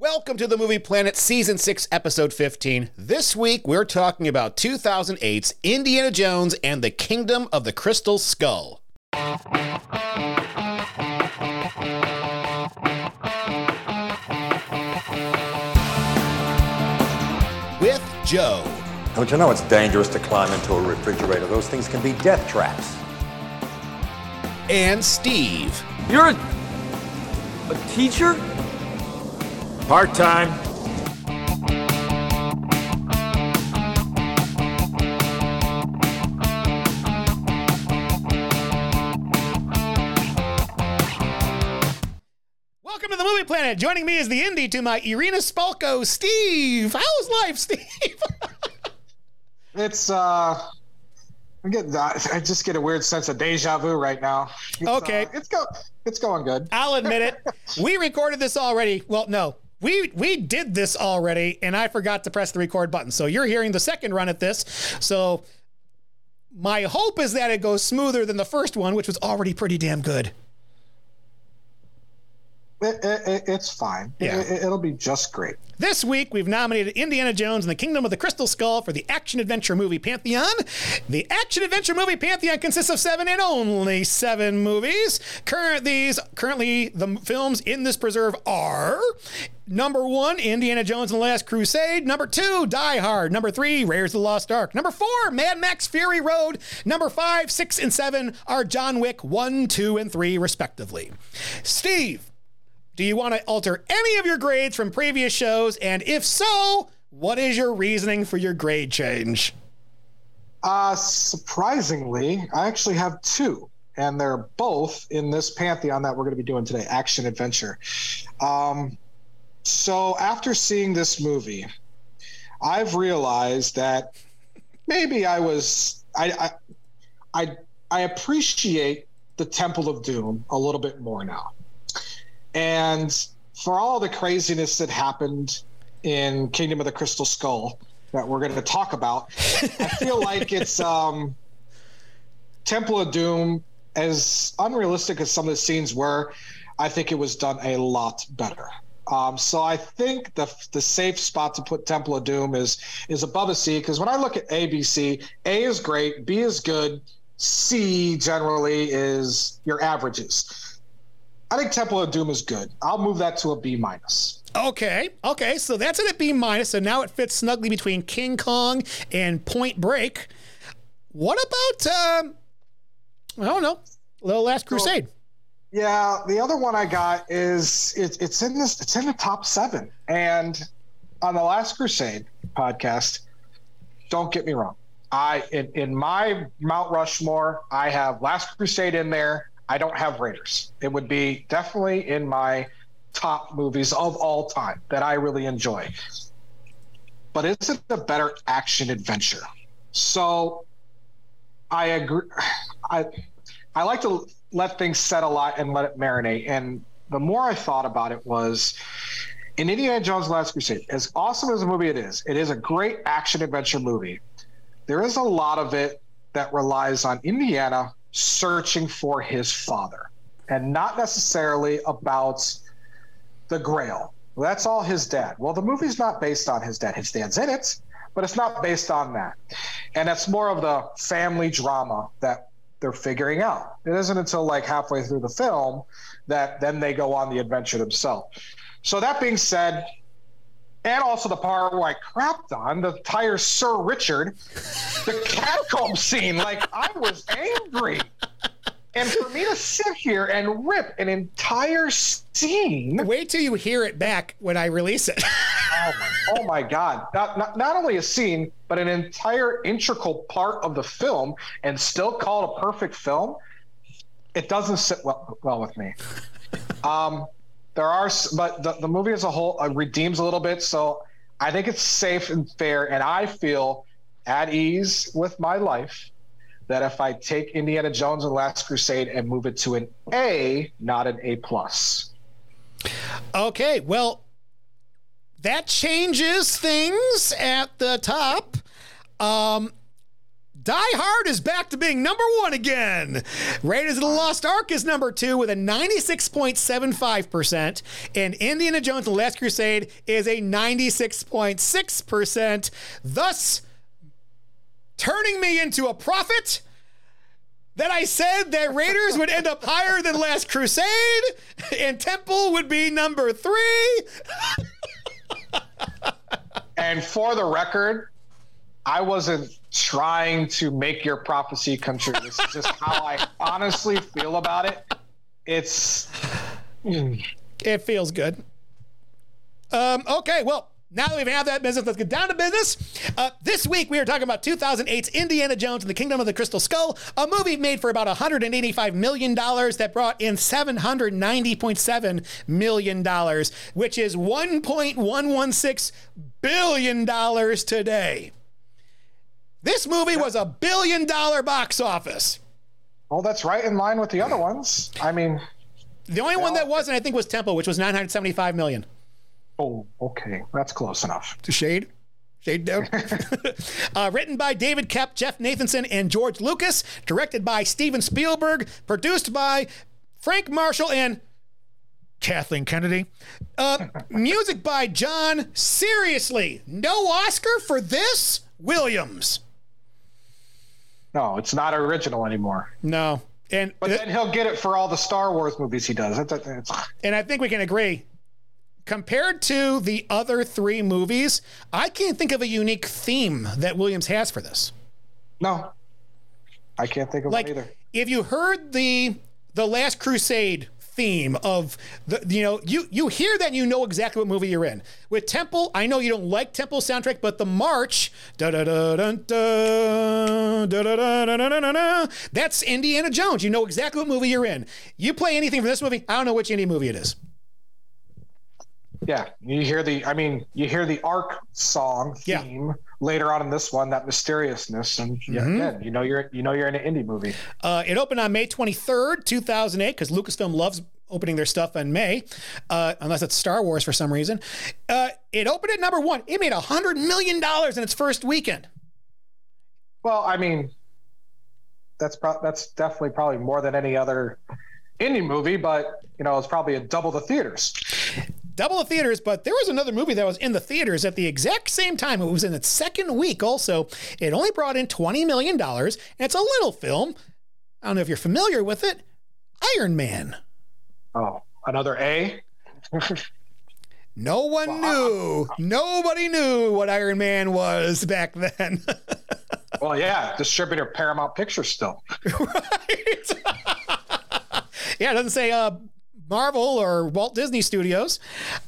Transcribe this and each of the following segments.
Welcome to the Movie Planet Season 6, Episode 15. This week we're talking about 2008's Indiana Jones and the Kingdom of the Crystal Skull. With Joe. Don't you know it's dangerous to climb into a refrigerator? Those things can be death traps. And Steve. You're a, a teacher? Part time. Welcome to the Movie Planet. Joining me is the Indy to my Irina Spalko, Steve. How's life, Steve? It's uh I get I just get a weird sense of deja vu right now. It's, Okay. uh, it's go it's going good. I'll admit it. We recorded this already. Well, no. We we did this already and I forgot to press the record button. So you're hearing the second run at this. So my hope is that it goes smoother than the first one, which was already pretty damn good. It, it, it- it's fine. Yeah. It, will be just great. This week, we've nominated Indiana Jones and the Kingdom of the Crystal Skull for the Action Adventure Movie Pantheon. The Action Adventure Movie Pantheon consists of seven and only seven movies. Current these currently the films in this preserve are number one, Indiana Jones and the Last Crusade. Number two, Die Hard. Number three, Raiders of the Lost Ark. Number four, Mad Max Fury Road. Number five, six, and seven are John Wick one, two, and three, respectively. Steve. Do you want to alter any of your grades from previous shows? And if so, what is your reasoning for your grade change? Uh surprisingly, I actually have two. And they're both in this pantheon that we're going to be doing today, action adventure. Um, so after seeing this movie, I've realized that maybe I was I I I, I appreciate the Temple of Doom a little bit more now. And for all the craziness that happened in Kingdom of the Crystal Skull that we're going to talk about, I feel like it's um, Temple of Doom, as unrealistic as some of the scenes were, I think it was done a lot better. Um, so I think the the safe spot to put Temple of Doom is is above a C because when I look at A, B, C, A is great, B is good, C generally is your averages. I think Temple of Doom is good. I'll move that to a B minus. Okay, okay, so that's at B minus. So now it fits snugly between King Kong and Point Break. What about um, I don't know, Little Last Crusade? Yeah, the other one I got is it, it's in this it's in the top seven. And on the Last Crusade podcast, don't get me wrong. I in, in my Mount Rushmore, I have Last Crusade in there. I don't have Raiders. It would be definitely in my top movies of all time that I really enjoy. But is it a better action adventure? So I agree. I I like to let things set a lot and let it marinate. And the more I thought about it was in Indiana Jones Last Crusade, as awesome as a movie it is, it is a great action adventure movie. There is a lot of it that relies on Indiana searching for his father and not necessarily about the Grail. That's all his dad. Well, the movie's not based on his dad. His dad's in it, but it's not based on that. And it's more of the family drama that they're figuring out. It isn't until like halfway through the film that then they go on the adventure themselves. So that being said, and also the part where I crapped on the entire Sir Richard, the catacomb scene, like I was angry. And for me to sit here and rip an entire scene, Wait till you hear it back when I release it. oh my, oh my God! Not, not not only a scene, but an entire integral part of the film, and still call it a perfect film. It doesn't sit well well with me. Um, there are, but the, the movie as a whole uh, redeems a little bit. So I think it's safe and fair, and I feel at ease with my life that if I take Indiana Jones and the Last Crusade and move it to an A, not an A plus. Okay, well, that changes things at the top. Um, Die Hard is back to being number one again. Raiders of the Lost Ark is number two with a 96.75%. And Indiana Jones and the Last Crusade is a 96.6%. Thus, turning me into a prophet that I said that Raiders would end up higher than Last Crusade and Temple would be number three. And for the record, I wasn't trying to make your prophecy come true. This is just how I honestly feel about it. It's It feels good. Um, okay, well, now that we've had that business, let's get down to business. Uh, this week, we are talking about 2008's Indiana Jones and the Kingdom of the Crystal Skull, a movie made for about $185 million that brought in $790.7 million, which is $1.116 billion today. This movie was a billion dollar box office. well, that's right in line with the other ones. I mean, The only one that wasn't, I think, was Temple, which was 975 million. oh, okay, that's close enough. to shade. Shade down. uh, written by David Koepp, Jeff Nathanson, and George Lucas. Directed by Steven Spielberg. Produced by Frank Marshall and Kathleen Kennedy. Uh, music by John. Seriously, no Oscar for this? Williams. No, it's not original anymore. No. And But then he'll get it for all the Star Wars movies he does. And I think we can agree. Compared to the other three movies, I can't think of a unique theme that Williams has for this. no, I can't think of like one either. if you heard the the last crusade theme of the you know you you hear that and you know exactly what movie you're in with temple i know you don't like temple soundtrack but the march da da da da da da da da da da da da that's indiana jones you know exactly what movie you're in you play anything from this movie i don't know which Indy movie it is Yeah, you hear the. I mean, you hear the Ark song Yeah. Later on in this one. That mysteriousness, and yeah, Mm-hmm. again, you know, you're you know you're in an Indy movie. Uh, it opened on May 23rd, 2008, because Lucasfilm loves opening their stuff in May, uh, unless it's Star Wars for some reason. Uh, it opened at number one. It made $100 million in its first weekend. Well, I mean, that's pro- that's definitely probably more than any other Indy movie, but you know, it's probably a double the theaters. Double the theaters, but there was another movie that was in the theaters at the exact same time. It was in its second week also. It only brought in $20 million, and it's a little film. I don't know if you're familiar with it Iron Man. Oh, another A. No one knew. Nobody knew what Iron Man was back then. well, yeah, distributor Paramount Pictures still. right? yeah, it doesn't say uh, Marvel or Walt Disney Studios.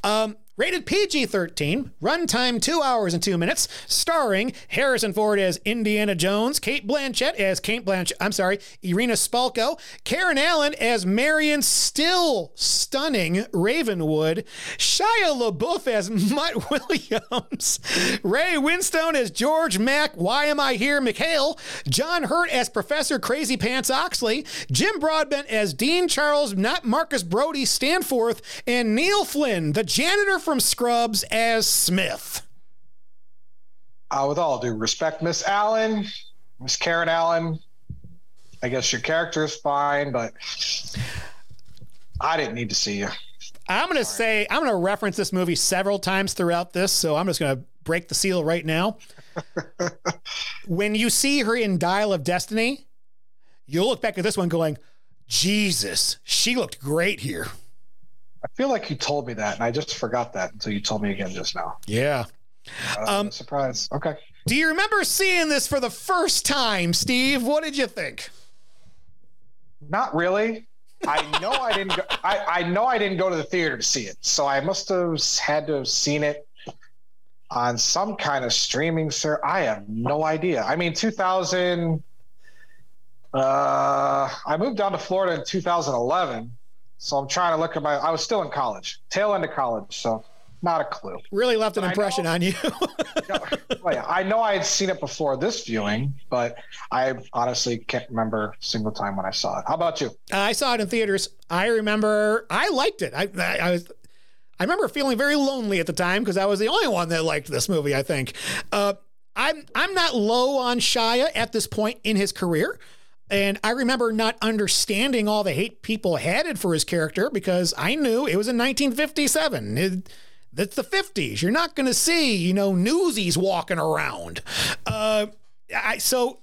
Um, rated PG 13, runtime two hours and two minutes, starring Harrison Ford as Indiana Jones, Cate Blanchett as Cate Blanchett, I'm sorry, Irina Spalko, Karen Allen as Marion, still stunning Ravenwood, Shia LaBeouf as Mutt Williams, Ray Winstone as George Mac, Why Am I Here, McHale, John Hurt as Professor Crazy Pants Oxley, Jim Broadbent as Dean Charles, not Marcus Brody Stanforth, and Neil Flynn, the janitor from Scrubs, as Smith. Uh, with all due respect, Miss Allen, Miss Karen Allen, I guess your character is fine, but I didn't need to see you. I'm going to say, I'm going to reference this movie several times throughout this, so I'm just going to break the seal right now. when you see her in Dial of Destiny, you'll look back at this one going, Jesus, she looked great here. I feel like you told me that, and I just forgot that until you told me again just now. Yeah. Uh, surprise. Okay. Do you remember seeing this for the first time, Steve? What did you think? Not really. I know I didn't. Go, I I know I didn't go to the theater to see it, so I must have had to have seen it on some kind of streaming sir I have no idea. I mean, 2000. Uh, I moved down to Florida in 2011, so I'm trying to look at my. I was still in college, tail end of college, so not a clue. Really left an impression know. on you. well, yeah, I know I had seen it before this viewing, but I honestly can't remember a single time when I saw it. How about you? I saw it in theaters. I remember I liked it. I, I, I was. I remember feeling very lonely at the time because I was the only one that liked this movie. I think. Uh, I'm I'm not low on Shia at this point in his career. And I remember not understanding all the hate people had for his character because I knew it was in 1957. It, that's the 50s. You're not going to see, you know, newsies walking around. Uh, I, so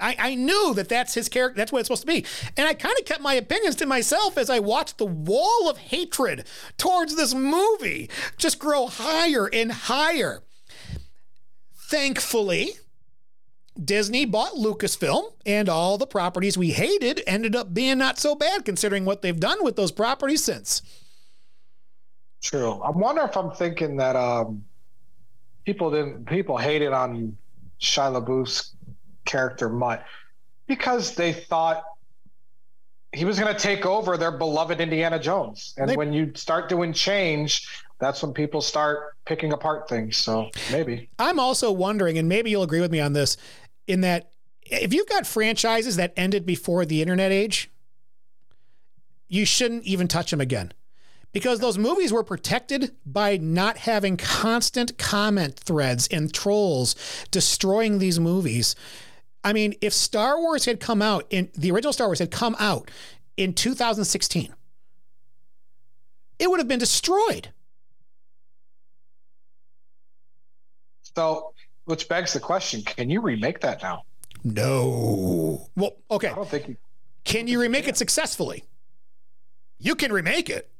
I, I knew that that's his character. That's what it's supposed to be. And I kind of kept my opinions to myself as I watched the wall of hatred towards this movie just grow higher and higher. Thankfully, Disney bought Lucasfilm, and all the properties we hated ended up being not so bad considering what they've done with those properties since. True. I wonder if I'm thinking that um, people didn't people hated on Shia LaBeouf's character much because they thought he was going to take over their beloved Indiana Jones. And they, when you start doing change, that's when people start picking apart things. So maybe. I'm also wondering, and maybe you'll agree with me on this, in that if you've got franchises that ended before the internet age, you shouldn't even touch them again because those movies were protected by not having constant comment threads and trolls destroying these movies. I mean, if Star Wars had come out in the original Star Wars had come out in 2016, it would have been destroyed. So, which begs the question: Can you remake that now? No. Well, okay. I don't think you. Can you remake it successfully? You can remake it.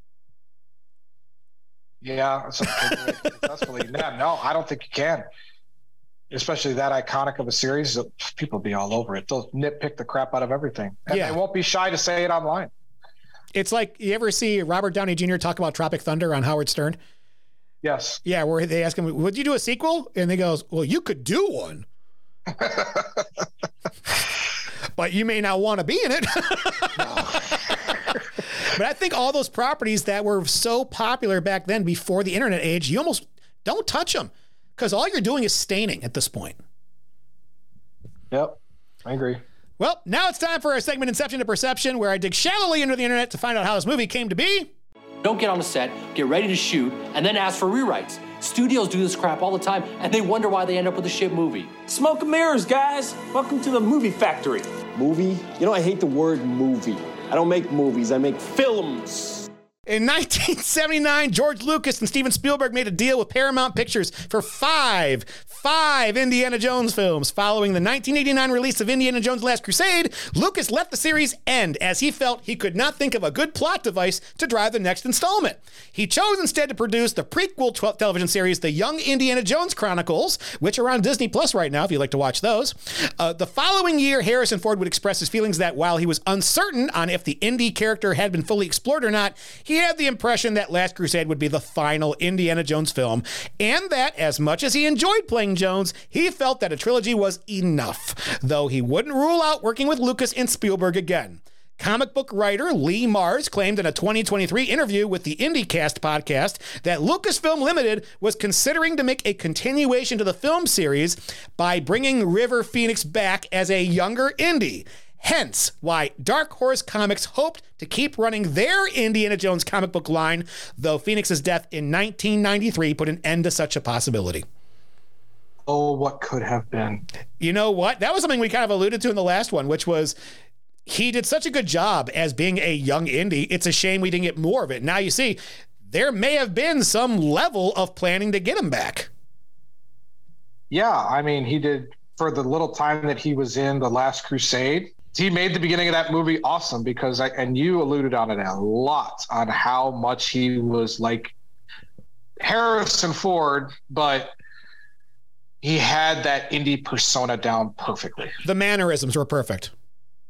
Yeah, successfully. yeah, no, I don't think you can. Especially that iconic of a series, people be all over it. They'll nitpick the crap out of everything, and yeah. they won't be shy to say it online. It's like you ever see Robert Downey Jr. talk about Tropic Thunder on Howard Stern? Yes. Yeah, where they ask him, "Would you do a sequel?" And he goes, "Well, you could do one." but you may not want to be in it. but I think all those properties that were so popular back then before the internet age, you almost don't touch them because all you're doing is staining at this point. Yep, I agree. Well, now it's time for our segment Inception to Perception, where I dig shallowly into the internet to find out how this movie came to be. Don't get on the set, get ready to shoot, and then ask for rewrites. Studios do this crap all the time, and they wonder why they end up with a shit movie. Smoke and mirrors, guys. Welcome to the movie factory. Movie? You know, I hate the word movie. I don't make movies, I make films. In 1979, George Lucas and Steven Spielberg made a deal with Paramount Pictures for five, five Indiana Jones films. Following the 1989 release of Indiana Jones Last Crusade, Lucas let the series end as he felt he could not think of a good plot device to drive the next installment. He chose instead to produce the prequel television series, The Young Indiana Jones Chronicles, which are on Disney Plus right now if you'd like to watch those. Uh, the following year, Harrison Ford would express his feelings that while he was uncertain on if the Indy character had been fully explored or not, he had the impression that Last Crusade would be the final Indiana Jones film, and that as much as he enjoyed playing Jones, he felt that a trilogy was enough, though he wouldn't rule out working with Lucas and Spielberg again. Comic book writer Lee Marrs claimed in a 2023 interview with the IndyCast podcast that Lucasfilm Limited was considering to make a continuation to the film series by bringing River Phoenix back as a younger Indy. Hence, why Dark Horse Comics hoped to keep running their Indiana Jones comic book line, though Phoenix's death in 1993 put an end to such a possibility. Oh, what could have been. You know what? That was something we kind of alluded to in the last one, which was he did such a good job as being a young Indy. It's a shame we didn't get more of it. Now you see, there may have been some level of planning to get him back. Yeah, I mean, he did for the little time that he was in The Last Crusade. He made the beginning of that movie awesome because I, and you alluded on it a lot on how much he was like Harrison Ford, but he had that Indy persona down perfectly. The mannerisms were perfect.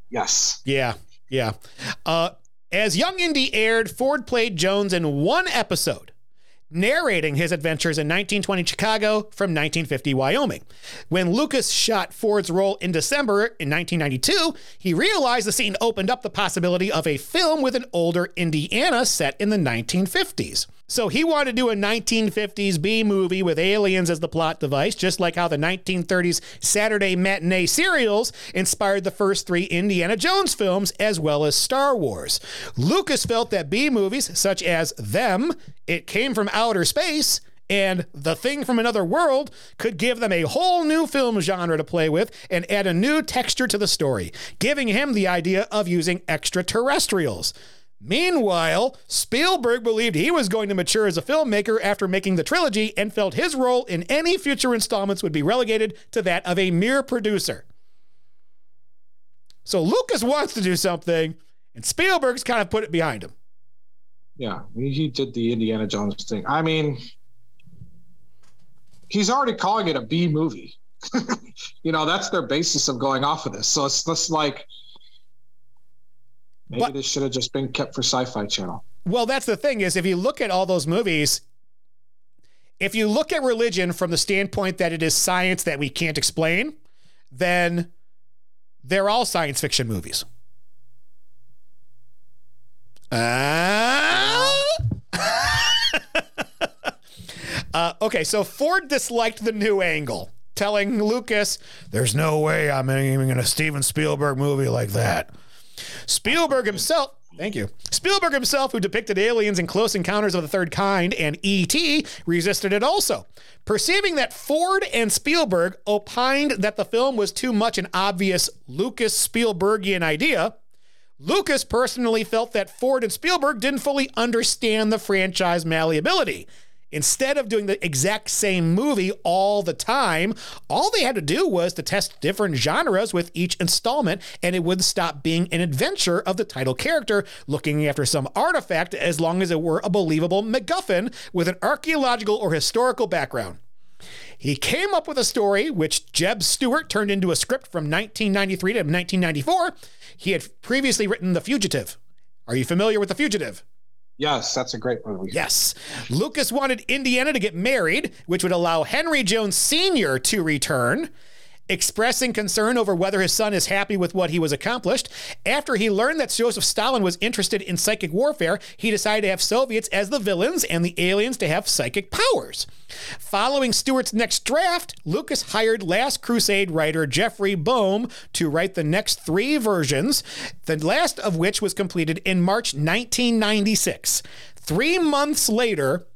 Yes. Yeah. Yeah. Uh, as Young Indy aired, Ford played Jones in one episode narrating his adventures in 1920 Chicago from 1950 Wyoming. When Lucas shot Ford's role in December in 1992, he realized the scene opened up the possibility of a film with an older Indiana set in the 1950s. So he wanted to do a 1950s B movie with aliens as the plot device, just like how the 1930s Saturday matinee serials inspired the first three Indiana Jones films as well as Star Wars. Lucas felt that B movies such as Them, It Came from Outer Space, And The Thing from Another World could give them a whole new film genre to play with and add a new texture to the story, giving him the idea of using extraterrestrials. Meanwhile, Spielberg believed he was going to mature as a filmmaker after making the trilogy and felt his role in any future installments would be relegated to that of a mere producer. So Lucas wants to do something, and Spielberg's kind of put it behind him. Yeah, he did the Indiana Jones thing. I mean, he's already calling it a B movie. you know, that's their basis of going off of this. So it's just like maybe but, this should have just been kept for Sci-Fi Channel. Well, that's the thing is if you look at all those movies, if you look at religion from the standpoint that it is science that we can't explain, then they're all science fiction movies. Uh, uh, okay, so Ford disliked the new angle, telling Lucas, There's no way I'm aiming in a Steven Spielberg movie like that. Spielberg himself. Thank you. Spielberg himself, who depicted aliens in Close Encounters of the Third Kind and E.T., resisted it also. Perceiving that Ford and Spielberg opined that the film was too much an obvious Lucas Spielbergian idea, Lucas personally felt that Ford and Spielberg didn't fully understand the franchise malleability. Instead of doing the exact same movie all the time, all they had to do was to test different genres with each installment, and it would stop being an adventure of the title character looking after some artifact as long as it were a believable MacGuffin with an archaeological or historical background. He came up with a story which Jeb Stuart turned into a script from 1993 to 1994. He had previously written The Fugitive. Are you familiar with The Fugitive? Yes, that's a great movie. Yes. Lucas wanted Indiana to get married, which would allow Henry Jones Sr. to return expressing concern over whether his son is happy with what he was accomplished. After he learned that Joseph Stalin was interested in psychic warfare, he decided to have Soviets as the villains and the aliens to have psychic powers. Following Stuart's next draft, Lucas hired Last Crusade writer Jeffrey Boam to write the next three versions, the last of which was completed in March 1996. Three months later,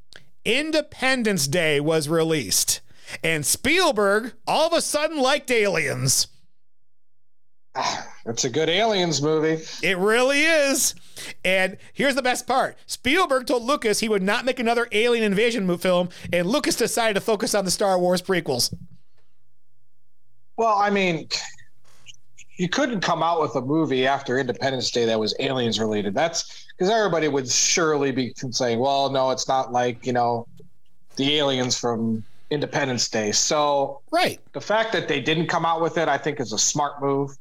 Independence Day was released. And Spielberg all of a sudden liked aliens. It's a good aliens movie. It really is. And here's the best part Spielberg told Lucas he would not make another alien invasion film, and Lucas decided to focus on the Star Wars prequels. Well, I mean, you couldn't come out with a movie after Independence Day that was aliens related. That's because everybody would surely be saying, well, no, it's not like, you know, the aliens from Independence Day. So right, the fact that they didn't come out with it, I think, is a smart move.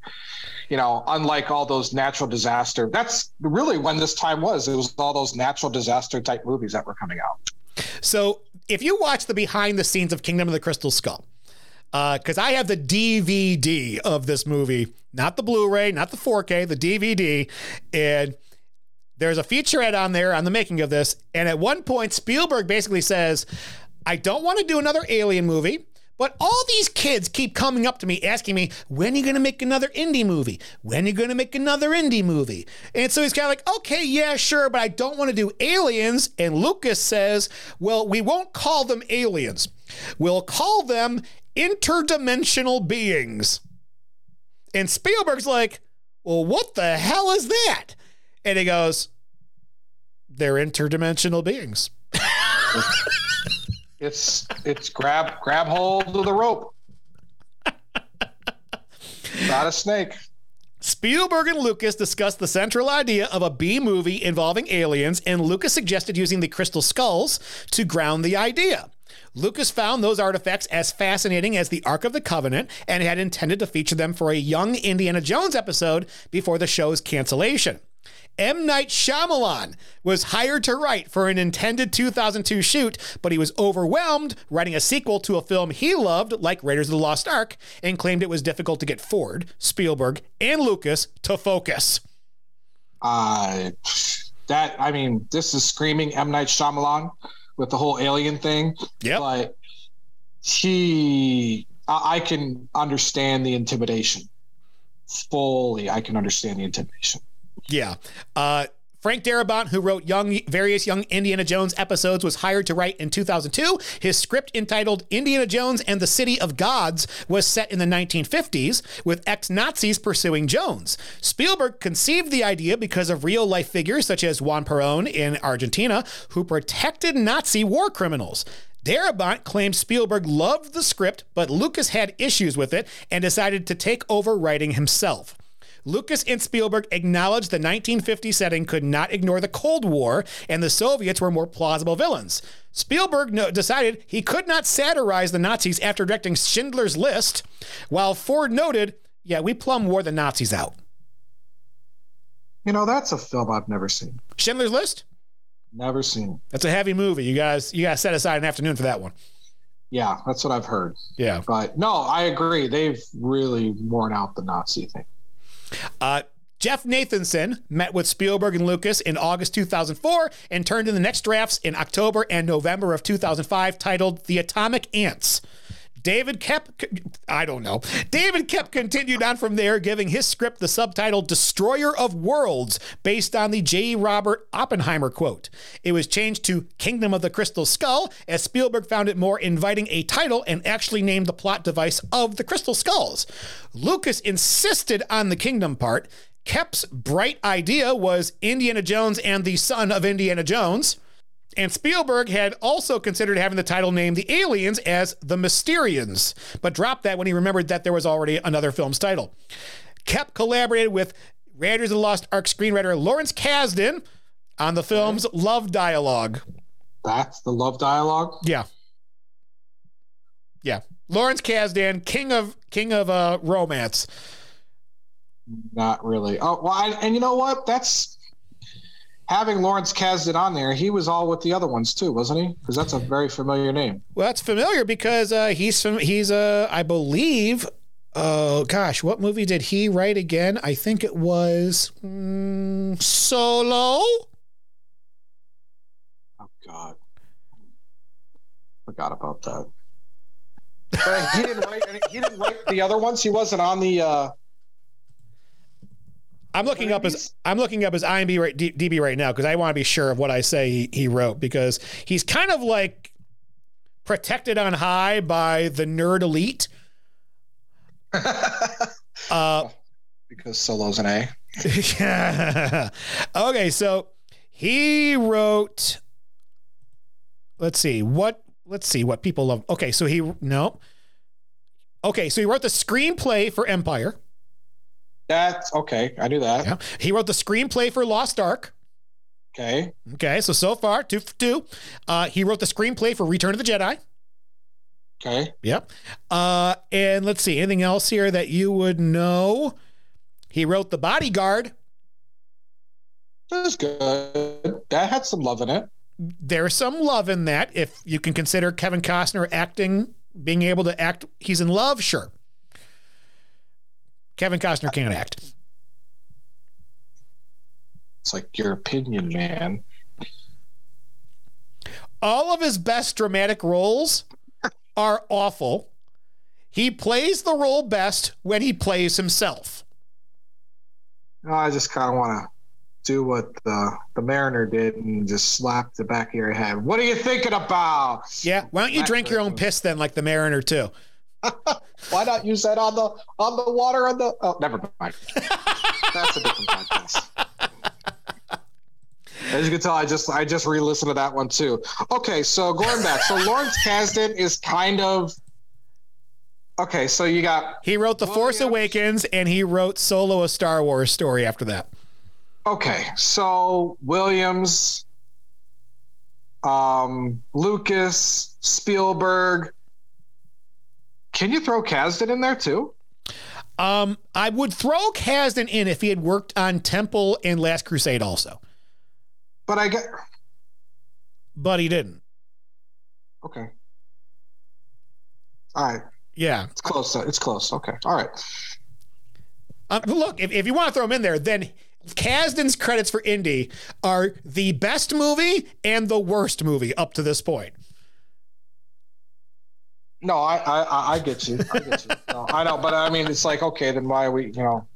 You know, unlike all those natural disaster, that's really when this time was. It was all those natural disaster type movies that were coming out. So if you watch the behind the scenes of Kingdom of the Crystal Skull, because uh, I have the DVD of this movie, not the Blu-ray, not the 4K, the DVD, and there's a featurette on there on the making of this. And at one point, Spielberg basically says, I don't want to do another alien movie. But all these kids keep coming up to me asking me, when are you going to make another Indy movie? When are you going to make another Indy movie? And so he's kind of like, okay, yeah, sure, but I don't want to do aliens. And Lucas says, well, we won't call them aliens. We'll call them interdimensional beings. And Spielberg's like, well, what the hell is that? And he goes, they're interdimensional beings. It's it's grab grab hold of the rope. Not a snake. Spielberg and Lucas discussed the central idea of a B movie involving aliens, and Lucas suggested using the crystal skulls to ground the idea. Lucas found those artifacts as fascinating as the Ark of the Covenant and had intended to feature them for a young Indiana Jones episode before the show's cancellation. M. Night Shyamalan was hired to write for an intended 2002 shoot, but he was overwhelmed writing a sequel to a film he loved, like Raiders of the Lost Ark, and claimed it was difficult to get Ford, Spielberg, and Lucas to focus. Uh, that, I mean, this is screaming M. Night Shyamalan with the whole alien thing. Yeah. But he, I, I can understand the intimidation. Fully, I can understand the intimidation. Yeah. Uh, Frank Darabont, who wrote young, various young Indiana Jones episodes, was hired to write in 2002. His script entitled Indiana Jones and the City of Gods was set in the 1950s, with ex Nazis pursuing Jones. Spielberg conceived the idea because of real life figures such as Juan Perón in Argentina, who protected Nazi war criminals. Darabont claimed Spielberg loved the script, but Lucas had issues with it and decided to take over writing himself. Lucas and Spielberg acknowledged the 1950 setting could not ignore the Cold War, and the Soviets were more plausible villains. Spielberg no- decided he could not satirize the Nazis after directing Schindler's List, while Ford noted, yeah, we plumb wore the Nazis out. You know, that's a film I've never seen. Schindler's List? Never seen. That's a heavy movie. You guys, you guys set aside an afternoon for that one. Yeah, that's what I've heard. Yeah. But no, I agree. They've really worn out the Nazi thing. Uh, Jeff Nathanson met with Spielberg and Lucas in August 2004 and turned in the next drafts in October and November of 2005 titled The Atomic Ants. David Koepp, I don't know. David Koepp continued on from there, giving his script the subtitle Destroyer of Worlds, based on the J. Robert Oppenheimer quote. It was changed to Kingdom of the Crystal Skull, as Spielberg found it more inviting a title and actually named the plot device of the Crystal Skulls. Lucas insisted on the Kingdom part. Koepp's bright idea was Indiana Jones and the son of Indiana Jones. And Spielberg had also considered having the title name The Aliens as The Mysterians, but dropped that when he remembered that there was already another film's title. Koepp collaborated with Raiders of the Lost Ark screenwriter Lawrence Kasdan on the film's love dialogue. That's the love dialogue. Yeah. Yeah. Lawrence Kasdan, king of king of uh, romance. Not really. Oh well, I, and you know what? That's having Lawrence Kasdan on there. He was all with the other ones too, wasn't he? Because that's a very familiar name. Well, that's familiar because uh, he's from he's uh, I believe. Oh gosh, what movie did he write again? I think it was mm, Solo. Oh God, forgot about that. But he didn't write. Any, he didn't write the other ones. He wasn't on the. Uh, I'm looking up his I'm looking up his IMDb right, DB right now because I want to be sure of what I say he, he wrote because he's kind of like protected on high by the nerd elite. uh, because Solo's an A. yeah. okay, so he wrote. Let's see what. Let's see what people love. Okay, so he no. Okay, so he wrote the screenplay for Empire. That's okay. I knew that. Yeah. He wrote the screenplay for Lost Ark. Okay. Okay, so so far two for two. Uh, he wrote the screenplay for Return of the Jedi. Okay. Yep. Uh, and let's see anything else here that you would know. He wrote The Bodyguard. That was good. That had some love in it. There's some love in that. If you can consider Kevin Costner acting, being able to act, he's in love, sure. Kevin Costner can't act. It's like your opinion, man. All of his best dramatic roles are awful. He plays the role best when he plays himself. I just kind of want to do what the, the Mariner did and just slap the back of your head. What are you thinking about? Yeah, why don't you drink your own piss then, like the Mariner too? Why not use that on the on the water on the? Oh, never mind. That's a different podcast. As you can tell, I just I just re-listened to that one too. Okay, so going back, so Lawrence Kasdan is kind of okay. So you got He wrote The Force Williams. Awakens and he wrote Solo a Star Wars story after that. okay, so Williams, um, Lucas, Spielberg. Can you throw Kasdan in there too? Um, I would throw Kasdan in if he had worked on Temple and Last Crusade also, But I get but he didn't. okay. All right, Yeah. it's close. It's close. Okay, all right. Um, look, if, if you want to throw him in there, then Kasdan's credits for Indy are the best movie and the worst movie up to this point. No, I, I, I- get you. I get you. No, I know, but I mean, it's like, okay, then why are we, you know,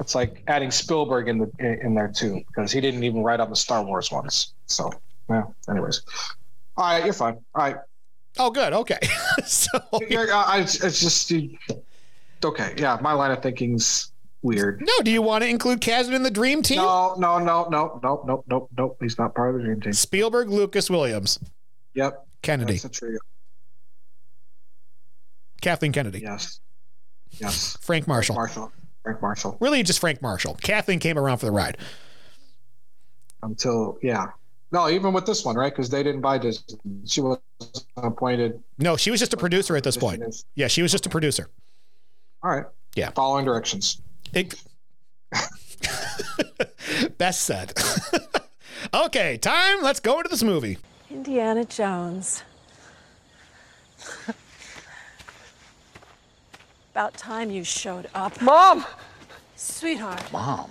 It's like adding Spielberg in the in, there too because he didn't even write on the Star Wars ones. So yeah. Anyways, all right, you're fine. All right, Oh, good. Okay. so you're, I, it's just you, okay. Yeah, my line of thinking's weird. no, do you want to include Kasdan in the dream team? No, no, no, no, no, no, no, no. He's not part of the dream team. Spielberg, Lucas, Williams, Yep, Kennedy, that's a trio. Kathleen Kennedy, Yes, yes. Frank Marshall. Marshall, Frank Marshall. Really, just Frank Marshall. Kathleen came around for the ride. Until yeah, no, even with this one, right? Because they didn't buy Disney. She was appointed. No, she was just a producer at this point. Yeah, she was just a producer. All right. Yeah. Following directions. It- Best said. okay, time. Let's go into this movie. Indiana Jones. About time you showed up. Mom! Sweetheart. Mom.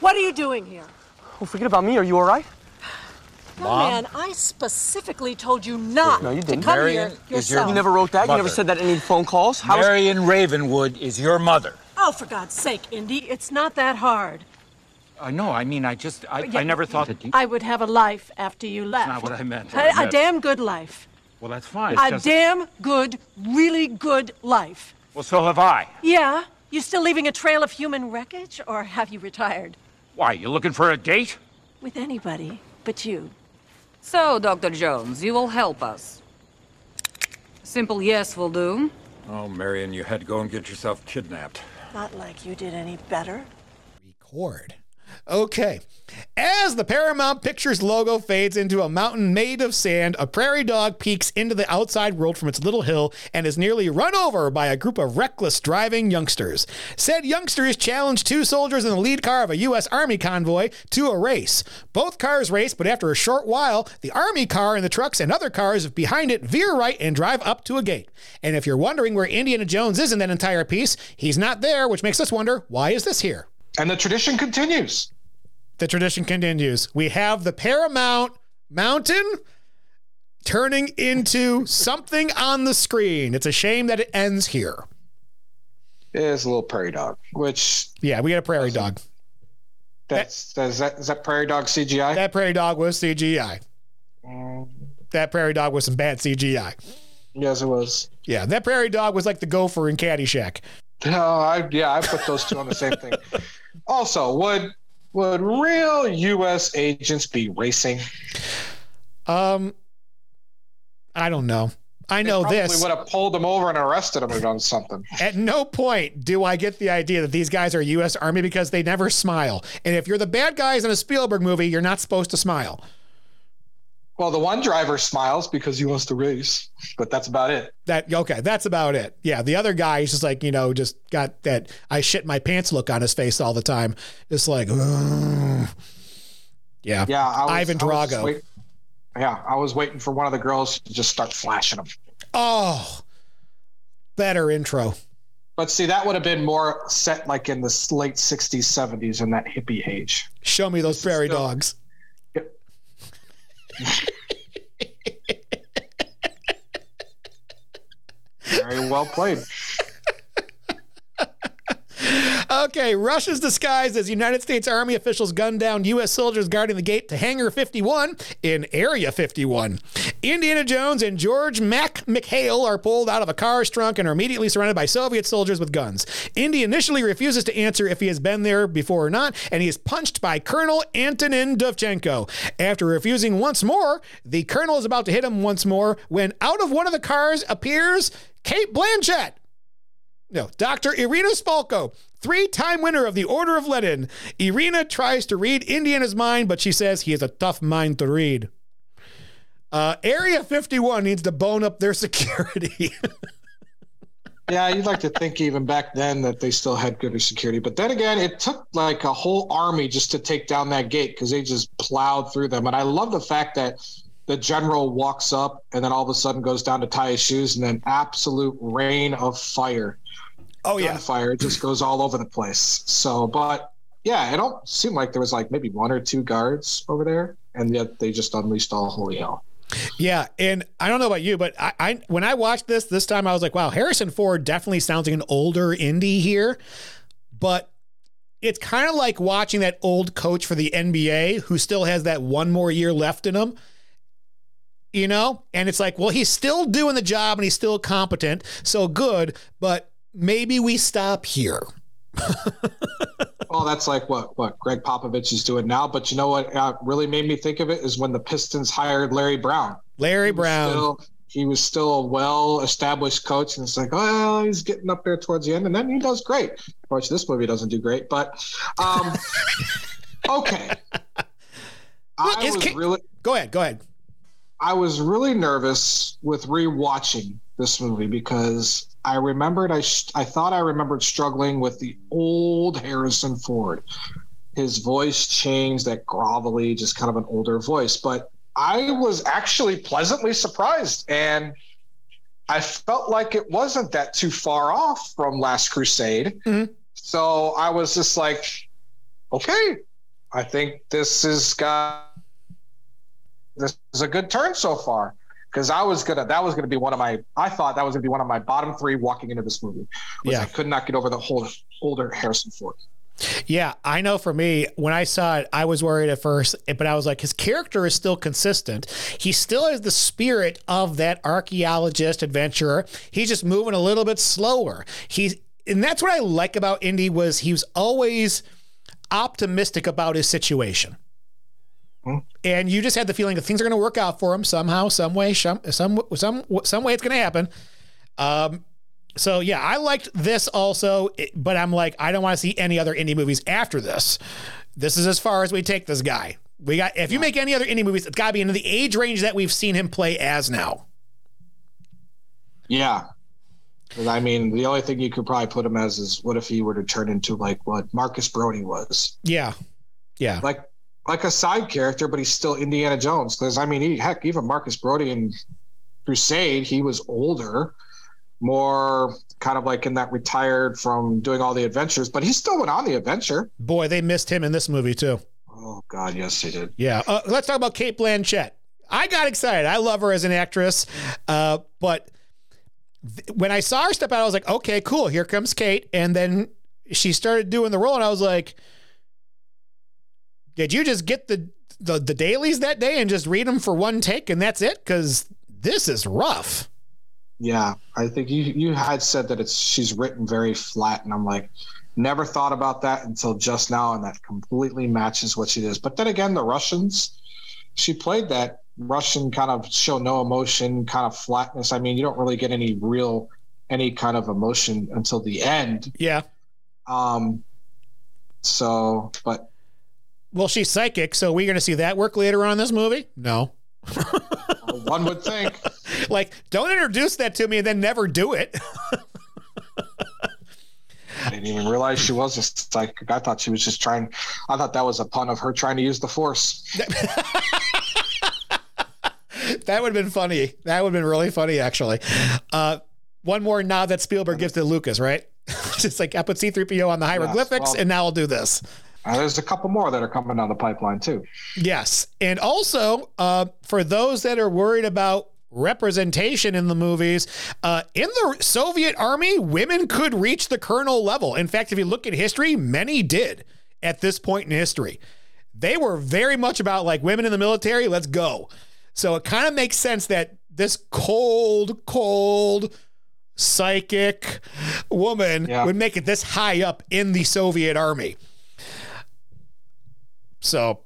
What are you doing here? Oh, forget about me. Are you all right? Young man, I specifically told you not No, you to didn't. come Marion here is your- You never wrote that. You never said that in any phone calls. How was- Marion Ravenwood is your mother. Oh, for God's sake, Indy, it's not that hard. Uh, no, I mean, I just, I, Yeah. I never thought that. you... I would have a life after you left. That's not what I meant. A, What I a meant- damn good life. Well, that's fine. a Just- damn good, really good life. well, so have I. Yeah? You still leaving a trail of human wreckage, or have you retired? Why, you looking for a date? With anybody but you. So, Dr. Jones, you will help us. Simple yes will do. Oh, Marion, you had to go and get yourself kidnapped. Not like you did any better. Record. Okay. As the Paramount Pictures logo fades into a mountain made of sand, a prairie dog peeks into the outside world from its little hill and is nearly run over by a group of reckless driving youngsters. Said youngsters challenge two soldiers in the lead car of a U.S. Army convoy to a race. Both cars race, but after a short while, the Army car and the trucks and other cars behind it veer right and drive up to a gate. And if you're wondering where Indiana Jones is in that entire piece, he's not there, which makes us wonder why is this here? And the tradition continues. the tradition continues. We have the Paramount Mountain turning into something on the screen. It's a shame that it ends here. It is a little prairie dog, which Yeah, we got a prairie dog. that's is that is that prairie dog CGI? That prairie dog was CGI. Mm. That prairie dog was some bad CGI. yes, it was. Yeah, that prairie dog was like the gopher in Caddyshack. No, I yeah, I put those two on the same thing. Also, would would real U.S. agents be racing? Um, I don't know. I know Probably this. would have pulled them over and arrested them or done something. At no point do I get the idea that these guys are U.S. Army because they never smile. And if you're the bad guys in a Spielberg movie, you're not supposed to smile. Well, the one driver smiles because he wants to race, but that's about it. That okay, that's about it. Yeah, the other guy is just like you know, just got that I shit my pants look on his face all the time. Just like, "Ugh." yeah, Yeah, I was, Ivan I Drago. wait- yeah, I was waiting for one of the girls to just start flashing them. Oh, better intro. But see, that would have been more set like in the late '60s, '70s, in that hippie age. Show me those prairie still- dogs. Very well played. Okay, Russia's disguised as United States Army officials gun down U.S. soldiers guarding the gate to Hangar 51 in Area 51. Indiana Jones and George Mac McHale are pulled out of a car's trunk and are immediately surrounded by Soviet soldiers with guns. Indy initially refuses to answer if he has been there before or not, and he is punched by Colonel Antonin Dovchenko. After refusing once more, the colonel is about to hit him once more when out of one of the cars appears Cate Blanchett. No, Dr. Irina Spalko, three time winner of the Order of Lenin. Irina tries to read Indiana's mind, but she says he has a tough mind to read. Uh, Area 51 needs to bone up their security. Yeah, you'd like to think even back then that they still had good security. But then again, it took like a whole army just to take down that gate because they just plowed through them. And I love the fact that the general walks up and then all of a sudden goes down to tie his shoes and then absolute rain of fire. Oh, yeah. It just goes all over the place. So, but yeah, it don't seem like there was like maybe one or two guards over there. And yet they just unleashed all holy hell. Yeah, and I don't know about you, but I, I when I watched this this time, I was like, wow, Harrison Ford definitely sounds like an older Indy here. But it's kind of like watching that old coach for the NBA who still has that one more year left in him. You know, and it's like, well, he's still doing the job and he's still competent, so good, but maybe we stop here. well, that's like what what Gregg Popovich is doing now. But you know what uh, really made me think of it is when the Pistons hired Larry Brown. Larry Brown. Still, he was still a well-established coach, and it's like, oh, he's getting up there towards the end, and then he does great. Of course, this movie doesn't do great, but um, okay. I was really go ahead. Go ahead. I was really nervous with rewatching this movie because I remembered I I thought I remembered struggling with the old Harrison Ford. His voice changed, that grovelly, just kind of an older voice. But I was actually pleasantly surprised, and I felt like it wasn't that too far off from Last Crusade. Mm-hmm. So I was just like, okay, I think this is got this is a good turn so far because I was gonna that was gonna be one of my I thought that was gonna be one of my bottom three walking into this movie. yeah, I could not get over the whole older Harrison Ford. Yeah, I know for me, when I saw it, I was worried at first, but I was like, his character is still consistent. He still has the spirit of that archaeologist adventurer. He's just moving a little bit slower. He's and that's what I like about Indy was he was always optimistic about his situation. And you just had the feeling that things are going to work out for him somehow, some way, some some some some way it's going to happen. Um, so yeah, I liked this also, but I'm like, I don't want to see any other Indy movies after this. This is as far as we take this guy. We got if you make any other Indy movies, it's got to be in the age range that we've seen him play as now. Yeah. I mean, the only thing you could probably put him as is what if he were to turn into like what Marcus Brody was? Yeah. Yeah. Like like a side character, but he's still Indiana Jones. Because I mean, he, heck, even Marcus Brody in Crusade, he was older more kind of like in that retired from doing all the adventures, but he still went on the adventure. Boy, they missed him in this movie too. Oh God, yes, they did. Yeah, uh, let's talk about Cate Blanchett. I got excited. I love her as an actress, uh, but th- when I saw her step out, I was like, okay, cool. Here comes Cate, and then she started doing the role, and I was like, did you just get the the, the dailies that day and just read them for one take, and that's it? Because this is rough. Yeah, I think you you had said that it's she's written very flat, and I'm like, never thought about that until just now, and that completely matches what she does. But then again, the Russians, she played that Russian kind of show no emotion, kind of flatness. I mean, you don't really get any real any kind of emotion until the end. Yeah. Um. So, but well, she's psychic, so we're going to see that work later on in this movie. No. One would think. like, don't introduce that to me and then never do it. I didn't even realize she was a psychic. I thought she was just trying. I thought that was a pun of her trying to use the force. that would have been funny. That would have been really funny, actually. Uh, one more nod that Spielberg gives to Lucas, right? just like I put C3PO on the hieroglyphics, yes, well, and now I'll do this. Uh, there's a couple more that are coming down the pipeline too. Yes, and also uh, for those that are worried about representation in the movies, uh, in the Soviet army, women could reach the colonel level. In fact, if you look at history, many did at this point in history. They were very much about like women in the military. Let's go. So it kind of makes sense that this cold, cold, psychic woman yeah. would make it this high up in the Soviet army. So,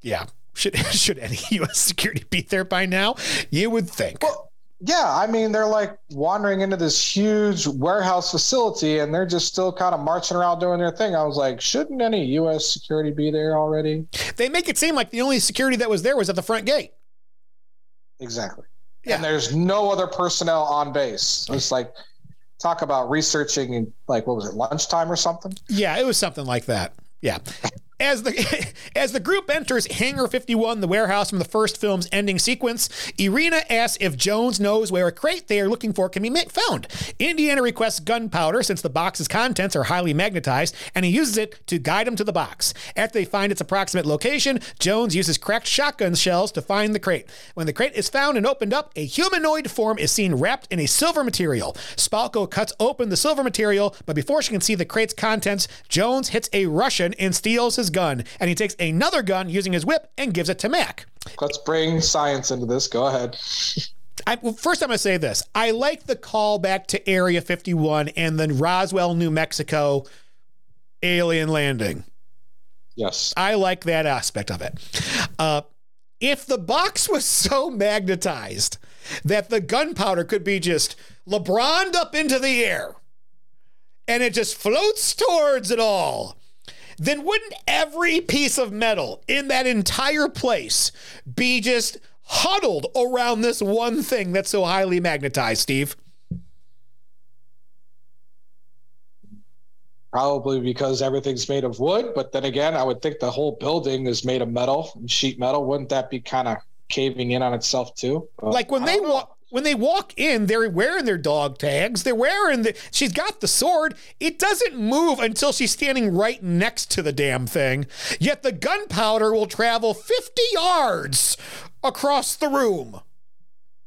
yeah, should should any U.S. security be there by now? You would think. Well, yeah, I mean they're like wandering into this huge warehouse facility, and they're just still kind of marching around doing their thing. I was like, shouldn't any U.S. security be there already? They make it seem like the only security that was there was at the front gate. Exactly. Yeah. And there's no other personnel on base. It's like talk about researching like what was it lunchtime or something? Yeah, it was something like that. Yeah. As the as the group enters Hangar 51, the warehouse from the first film's ending sequence, Irina asks if Jones knows where a crate they are looking for can be found. Indiana requests gunpowder since the box's contents are highly magnetized, and he uses it to guide him to the box. After they find its approximate location, Jones uses cracked shotgun shells to find the crate. When the crate is found and opened up, a humanoid form is seen wrapped in a silver material. Spalko cuts open the silver material, but before she can see the crate's contents, Jones hits a Russian and steals his gun, and he takes another gun using his whip and gives it to Mac. Let's bring science into this. Go ahead. I, well, first, I'm going to say this. I like the callback to Area 51 and then Roswell, New Mexico alien landing. Yes. I like that aspect of it. Uh, if the box was so magnetized that the gunpowder could be just LeBroned up into the air and it just floats towards it all, then wouldn't every piece of metal in that entire place be just huddled around this one thing that's so highly magnetized, Steve? Probably because everything's made of wood, but then again, I would think the whole building is made of metal, and sheet metal. Wouldn't that be kind of caving in on itself too? But like when they walk when they walk in, they're wearing their dog tags. They're wearing the. She's got the sword. It doesn't move until she's standing right next to the damn thing. Yet the gunpowder will travel 50 yards across the room.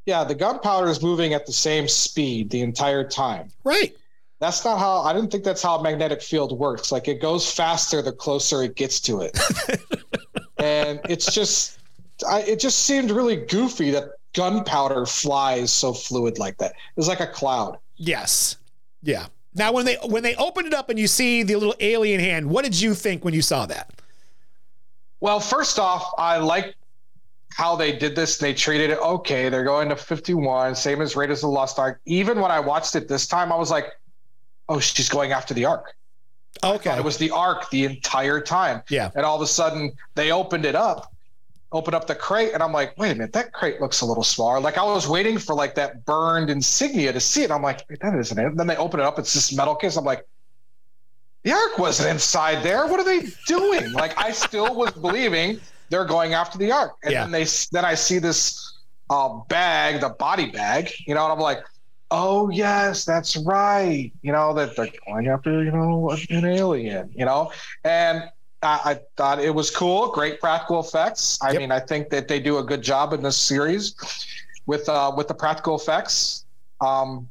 Yeah, the gunpowder is moving at the same speed the entire time. Right. That's not how I didn't think that's how a magnetic field works. Like it goes faster the closer it gets to it. and it's just I, it just seemed really goofy that gunpowder flies so fluid like that. It was like a cloud. Yes. Yeah. Now when they when they opened it up and you see the little alien hand, what did you think when you saw that? Well, first off, I like how they did this. They treated it okay. They're going to 51, same as Raiders of the Lost Ark. Even when I watched it this time, I was like, oh, she's going after the Ark. Okay. It was the Ark the entire time. Yeah. And all of a sudden they opened it up, opened up the crate, and I'm like, wait a minute, that crate looks a little smaller. Like I was waiting for like that burned insignia to see it. I'm like, that isn't it. And then they open it up, it's this metal case. I'm like, the Ark wasn't inside there. What are they doing? like I still was believing they're going after the Ark. And Yeah. then they then I see this uh, bag, the body bag, you know, and I'm like, oh yes, that's right. You know that they're going after you know an alien. You know, and I, I thought it was cool. Great practical effects. I Yep. mean, I think that they do a good job in this series with uh, with the practical effects. Um,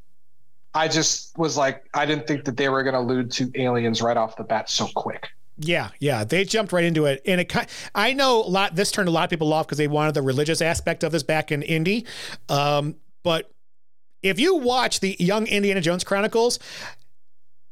I just was like, I didn't think that they were going to allude to aliens right off the bat so quick. Yeah, yeah, they jumped right into it, and it. ki- I know a lot. This turned a lot of people off because they wanted the religious aspect of this back in Indy, um, but if you watch the Young Indiana Jones Chronicles,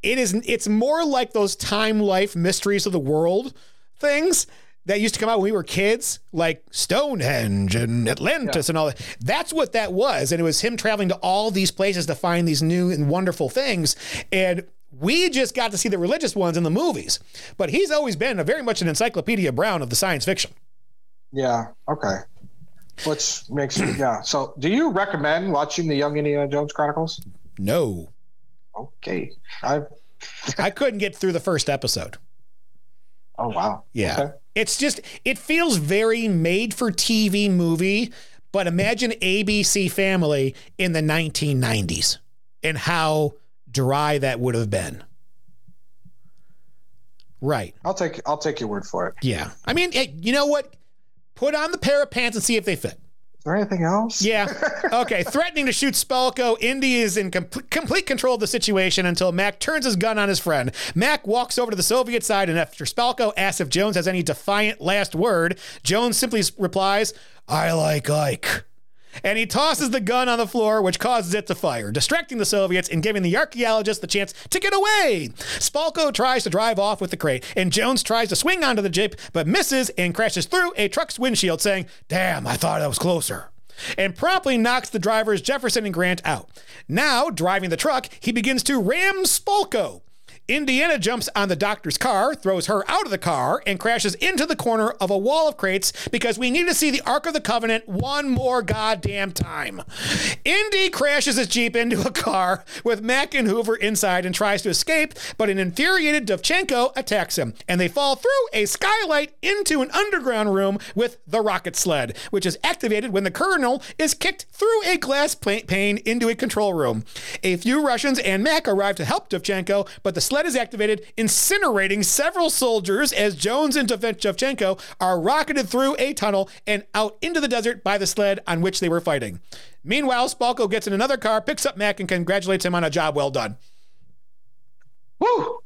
it is it's more like those time life mysteries of the world things that used to come out when we were kids, like Stonehenge and Atlantis and all that. That's what that was. And it was him traveling to all these places to find these new and wonderful things. And we just got to see the religious ones in the movies. But he's always been a very much an encyclopedia Brown of the science fiction. Yeah. Okay. Which makes yeah. So, do you recommend watching the Young Indiana Jones Chronicles? No. Okay. I. I couldn't get through the first episode. Oh wow. Yeah. Okay. It's just, it feels very made for TV movie, but imagine ABC Family in the 1990s and how dry that would have been. Right. I'll take I'll take your word for it. Yeah. I mean, hey, you know what? Put on the pair of pants and see if they fit. Is there anything else? Yeah. Okay. Threatening to shoot Spalko, Indy is in com- complete control of the situation until Mac turns his gun on his friend. Mac walks over to the Soviet side, and after Spalko asks if Jones has any defiant last word, Jones simply replies, I like Ike. And he tosses the gun on the floor, which causes it to fire, distracting the Soviets and giving the archaeologist the chance to get away. Spalko tries to drive off with the crate, and Jones tries to swing onto the jeep, but misses and crashes through a truck's windshield, saying, Damn, I thought I was closer. And promptly knocks the drivers Jefferson and Grant out. Now, driving the truck, he begins to ram Spalko. Indiana jumps on the doctor's car, throws her out of the car, and crashes into the corner of a wall of crates because we need to see the Ark of the Covenant one more goddamn time. Indy crashes his Jeep into a car with Mac and Hoover inside and tries to escape, but an infuriated Dovchenko attacks him, and they fall through a skylight into an underground room with the rocket sled, which is activated when the colonel is kicked through a glass pane into a control room. A few Russians and Mac arrive to help Dovchenko, but the sled is activated, incinerating several soldiers as Jones and Dovchenko are rocketed through a tunnel and out into the desert by the sled on which they were fighting. Meanwhile, Spalko gets in another car, picks up Mac, and congratulates him on a job well done. Woo!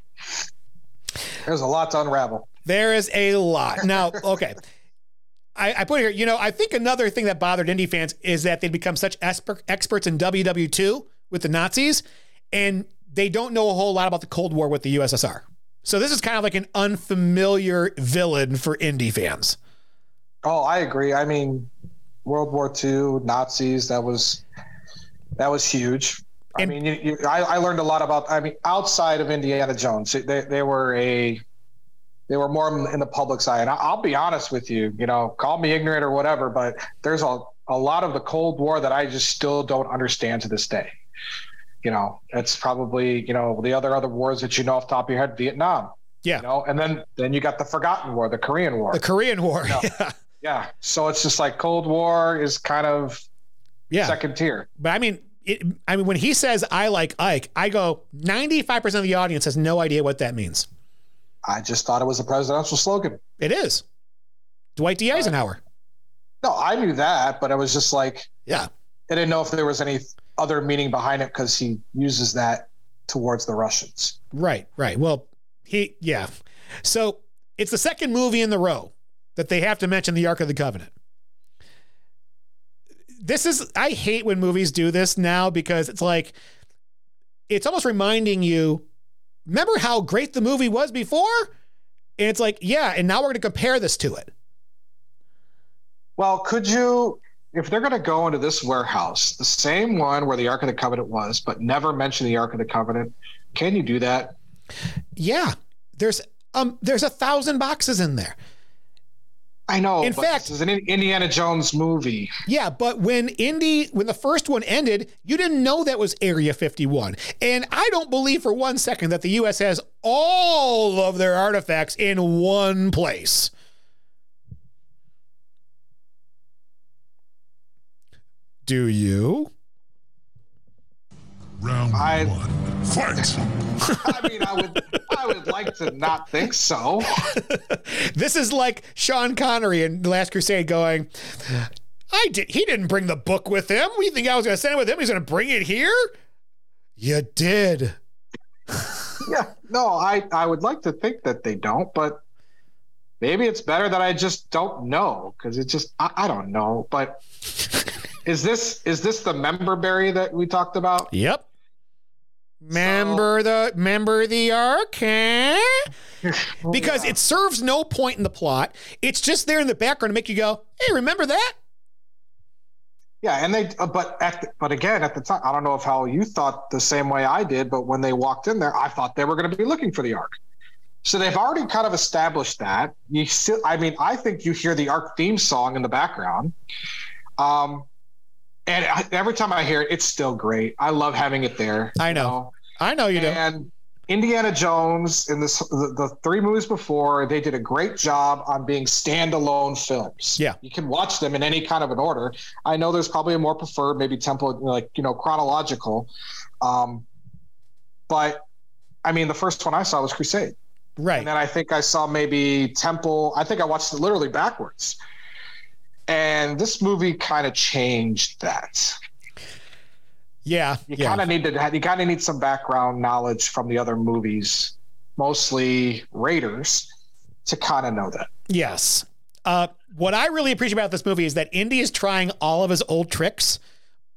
There's a lot to unravel. There is a lot. Now, okay. I, I, put here, you know, I think another thing that bothered Indy fans is that they'd become such esper- experts in WW2 with the Nazis, and they don't know a whole lot about the Cold War with the USSR. So this is kind of like an unfamiliar villain for Indy fans. Oh, I agree. I mean, World War II, Nazis, that was that was huge. I and, mean, you, you, I, I, learned a lot about. I mean, outside of Indiana Jones, they, they were a they were more in the public's eye. And I'll be honest with you, you know, call me ignorant or whatever, but there's a a lot of the Cold War that I just still don't understand to this day. You know, it's probably you know the other other wars that you know off the top of your head, Vietnam. Yeah. You know, and then then you got the forgotten war, the Korean War. The Korean War. You know? Yeah. Yeah. So it's just like Cold War is kind of yeah second tier. But I mean, it, I mean, when he says "I like Ike," I go ninety five percent of the audience has no idea what that means. I just thought it was a presidential slogan. It is. Dwight D. Eisenhower. Uh, no, I knew that, but I was just like, yeah, I didn't know if there was any other meaning behind it because he uses that towards the Russians. Right, right. Well, he, yeah. So it's the second movie in the row that they have to mention the Ark of the Covenant. This is, I hate when movies do this now because it's like, it's almost reminding you, remember how great the movie was before? And it's like, yeah, and now we're going to compare this to it. Well, could you, if they're going to go into this warehouse, the same one where the Ark of the Covenant was, but never mention the Ark of the Covenant, can you do that? Yeah, there's um, there's a thousand boxes in there. I know. In fact, this is an Indiana Jones movie. Yeah, but when Indy, when the first one ended, you didn't know that was Area 51, and I don't believe for one second that the U.S. has all of their artifacts in one place. Do you? Round I, one, fight. I mean, I would, I would like to not think so. this is like Sean Connery in The Last Crusade going, I did. He didn't bring the book with him. What do you think I was going to send it with him? He's going to bring it here. You did. yeah. No, I, I would like to think that they don't, but maybe it's better that I just don't know because it just I, I don't know. But is this is this the member berry that we talked about? Yep. Member so, the member the ark, huh? because yeah. it serves no point in the plot. It's just there in the background to make you go, "Hey, remember that?" Yeah, and they, uh, but at the, but again, at the time, I don't know if how you thought the same way I did, but when they walked in there, I thought they were going to be looking for the ark. So they've already kind of established that. You still, I mean, I think you hear the ark theme song in the background. Um, and I, every time I hear it, it's still great. I love having it there. I know. know? I know you do. And Indiana Jones in this the, the, three movies before, they did a great job on being standalone films. Yeah. You can watch them in any kind of an order. I know there's probably a more preferred, maybe tempo like, you know, chronological. Um, but I mean, the first one I saw was Crusade. Right. And then I think I saw maybe Temple. I think I watched it literally backwards. And this movie kind of changed that. Yeah, you yeah. kind of need to. You kind of need some background knowledge from the other movies, mostly Raiders, to kind of know that. Yes. Uh, what I really appreciate about this movie is that Indy is trying all of his old tricks.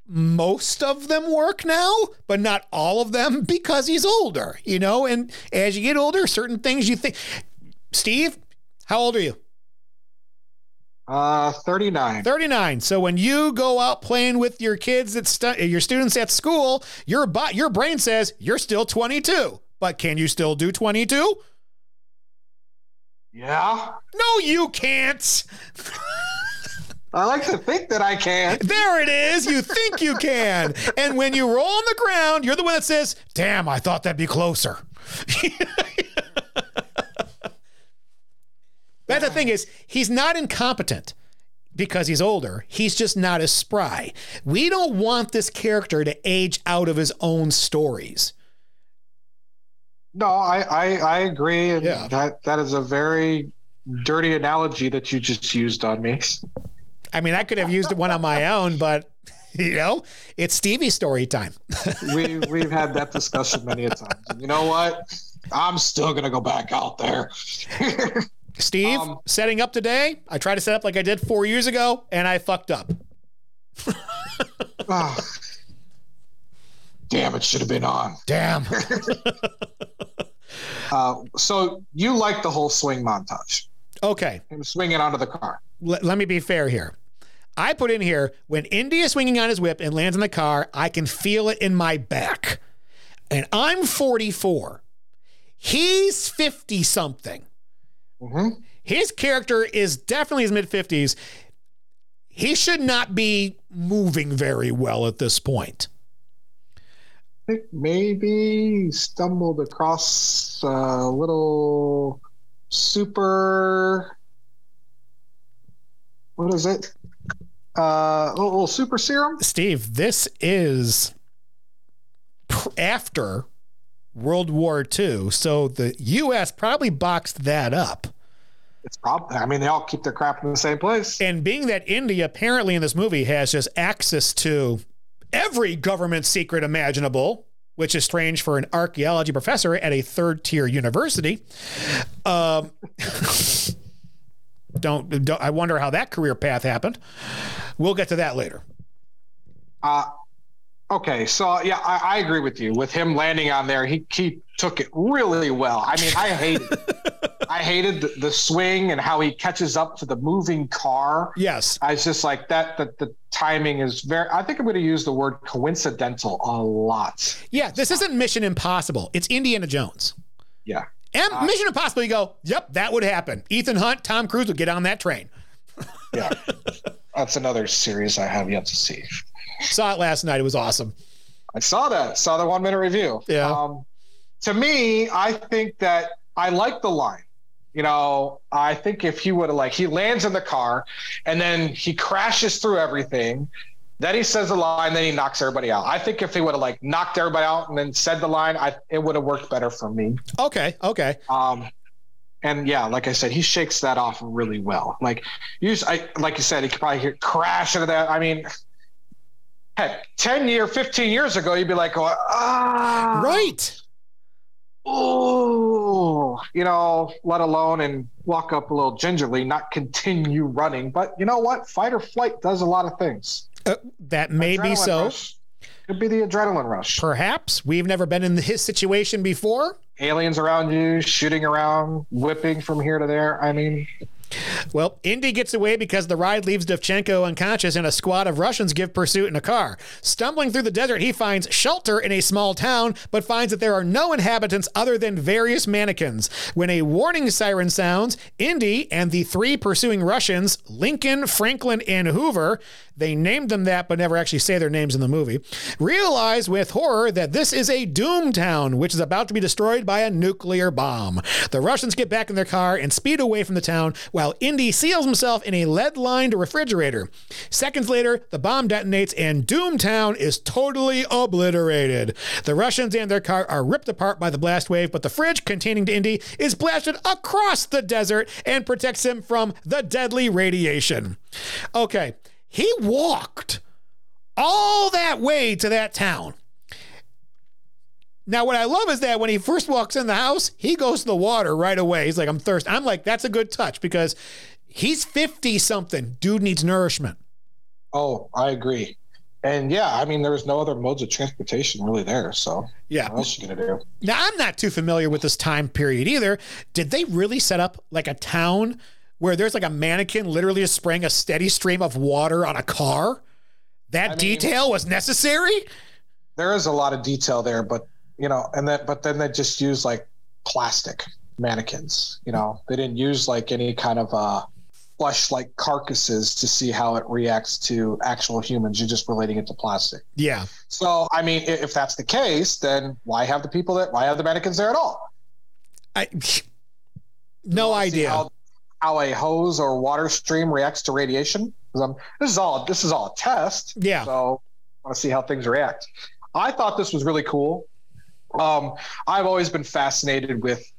Most of them work now, but not all of them because he's older, you know. And as you get older, certain things you think. Steve, how old are you? Uh, 39. 39. So when you go out playing with your kids at stu- your students at school, your bo- your brain says you're still 22 but can you still do 22? Yeah. No, you can't. I like to think that I can. There it is. You think you can. And when you roll on the ground, you're the one that says, Damn, I thought that'd be closer. That's the thing is, he's not incompetent because he's older. He's just not as spry. We don't want this character to age out of his own stories. No, I I, I agree, and Yeah. that that is a very dirty analogy that you just used on me. I mean, I could have used one on my own, but you know, it's Stevie story time. we we've had that discussion many a times. And you know what? I'm still gonna go back out there. Steve, Um, setting up today, I tried to set up like I did four years ago, and I fucked up. Ah. Damn, it should have been on. Damn. Uh, so you like the whole swing montage? Okay, Him swinging onto the car. let, let me be fair here. I put in here when Indy is swinging on his whip and lands in the car, I can feel it in my back. And I'm 44. He's 50 something. Mm-hmm. His character is definitely his mid 50s. He should not be moving very well at this point. I think maybe he stumbled across a little super. What is it? Uh, a little super serum. Steve, this is pr- after World War II. So the U.S. probably boxed that up. It's probably. I mean, they all keep their crap in the same place. And being that Indy apparently in this movie has just access to every government secret imaginable, which is strange for an archaeology professor at a third tier university. Um, don't, don't I wonder how that career path happened. We'll get to that later. Uh, okay, so yeah, I, I agree with you. With him landing on there, he he took it really well. I mean, I hated, I hated the, the swing and how he catches up to the moving car. Yes. I was just like that. That the timing is very. I think I'm going to use the word coincidental a lot. Yeah, this isn't Mission Impossible. It's Indiana Jones. Yeah. And Mission Impossible, you go, yep, that would happen. Ethan Hunt, Tom Cruise would get on that train. Yeah. That's another series I have yet to see. Saw it last night. It was awesome. I saw that. Saw the one minute review. Yeah. Um, to me, I think that I like the line. You know, I think if he would have like he lands in the car and then he crashes through everything, then he says the line, then he knocks everybody out. I think if he would have like knocked everybody out and then said the line, I it would have worked better for me. Okay, okay. Um, and yeah, like I said, he shakes that off really well. Like you, I like you said, he could probably hear crash into that. I mean, heck, ten year, fifteen years ago, you'd be like, going, ah, Right. oh, you know, let alone and walk up a little gingerly, not continue running. But you know what? Fight or flight does a lot of things. Uh, that may be so. rush. Could be the adrenaline rush. Perhaps. We've never been in his situation before. Aliens around you, shooting around, whipping from here to there. I mean, Well, Indy gets away because the ride leaves Dovchenko unconscious and a squad of Russians give pursuit in a car. Stumbling through the desert, he finds shelter in a small town, but finds that there are no inhabitants other than various mannequins. When a warning siren sounds, Indy and the three pursuing Russians, Lincoln, Franklin, and Hoover, they named them that but never actually say their names in the movie, realize with horror that this is a doom town which is about to be destroyed by a nuclear bomb. The Russians get back in their car and speed away from the town while Indy seals himself in a lead lined refrigerator. Seconds later, the bomb detonates and Doomtown is totally obliterated. The Russians and their car are ripped apart by the blast wave, but the fridge containing Indy is blasted across the desert and protects him from the deadly radiation. Okay, he walked all that way to that town. Now, what I love is that when he first walks in the house, he goes to the water right away. He's like, I'm thirsty. I'm like, that's a good touch because he's 50 something. Dude needs nourishment. Oh, I agree. And yeah, I mean, there was no other modes of transportation really there. So Yeah. what else you gonna do? Now, I'm not too familiar with this time period either. Did they really set up like a town where there's like a mannequin literally just spraying a steady stream of water on a car? That I mean- detail was necessary? There is a lot of detail there, but you know, and then but then they just use like plastic mannequins. You know, they didn't use like any kind of uh, flesh like carcasses to see how it reacts to actual humans. You're just relating it to plastic. Yeah. So I mean, if that's the case, then why have the people that why have the mannequins there at all? I no idea. how, how a hose or water stream reacts to radiation. This is all this is all a test. Yeah. So I want to see how things react. I thought this was really cool. Um, I've always been fascinated with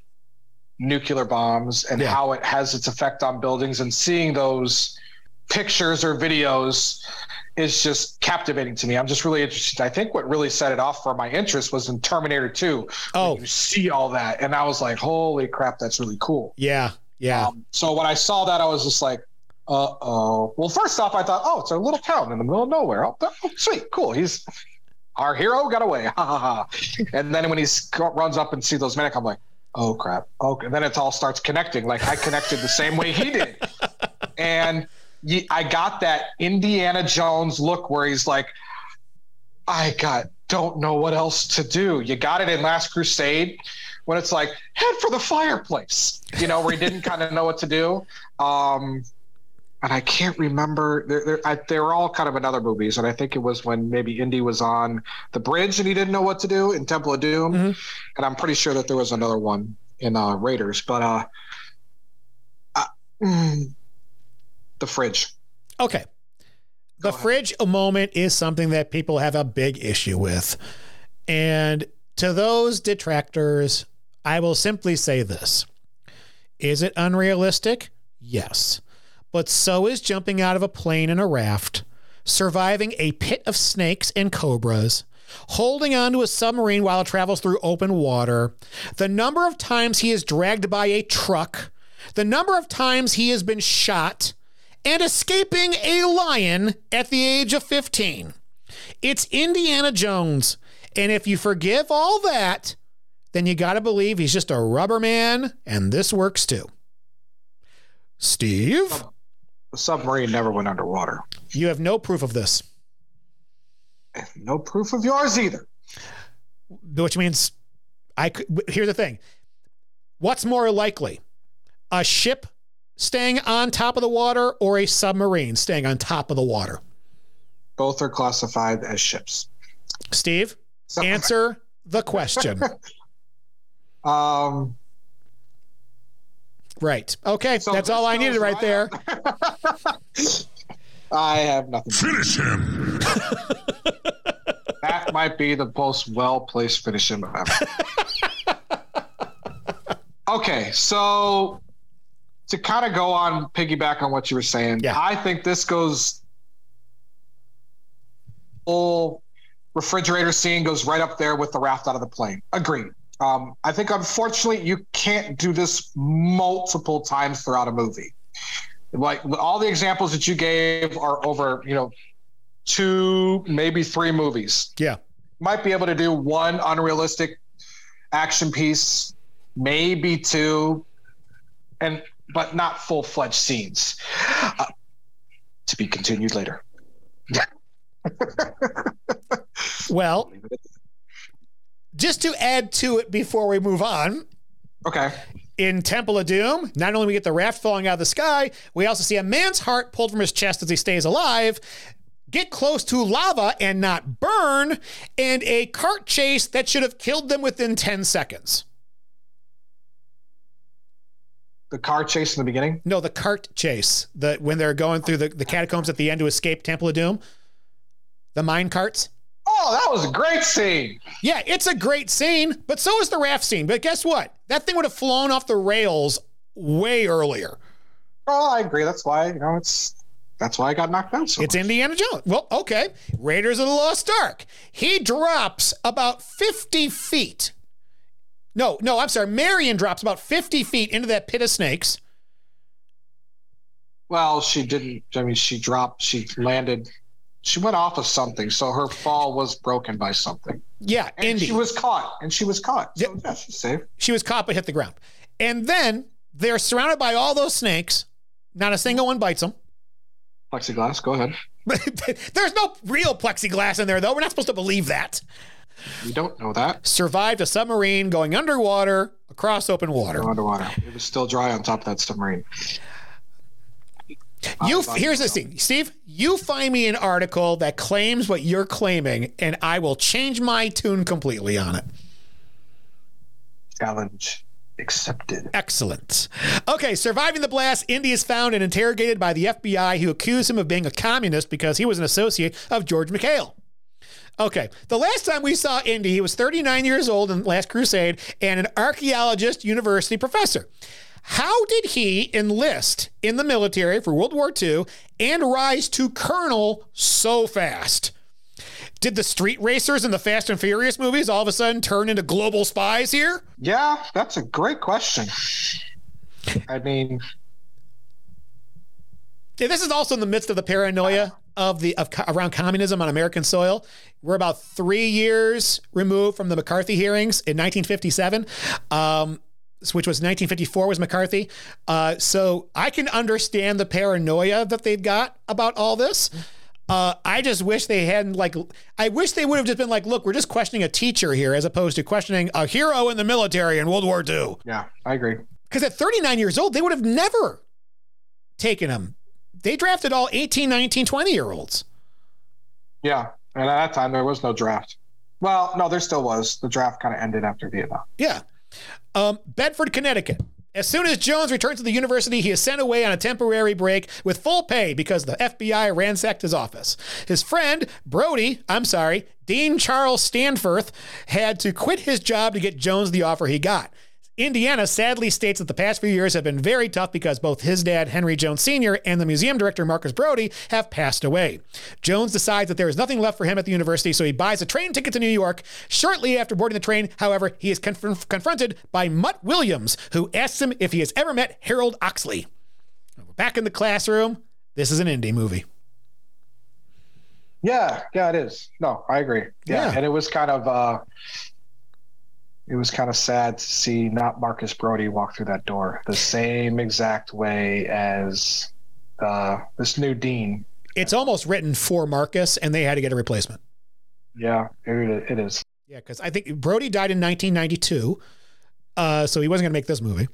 nuclear bombs and Yeah. how it has its effect on buildings, and seeing those pictures or videos is just captivating to me. I'm just really interested. I think what really set it off for my interest was in Terminator 2. Oh. you see all that, and I was like, "Holy crap, that's really cool." Yeah. Yeah. Um, so when I saw that, I was just like, "Uh oh." Well, first off, I thought, "Oh, it's a little town in the middle of nowhere. Oh, oh, sweet, cool. He's our hero got away." Ha ha ha. And then when he runs up and see those medic, I'm like, "Oh crap." Okay. And then it all starts connecting. Like I connected the same way he did, and I got that Indiana Jones look where he's like, "I got." Don't know what else to do. You got it in Last Crusade when it's like head for the fireplace, you know, where he didn't kind of know what to do. Um, and I can't remember. They're, they're, I, they were all kind of in other movies, and I think it was when maybe Indy was on the bridge and he didn't know what to do in Temple of Doom, and I'm pretty sure that there was another one in uh, Raiders, but uh, uh, mm, the fridge. Okay. The fridge moment is something that people have a big issue with. And to those detractors, I will simply say this Is it unrealistic? Yes. But so is jumping out of a plane in a raft, surviving a pit of snakes and cobras, holding onto a submarine while it travels through open water, the number of times he is dragged by a truck, the number of times he has been shot, and escaping a lion at the age of 15. It's Indiana Jones. And if you forgive all that, then you got to believe he's just a rubber man, and this works too. Steve, The submarine never went underwater. you have no proof of this, No proof of yours either. which means I could. Here's the thing what's more likely? A ship staying on top of the water or a submarine staying on top of the water? Both are classified as ships. Steve, answer the question. Um, Right. Okay. That's all I needed right there. I have nothing. Finish him. That might be the most well placed finish in ever. okay, so to kind of go on piggyback on what you were saying, Yeah. I think this goes full refrigerator scene goes right up there with the raft out of the plane. Agreed. Um, I think unfortunately you can't do this multiple times throughout a movie. Like all the examples that you gave are over, you know, two, maybe three movies. Yeah. Might be able to do one unrealistic action piece, maybe two, and but not full fledged scenes. Uh, to be continued later. Well, just to add to it before we move on, Okay. in Temple of Doom, not only we get the raft falling out of the sky, we also see a man's heart pulled from his chest as he stays alive, get close to lava and not burn, and a cart chase that should have killed them within 10 seconds. The car chase in the beginning. No, the cart chase. The when they're going through the, the catacombs at the end to escape Temple of Doom. The mine carts. Oh, that was a great scene. Yeah, it's a great scene, but so is the raft scene. But guess what? That thing would have flown off the rails way earlier. Oh, I agree. That's why you know it's that's why I got knocked down. So It's Indiana Jones. Well, okay. Raiders of the Lost Ark. He drops about 50 feet. No, no, I'm sorry. Marion drops about 50 feet into that pit of snakes. well, she didn't. I mean, she dropped. She landed. She went off of something, so her fall was broken by something. Yeah, And Indy. she was caught, and she was caught. So yeah, she's safe. She was caught but hit the ground. And then they're surrounded by all those snakes. Not a single one bites them. Plexiglass. Go ahead. There's no real plexiglass in there, though. We're not supposed to believe that. You don't know that. Survived a submarine going underwater across open water. Underwater. It was still dry on top of that submarine. You here's the thing, Steve. You find me an article that claims what you're claiming, and I will change my tune completely on it. Challenge accepted. Excellent. Okay, surviving the blast, Indy is found and interrogated by the FBI, who accuse him of being a communist because he was an associate of George McHale. Okay, the last time we saw Indy, he was 39 years old in the Last Crusade and an archaeologist, university professor. How did he enlist in the military for World War II and rise to colonel so fast? Did the street racers in the Fast and Furious movies all of a sudden turn into global spies here? Yeah, that's a great question. I mean, this is also in the midst of the paranoia of the of around communism on American soil. We're about three years removed from the McCarthy hearings in 1957. Um, which was 1954 was McCarthy. Uh, so I can understand the paranoia that they've got about all this. Uh, I just wish they hadn't like. I wish they would have just been like, "Look, we're just questioning a teacher here, as opposed to questioning a hero in the military in World War II." Yeah, I agree. Because at 39 years old, they would have never taken him. They drafted all 18, 19, 20 year olds. Yeah, and at that time there was no draft. Well, no, there still was. The draft kind of ended after Vietnam. Yeah. Um, Bedford, Connecticut. As soon as Jones returns to the university, he is sent away on a temporary break with full pay because the FBI ransacked his office. His friend, Brody, I'm sorry, Dean Charles Stanforth, had to quit his job to get Jones the offer he got. Indiana sadly states that the past few years have been very tough because both his dad, Henry Jones Sr., and the museum director, Marcus Brody, have passed away. Jones decides that there is nothing left for him at the university, so he buys a train ticket to New York. Shortly after boarding the train, however, he is conf- confronted by Mutt Williams, who asks him if he has ever met Harold Oxley. We're back in the classroom. This is an Indy movie. Yeah, yeah, it is. No, I agree. Yeah, Yeah. and it was kind of uh it was kind of sad to see not Marcus Brody walk through that door the same exact way as uh this new dean. It's almost written for Marcus, and they had to get a replacement. Yeah, it, it is. Yeah, because I think Brody died in 1992, uh, so he wasn't going to make this movie.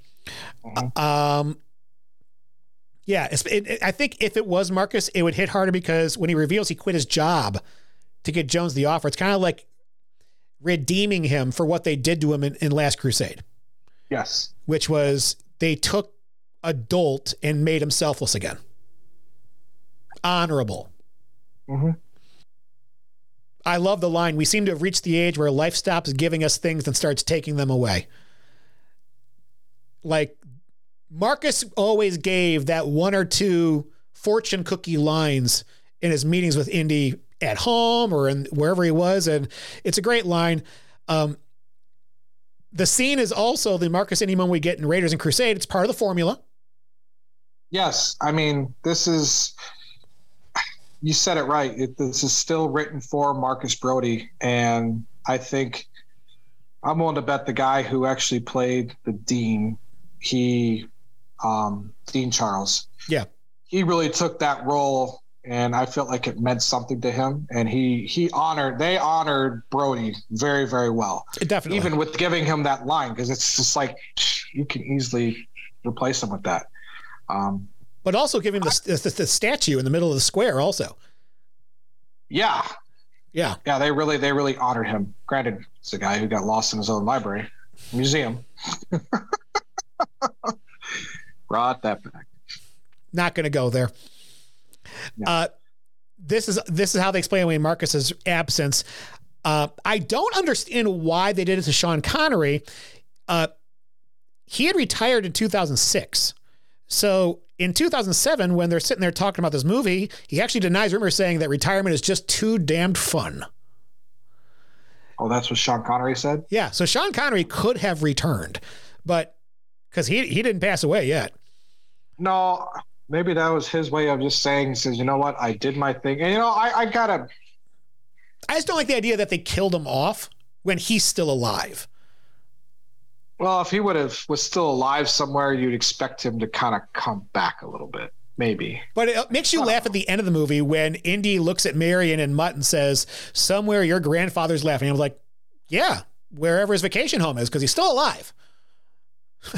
Um, yeah, it, it- I think if it was Marcus, it would hit harder because when he reveals he quit his job to get Jones the offer, it's kind of like redeeming him for what they did to him in, in Last Crusade, Yes. which was they took adult and made him selfless again, honorable. Mm-hmm. I love the line. We seem to have reached the age where life stops giving us things and starts taking them away. Like Marcus always gave that one or two fortune cookie lines in his meetings with Indy at home or in wherever he was, and it's a great line. Um, the scene is also the Marcus Indy moment we get in Raiders and Crusade. It's part of the formula. Yes, I mean this is. You said it right. It, this is still written for Marcus Brody, and I think I'm willing to bet the guy who actually played the dean, he, um, Dean Charles, Yeah. he really took that role, and I felt like it meant something to him, and he he honored they honored Brody very very well, Definitely. even with giving him that line because it's just like you can easily replace him with that. Um, but also give him the, the, the statue in the middle of the square, also. Yeah. Yeah. Yeah, they really they really honored him. Granted, it's a guy who got lost in his own library, museum. Brought that back. Not going to go there. Uh, this is this is how they explain away Marcus's absence. Uh, I don't understand why they did it to Sean Connery. Uh, he had retired in 2006. So in 2007, when they're sitting there talking about this movie, he actually denies rumors saying that retirement is just too damned fun. Oh, that's what Sean Connery said. Yeah, so Sean Connery could have returned, but because he he didn't pass away yet. No, maybe that was his way of just saying, says, you know what, I did my thing, and you know, I, I gotta. I just don't like the idea that they killed him off when he's still alive. Well, if he would have was still alive somewhere, you'd expect him to kind of come back a little bit, maybe. But it makes you laugh at the end of the movie when Indy looks at Marion and Mutt and says, "Somewhere your grandfather's laughing." I was like, Yeah, wherever his vacation home is, because he's still alive.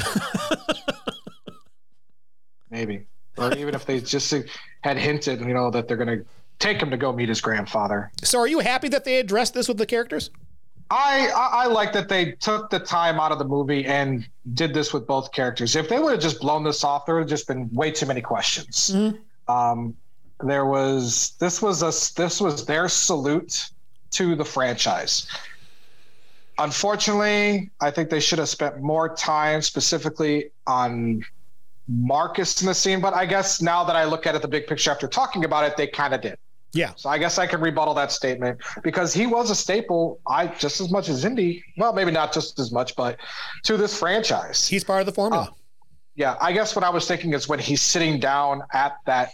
Maybe, or even if they just had hinted, you know, that they're going to take him to go meet his grandfather. So, are you happy that they addressed this with the characters? I, I, I like that they took the time out of the movie and did this with both characters. If they would have just blown this off, there would have just been way too many questions. Mm-hmm. Um, there was this was a this was their salute to the franchise. Unfortunately, I think they should have spent more time specifically on Marcus in the scene. But I guess now that I look at it, the big picture after talking about it, they kind of did. Yeah. So I guess I can rebuttal that statement because he was a staple. I just as much as Indy. Well, maybe not just as much, but to this franchise, he's part of the formula. Uh, yeah, I guess what I was thinking is when he's sitting down at that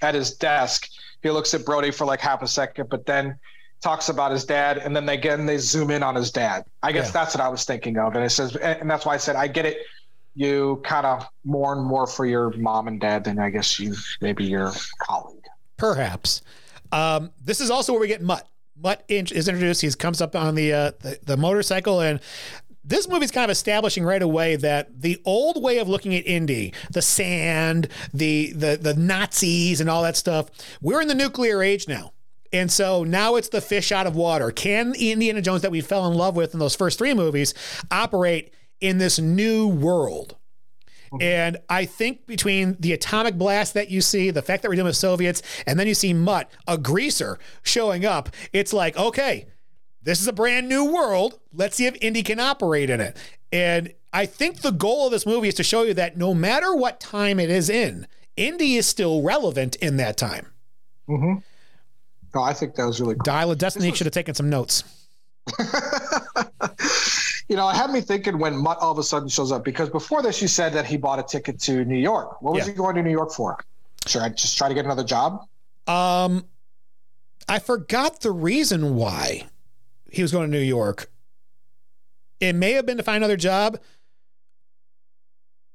at his desk, he looks at Brody for like half a second, but then talks about his dad, and then again they zoom in on his dad. I guess yeah. that's what I was thinking of, and it says, and that's why I said I get it. You kind of mourn more for your mom and dad than I guess you maybe your colleague. Perhaps. Um, this is also where we get Mutt. Mutt is introduced. He comes up on the, uh, the the motorcycle, and this movie's kind of establishing right away that the old way of looking at Indy, the sand, the the the Nazis, and all that stuff, we're in the nuclear age now. And so now it's the fish out of water. Can Indiana Jones that we fell in love with in those first three movies operate in this new world? And I think between the atomic blast that you see, the fact that we're dealing with Soviets, and then you see Mutt, a greaser, showing up, it's like, okay, this is a brand new world. Let's see if Indy can operate in it. And I think the goal of this movie is to show you that no matter what time it is in, Indy is still relevant in that time. Mm-hmm. No, I think that was really cool. Dial of Destiny was- should have taken some notes. you know, it had me thinking when Mutt all of a sudden shows up because before this, you said that he bought a ticket to New York. What was yeah. he going to New York for? Sure, I just try to get another job? Um, I forgot the reason why he was going to New York. It may have been to find another job.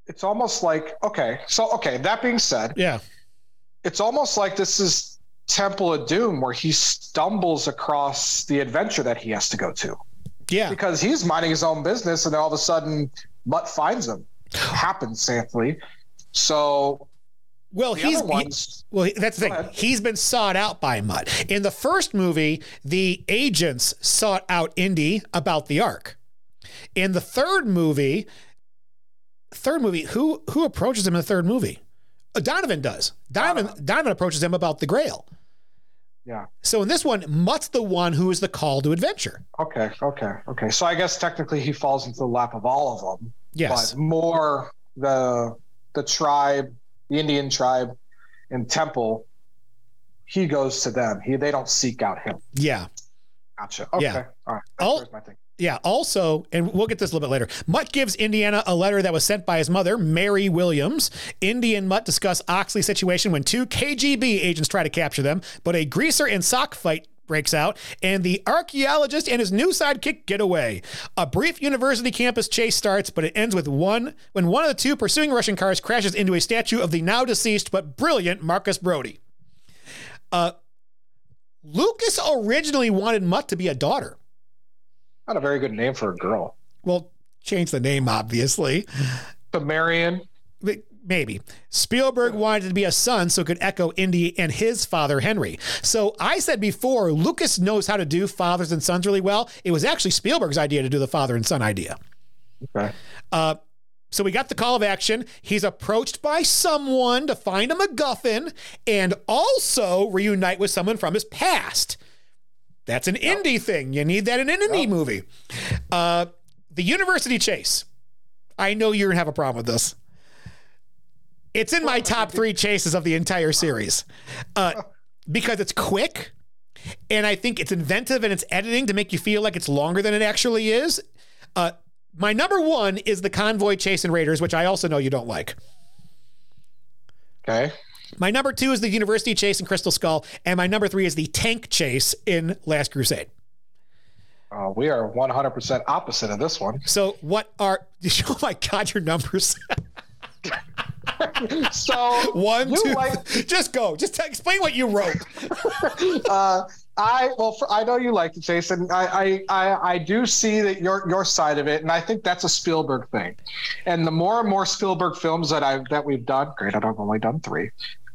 It's almost like okay, so okay. That being said, yeah, it's almost like this is Temple of Doom where he stumbles across the adventure that he has to go to. Yeah. Because he's minding his own business and then all of a sudden Mutt finds him. happens, sadly. So well, he's ones, he, well. That's the thing. He's been sought out by Mutt. In the first movie, the agents sought out Indy about the Ark. In the third movie, third movie, who who approaches him in the third movie? Uh, Donovan does. Donovan Donovan approaches him about the Grail. Yeah. So in this one, Mutt's the one who is the call to adventure. Okay, okay, okay. So I guess technically he falls into the lap of all of them. Yes. But more the the tribe, the Indian tribe, and Temple. He goes to them. He they don't seek out him. Yeah. Gotcha. Okay. Yeah. All right. That's my thing. Yeah. Also, and we'll get this a little bit later. Mutt gives Indiana a letter that was sent by his mother, Mary Williams. Indy and Mutt discuss Oxley's situation when two KGB agents try to capture them, but a greaser and sock fight breaks out, and the archaeologist and his new sidekick get away. A brief university campus chase starts, but it ends with one when one of the two pursuing Russian cars crashes into a statue of the now deceased but brilliant Marcus Brody. Uh, Lucas originally wanted Mutt to be a daughter. Not a very good name for a girl. Well, change the name, obviously. Marion. Maybe. Spielberg wanted to be a son so it could echo Indy and his father, Henry. So I said before, Lucas knows how to do fathers and sons really well. It was actually Spielberg's idea to do the father and son idea. Okay. Uh, so we got the call of action. He's approached by someone to find a MacGuffin and also reunite with someone from his past. That's an. Indy thing. You need that in an Indy yep. movie. Uh, the University Chase. I know you're going to have a problem with this. It's in my top three chases of the entire series uh, because it's quick and I think it's inventive and its editing to make you feel like it's longer than it actually is. Uh, my number one is the convoy chase in Raiders, which I also know you don't like. Okay. My number two is the University Chase in Crystal Skull, and my number three is the Tank Chase in Last Crusade. Uh, we are 100% opposite of this one. So, what are, oh my God, your numbers. so, one, two, like, just go. Just t- explain what you wrote. uh, I well, for, I know you like it, Jason. I, I I I do see that your your side of it, and I think that's a Spielberg thing. And the more and more Spielberg films that I that we've done, great, I've only done three.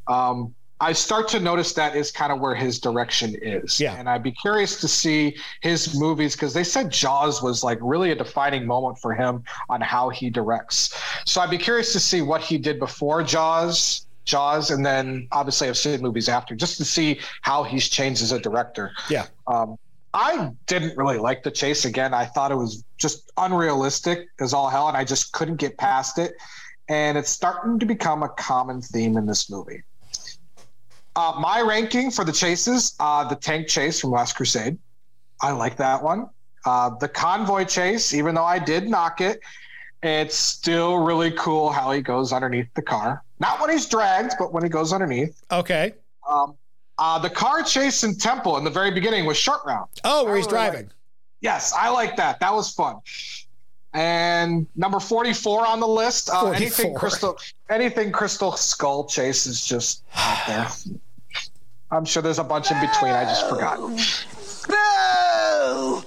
Um, I start to notice that is kind of where his direction is. Yeah. And I'd be curious to see his movies because they said Jaws was like really a defining moment for him on how he directs. So I'd be curious to see what he did before Jaws, Jaws, and then obviously I've seen movies after just to see how he's changed as a director. Yeah. Um, I didn't really like the chase again. I thought it was just unrealistic as all hell, and I just couldn't get past it. And it's starting to become a common theme in this movie. Uh, my ranking for the chases, uh, the tank chase from Last Crusade. I like that one. Uh, the convoy chase, even though I did knock it, it's still really cool how he goes underneath the car. Not when he's dragged, but when he goes underneath. Okay. Um, uh, the car chase in Temple in the very beginning was short round. Oh, where I he's really driving. liked- yes, I like that. That was fun. And number 44 on the list, uh, anything crystal, anything crystal skull chase is just out there. I'm sure there's a bunch in between. I just forgot. Boo!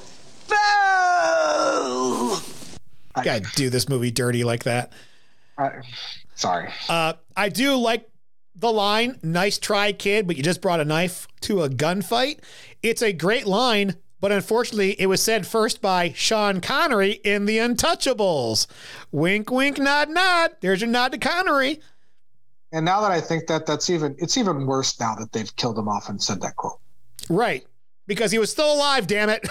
Boo! Gotta do this movie dirty like that. I, sorry. Uh, I do like the line, nice try, kid, but you just brought a knife to a gunfight. It's a great line, but unfortunately, it was said first by Sean Connery in The Untouchables. Wink, wink, nod, nod. There's your nod to Connery. And now that I think that, that's even it's even worse now that they've killed him off and said that quote. Right. Because he was still alive, damn it.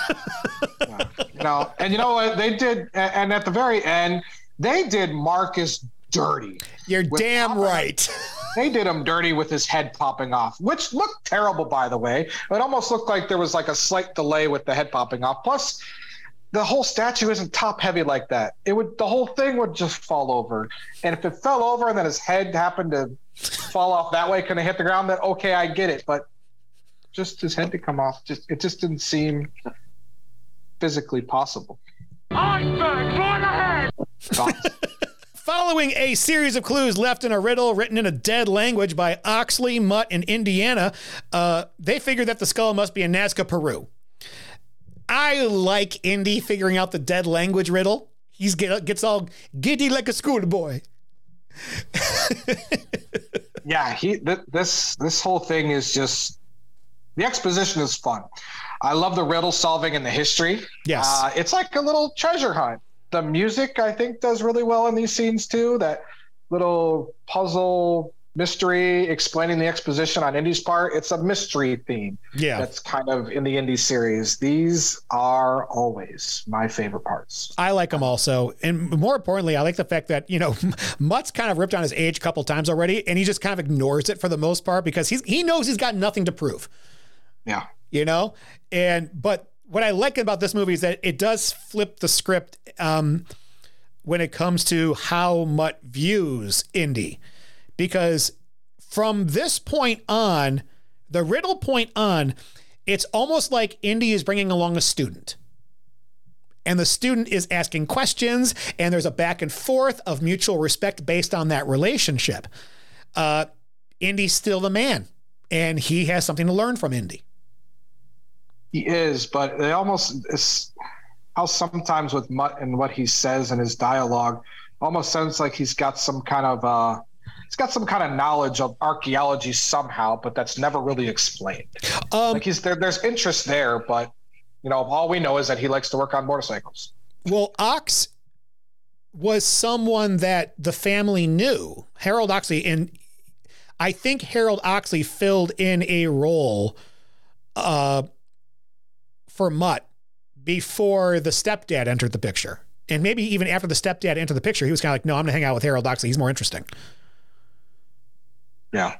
You know, and you know what they did, and at the very end, they did Marcus dirty. You're damn right. They did him dirty with his head popping off, which looked terrible, by the way. It almost looked like there was like a slight delay with the head popping off. Plus, the whole statue isn't top heavy like that. It would the whole thing would just fall over. And if it fell over and then his head happened to fall off that way, couldn't hit the ground, then okay, I get it. But just his head to come off, just it just didn't seem physically possible. Iceberg, right ahead. Following a series of clues left in a riddle written in a dead language by Oxley, Mutt, and Indiana, uh, they figured that the skull must be in Nazca, Peru. I like Indy figuring out the dead language riddle. He's get, gets all giddy like a schoolboy. yeah, he th- this this whole thing is just the exposition is fun. I love the riddle solving and the history. Yes. uh, it's like a little treasure hunt. The music I think does really well in these scenes too. That little puzzle mystery explaining the exposition on Indy's part. It's a mystery theme. Yeah. that's kind of in the Indy series. These are always my favorite parts. I like them also. And more importantly, I like the fact that, you know, Mutt's kind of ripped on his age a couple times already, and he just kind of ignores it for the most part because he's he knows he's got nothing to prove. Yeah. you know and but what i like about this movie is that it does flip the script um, when it comes to how mutt views indy because from this point on the riddle point on it's almost like indy is bringing along a student. And the student is asking questions and there's a back and forth of mutual respect based on that relationship. Uh, indy's still the man and he has something to learn from indy. He is, but they almost how sometimes with Mutt and what he says in his dialogue almost sounds like he's got some kind of uh he's got some kind of knowledge of archaeology somehow, but that's never really explained. Um, like he's there there's interest there, but you know, all we know is that he likes to work on motorcycles. Well, Ox was someone that the family knew, Harold Oxley, and I think Harold Oxley filled in a role uh, for Mutt before the stepdad entered the picture. And maybe even after the stepdad entered the picture, he was kind of like, no, I'm going to hang out with Harold Oxley. He's more interesting. Yeah.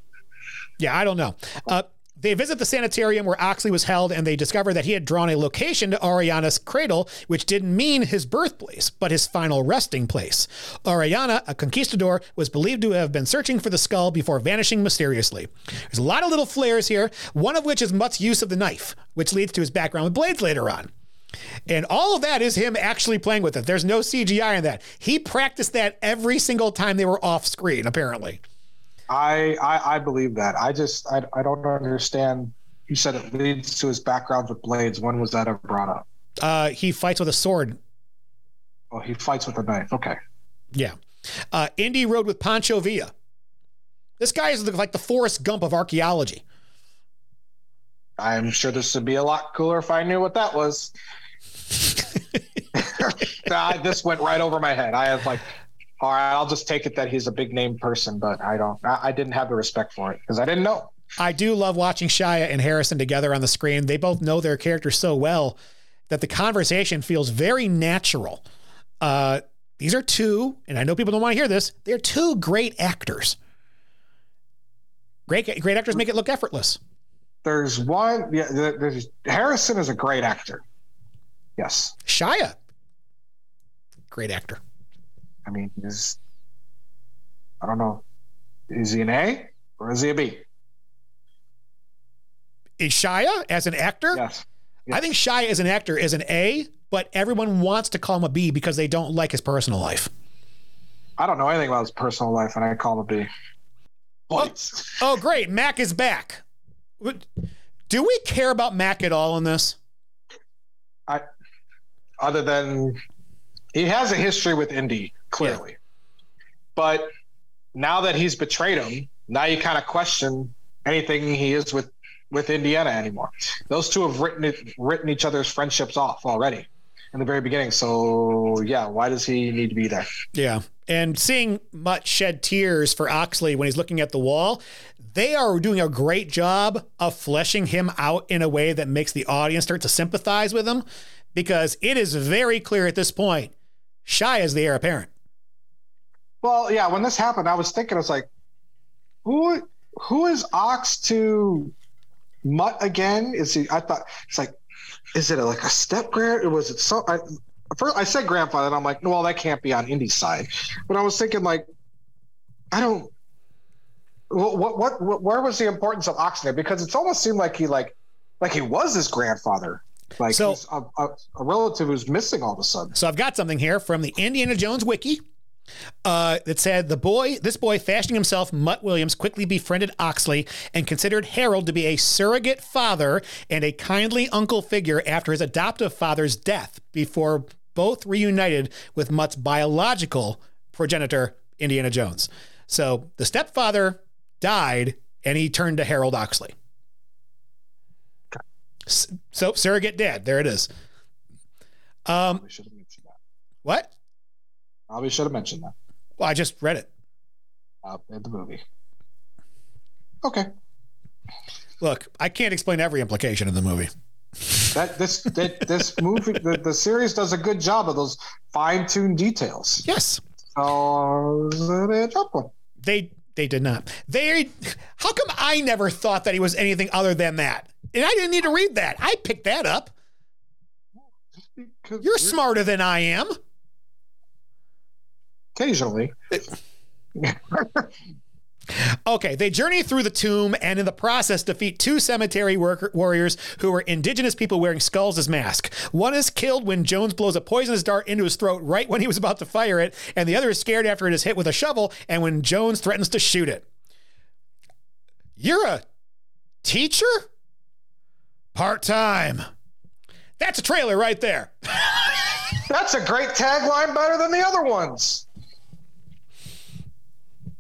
Yeah, I don't know. Uh, they visit the sanitarium where Oxley was held, and they discover that he had drawn a location to Orellana's cradle, which didn't mean his birthplace, but his final resting place. Orellana, a conquistador, was believed to have been searching for the skull before vanishing mysteriously. There's a lot of little flares here, one of which is Mutt's use of the knife, which leads to his background with blades later on. And all of that is him actually playing with it. There's no CGI in that. He practiced that every single time they were off screen, apparently. I, I I believe that. I just I, I don't understand you said it leads to his background with blades. When was that ever brought up? Uh, he fights with a sword. Oh, he fights with a knife. Okay. Yeah. Uh, Indy rode with Pancho Villa. This guy is like the Forrest Gump of archaeology. I'm sure this would be a lot cooler if I knew what that was. I, this went right over my head. I have like, all right, I'll just take it that he's a big name person, but I don't, I, I didn't have the respect for it because I didn't know. I do love watching Shia and Harrison together on the screen. They both know their characters so well that the conversation feels very natural. Uh, these are two, and I know people don't want to hear this. They're two great actors. Great, great actors make it look effortless. There's one. Yeah, there's Harrison is a great actor. Yes. Shia, great actor. I mean, is I don't know, is he an A or is he a B? Is Shia as an actor? Yes. yes. I think Shia as an actor is an A, but everyone wants to call him a B because they don't like his personal life. I don't know anything about his personal life, and I call him a B. Oh, oh, great. Mac is back. Do we care about Mac at all in this? I, other than he has a history with Indy, clearly. Yeah. But now that he's betrayed him, now you kind of question anything he is with with Indiana anymore. Those two have written it, written each other's friendships off already in the very beginning. So yeah, why does he need to be there? Yeah, and seeing Mutt shed tears for Oxley when he's looking at the wall, they are doing a great job of fleshing him out in a way that makes the audience start to sympathize with him, because it is very clear at this point, Shia is the heir apparent. Well, yeah, when this happened, I was thinking, I was like, who who is Ox to Mutt again? Is he? I thought it's like, is it a, like a step grand? Or was it so? I, first, I said grandfather, and I'm like, well, that can't be on Indy's side. But I was thinking, like, I don't. What, what what where was the importance of Ox there? Because it's almost seemed like he like like he was his grandfather. Like so, a, a, a relative who's missing all of a sudden. So I've got something here from the Indiana Jones wiki uh, that said the boy, this boy fashioning himself, Mutt Williams, quickly befriended Oxley and considered Harold to be a surrogate father and a kindly uncle figure after his adoptive father's death before both reunited with Mutt's biological progenitor, Indiana Jones. So the stepfather died and he turned to Harold Oxley. So surrogate dad, there it is. Um, what? Probably should have mentioned that. Well, I just read it. Uh, in the movie. Okay. Look, I can't explain every implication of the movie. That this that, this movie the, the series does a good job of those fine tuned details. Yes. So they dropped one. They they did not. They how come I never thought that he was anything other than that? And I didn't need to read that. I picked that up. You're smarter than I am. Occasionally. Okay, they journey through the tomb and in the process defeat two cemetery worker, warriors who were indigenous people wearing skulls as masks. One is killed when Jones blows a poisonous dart into his throat right when he was about to fire it, and the other is scared after it is hit with a shovel and when Jones threatens to shoot it. You're a teacher? Part time. That's a trailer right there. That's a great tagline, better than the other ones.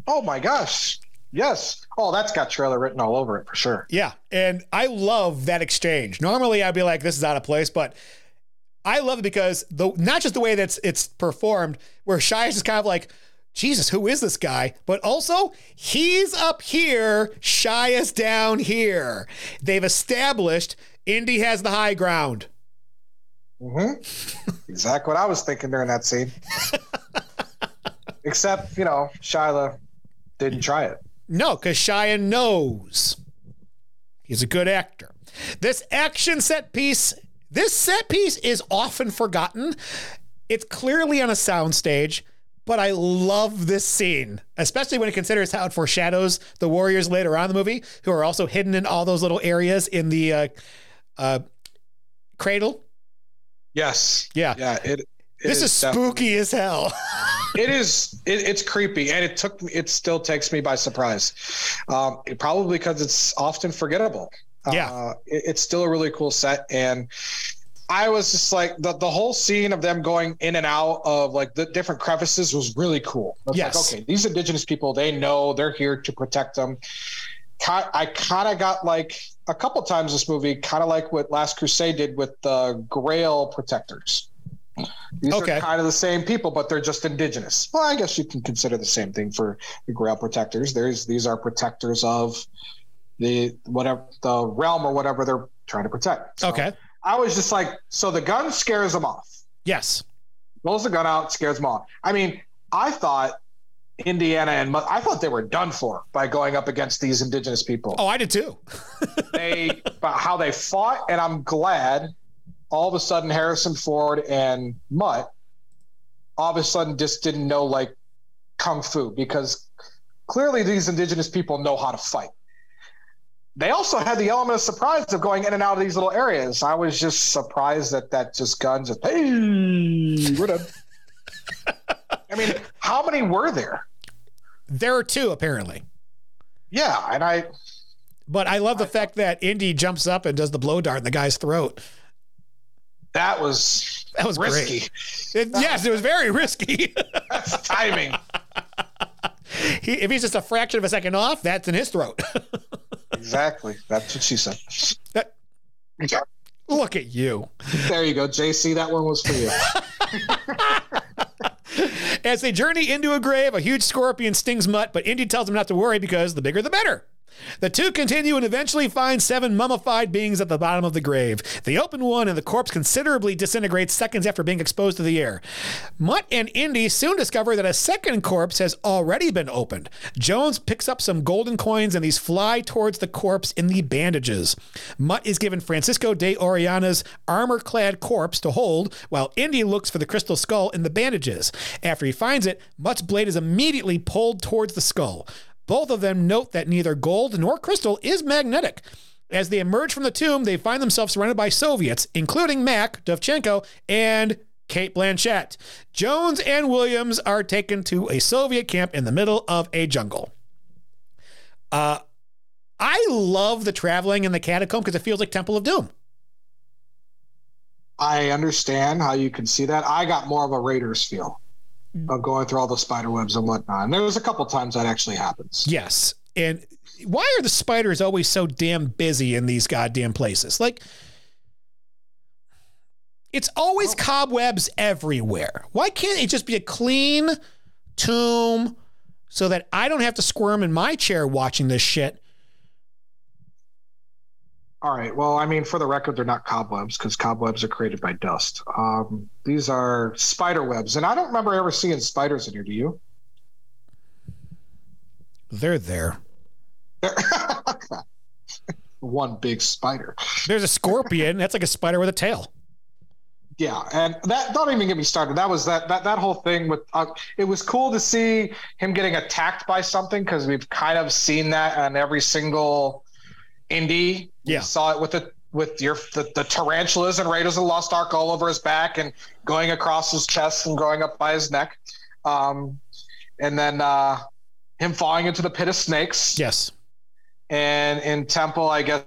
Oh my gosh. Yes. Oh, that's got trailer written all over it for sure. Yeah. And I love that exchange. Normally I'd be like, this is out of place, but I love it because the not just the way that's it's performed, where Shia is just kind of like, Jesus, who is this guy? But also, he's up here, Shia's down here. They've established Indy has the high ground. Mm-hmm. exactly what I was thinking during that scene. Except, you know, Shyla didn't try it. No, because Shia knows he's a good actor. This action set piece, this set piece is often forgotten. It's clearly on a soundstage, but I love this scene, especially when it considers how it foreshadows the warriors later on in the movie, who are also hidden in all those little areas in the uh, uh, cradle. Yes. Yeah. Yeah. It. This is, is spooky as hell. it is it, it's creepy and it took me it still takes me by surprise um, it, probably because it's often forgettable Yeah. Uh, it- it's still a really cool set. And I was just like, the, the whole scene of them going in and out of like the different crevices was really cool. Was Yes. like, okay, these indigenous people, they know they're here to protect them. I kind of got like a couple times this movie, kind of like what Last Crusade did with the Grail protectors. These Okay. are kind of the same people, but they're just indigenous. Well, I guess you can consider the same thing for the Grail protectors. There's these are protectors of the whatever the realm or whatever they're trying to protect. So Okay. I was just like, so the gun scares them off. Yes. Pulls the gun out, scares them off. I mean, I thought Indiana and I thought they were done for by going up against these indigenous people. Oh, I did too. they about how they fought, and I'm glad all of a sudden Harrison Ford and Mutt all of a sudden just didn't know like kung fu because clearly these indigenous people know how to fight. They also had the element of surprise of going in and out of these little areas. I was just surprised that that just guns just hey, we're done. I mean, how many were there? There are two apparently. Yeah, and I But I love the fact that Indy jumps up and does the blow dart in the guy's throat. That was That was risky. It- yes, it was very risky. That's timing. he, if he's just a fraction of a second off, that's in his throat. Exactly. That's what she said. That- Look at you. There you go, JC. That one was for you. As they journey into a grave, a huge scorpion stings Mutt, but Indy tells him not to worry because the bigger the better. The two continue and eventually find seven mummified beings at the bottom of the grave. They open one and the corpse considerably disintegrates seconds after being exposed to the air. Mutt and Indy soon discover that a second corpse has already been opened. Jones picks up some golden coins and these fly towards the corpse in the bandages. Mutt is given Francisco de Orellana's armor clad corpse to hold, while Indy looks for the crystal skull in the bandages. After he finds it, Mutt's blade is immediately pulled towards the skull. Both of them note that neither gold nor crystal is magnetic. As they emerge from the tomb, they find themselves surrounded by Soviets, including Mac, Dovchenko, and Cate Blanchett. Jones and Williams are taken to a Soviet camp in the middle of a jungle. Uh, I love the traveling in the catacomb because it feels like Temple of Doom. I understand how you can see that. I got more of a Raiders feel of going through all the spider webs and whatnot. And there was a couple times that actually happens. Yes. And why are the spiders always so damn busy in these goddamn places? Like, it's always cobwebs everywhere. Why can't it just be a clean tomb so that I don't have to squirm in my chair watching this shit? All right. Well, I mean, for the record, they're not cobwebs because cobwebs are created by dust. Um, these are spider webs. And I don't remember ever seeing spiders in here. Do you? They're there. One big spider. There's a scorpion. That's like a spider with a tail. Yeah, and that don't even get me started. That was that that that whole thing with uh, it was cool to see him getting attacked by something because we've kind of seen that on every single Indy. Yeah. we saw it with the with your the, the tarantulas and Raiders of the Lost Ark all over his back and going across his chest and going up by his neck, um, and then uh, him falling into the pit of snakes. Yes. And in Temple, I guess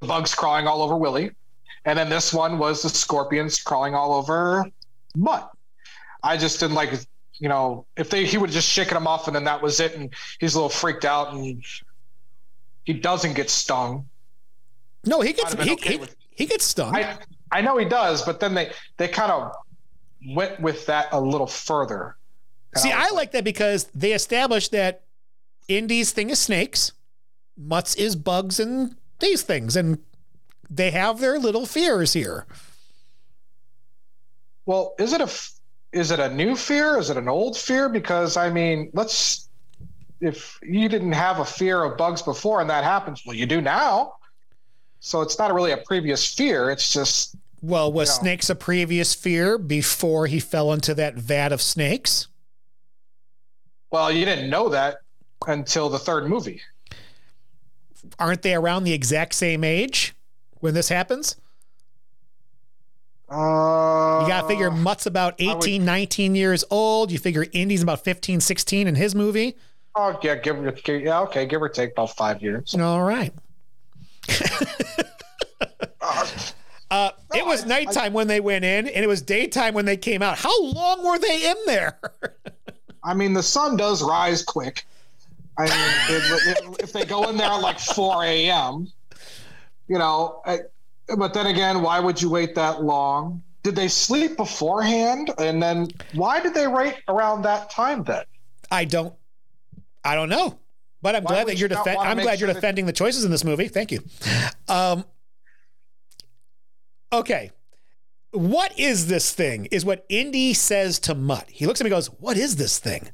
bugs crawling all over Willie. And then this one was the scorpions crawling all over Mutt. I just didn't like, you know, if they he would have just shaken him off and then that was it, and he's a little freaked out and he doesn't get stung. No, he gets I'd have been he, okay he, with- he gets stung. I I know he does, but then they they kind of went with that a little further. See, was I like that because they established that Indy's thing is snakes, Mutt's is bugs and these things, and they have their little fears here. Well, is it a is it a new fear? Is it an old fear? Because I mean, let's if you didn't have a fear of bugs before and that happens, well, you do now. So it's not really a previous fear. It's just Well, was No. snakes a previous fear before he fell into that vat of snakes? well, you didn't know that until the third movie. Aren't they around the exact same age when this happens? Uh, You got to figure Mutt's about 18, 19 years old. You figure Indy's about 15, 16 in his movie. Oh yeah, give, give yeah okay, give or take about five years. All right. Uh, it was nighttime when they went in, and it was daytime when they came out. How long were they in there? I mean, the sun does rise quick. I mean, if, if, they go in there at like 4 a.m., you know, I, but then again, why would you wait that long? Did they sleep beforehand? And then why did they wait around that time then? I don't, I don't know. But I'm why glad that you're defending. I'm glad sure you're defending that- the choices in this movie. Thank you. Um, okay. What is this thing? Is what Indy says to Mutt. He looks at me and goes, What is this thing?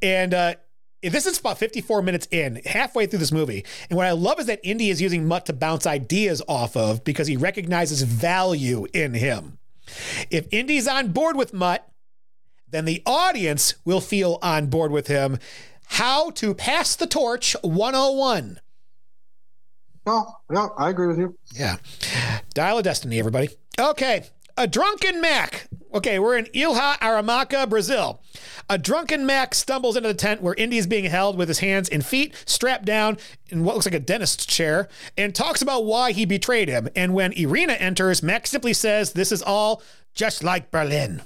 And uh, this is about 54 minutes in, halfway through this movie. And what I love is that Indy is using Mutt to bounce ideas off of because he recognizes value in him. If Indy's on board with Mutt, then the audience will feel on board with him. How to pass the torch 101. Oh, yeah, I agree with you. Yeah. Dial of Destiny, everybody. Okay. A drunken Mac. Okay, we're in Ilha Aramaca, Brazil. A drunken Mac stumbles into the tent where Indy is being held with his hands and feet strapped down in what looks like a dentist's chair and talks about why he betrayed him. And when Irina enters, Mac simply says, This is all just like Berlin.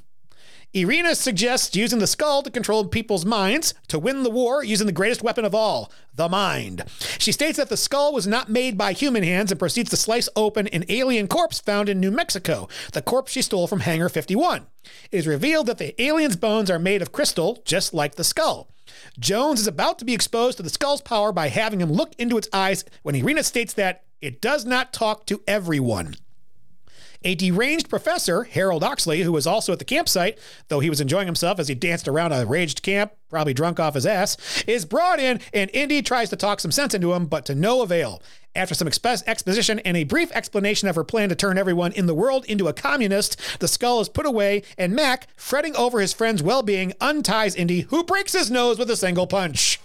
Irina suggests using the skull to control people's minds to win the war using the greatest weapon of all, the mind. She states that the skull was not made by human hands and proceeds to slice open an alien corpse found in New Mexico, the corpse she stole from Hangar 51. It is revealed that the alien's bones are made of crystal, just like the skull. Jones is about to be exposed to the skull's power by having him look into its eyes when Irina states that it does not talk to everyone. A deranged professor, Harold Oxley, who was also at the campsite, though he was enjoying himself as he danced around a raged camp, probably drunk off his ass, is brought in and Indy tries to talk some sense into him, but to no avail. After some exp- exposition and a brief explanation of her plan to turn everyone in the world into a communist, the skull is put away, and Mac, fretting over his friend's well being, unties Indy, who breaks his nose with a single punch.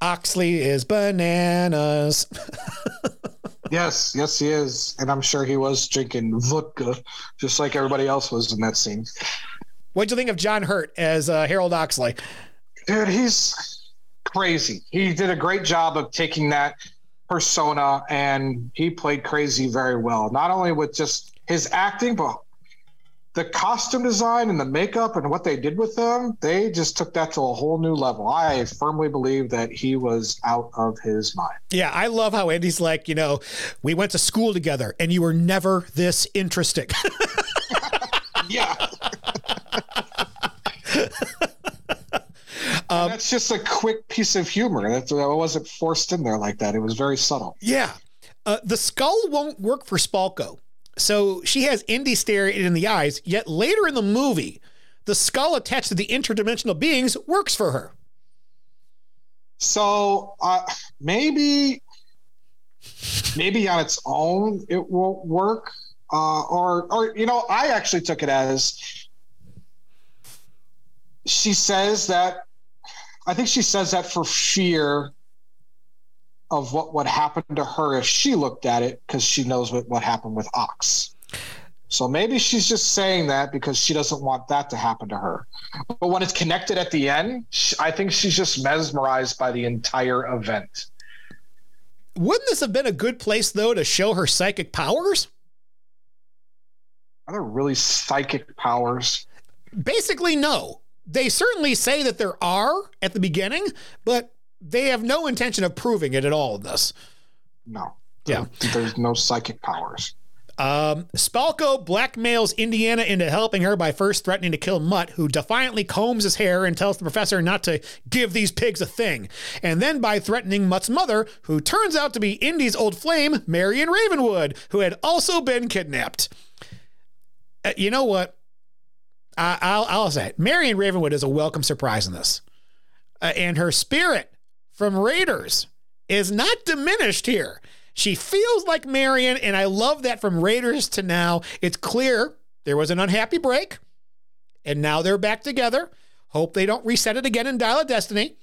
Oxley is bananas. Yes, yes, he is, and I'm sure he was drinking vodka, just like everybody else was in that scene. What'd you think of John Hurt as uh, Harold Oxley? Dude, he's crazy. He did a great job of taking that persona, and he played crazy very well. Not only with just his acting, but the costume design and the makeup and what they did with them, they just took that to a whole new level. I firmly believe that he was out of his mind. Yeah, I love how Indy's like, you know, we went to school together and you were never this interesting. yeah. Um, that's just a quick piece of humor. That, wasn't forced in there like that. It was very subtle. Yeah. Uh, the skull won't work for Spalko. So she has Indy stare it in the eyes, yet later in the movie, the skull attached to the interdimensional beings works for her. So uh, maybe, maybe on its own it won't work, uh, or or you know, I actually took it as she says that. I think she says that for fear of what would happen to her if she looked at it because she knows what, what happened with Ox. So maybe she's just saying that because she doesn't want that to happen to her. But when it's connected at the end, I think she's just mesmerized by the entire event. Wouldn't this have been a good place, though, to show her psychic powers? Are there really psychic powers? Basically, no. They certainly say that there are at the beginning, but they have no intention of proving it at all in this. No. Yeah. There's no psychic powers. Um, Spalko blackmails Indiana into helping her by first threatening to kill Mutt, who defiantly combs his hair and tells the professor not to give these pigs a thing. And then by threatening Mutt's mother, who turns out to be Indy's old flame, Marion Ravenwood, who had also been kidnapped. Uh, you know what? I, will I'll say it. Marion Ravenwood is a welcome surprise in this. Uh, and her spirit from Raiders is not diminished here. She feels like Marion, and I love that from Raiders to now. It's clear there was an unhappy break, and now they're back together. Hope they don't reset it again in Dial of Destiny.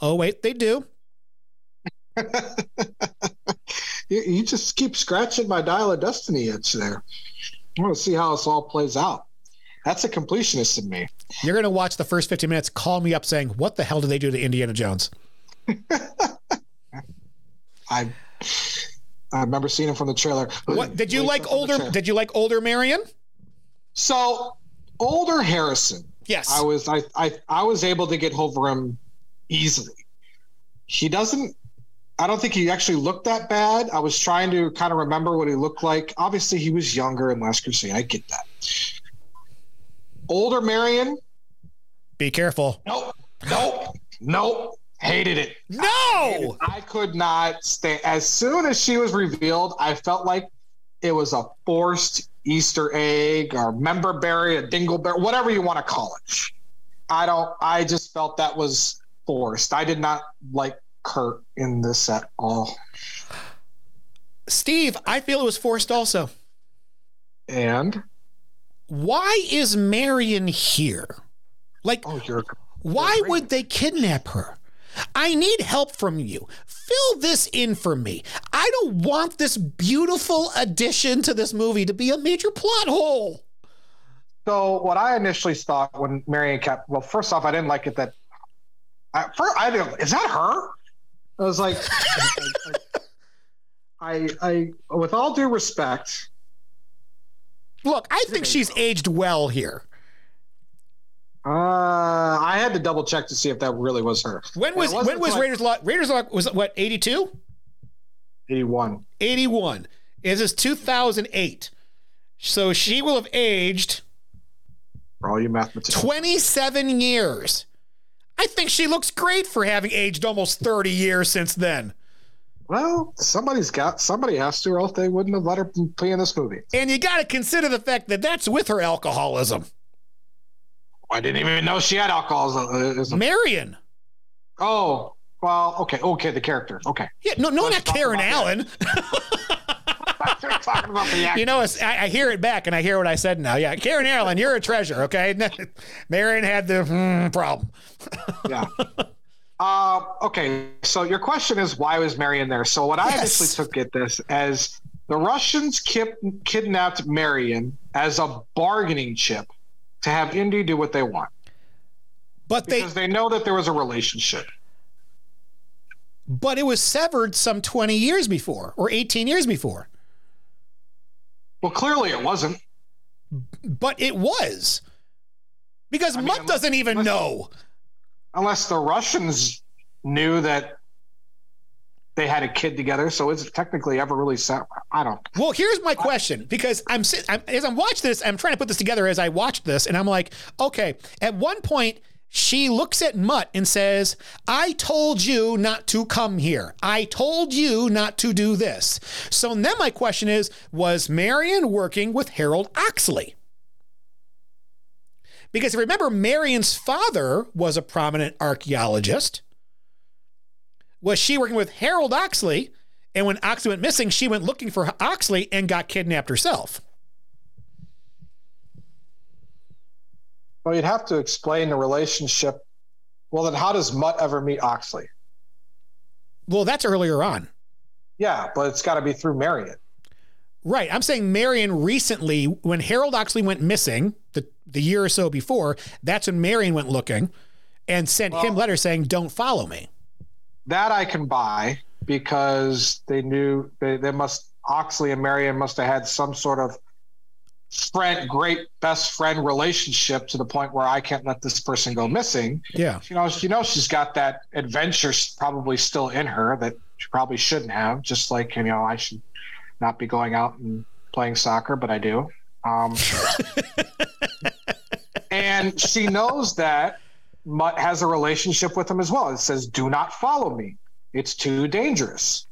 Oh, wait, they do. you, you, just keep scratching my Dial of Destiny itch there. I want to see how this all plays out. That's a completionist in me. You're going to watch the first 15 minutes, call me up saying, What the hell did they do to Indiana Jones? I I remember seeing him from the trailer. What did you like up from the older? Did you like older Marion? So older Harrison. Yes. I was I, I I was able to get over him easily. He doesn't I don't think he actually looked that bad. I was trying to kind of remember what he looked like. Obviously he was younger in Last Crusade. I get that. Older Marion, Be careful. nope, nope, nope. Hated it. No. I could not stay. As soon as she was revealed, I felt like it was a forced Easter egg or member berry, a dingleberry, whatever you want to call it. I don't. I just felt that was forced. I did not like Kurt in this at all. Steve, I feel it was forced also. And Why is Marion here? Like, oh, why would they kidnap her? I need help from you. Fill this in for me. I don't want this beautiful addition to this movie to be a major plot hole. So what I initially thought when Marion kept well, first off, I didn't like it that. I, first, I didn't. Is that her? I was like, I, I, I, with all due respect, Look, I think she's aged well here. Uh, I had to double check to see if that really was her. When was when was I- Raiders Lock? Raiders Lock was what 82? Eighty-one. 81. This is 2008. So she will have aged For all you mathematicians. 27 years. I think she looks great for having aged almost 30 years since then. Well, somebody's got somebody has to, or else they wouldn't have let her play in this movie. And you got to consider the fact that that's with her alcoholism. I didn't even know she had alcoholism. Marion. Oh, well, okay, okay, the character, okay. Yeah, no, no, Let's not Karen Allen. Talking about the actor. You know, I, I hear it back and I hear what I said now. Yeah, Karen Allen, you're a treasure, okay? Marion had the mm, problem. yeah. Uh, okay, so your question is why was Marion there? So what I Yes. initially took at this as the Russians kip, kidnapped Marion as a bargaining chip to have Indy do what they want But they, because they know that there was a relationship. but it was severed some 20 years before or 18 years before. Well, clearly it wasn't. But it was. Because mean, Mutt unless- doesn't even unless- know. unless the Russians knew that they had a kid together. So it's technically ever really set. I don't. Well, here's my question because I'm, I'm as I'm watching this, I'm trying to put this together as I watched this, and I'm like, okay. At one point, she looks at Mutt and says, "I told you not to come here. I told you not to do this." So then my question is, was Marion working with Harold Oxley? Because remember, Marion's father was a prominent archaeologist. Was she working with Harold Oxley? And when Oxley went missing, she went looking for Oxley and got kidnapped herself. Well, you'd have to explain the relationship. Well, then how does Mutt ever meet Oxley? Well, that's earlier on. Yeah, but it's got to be through Marion. Right. I'm saying Marion recently, when Harold Oxley went missing the, the year or so before, that's when Marion went looking and sent him letters saying, don't follow me. That I can buy because they knew they, they must Oxley and Marion must have had some sort of friend, great best friend relationship to the point where I can't let this person go missing. Yeah. You know, you know, she's got that adventure probably still in her that she probably shouldn't have. Just like you know, I should not be going out and playing soccer, but I do. Um, and she knows that has a relationship with him as well. It says, "Do not follow me; it's too dangerous."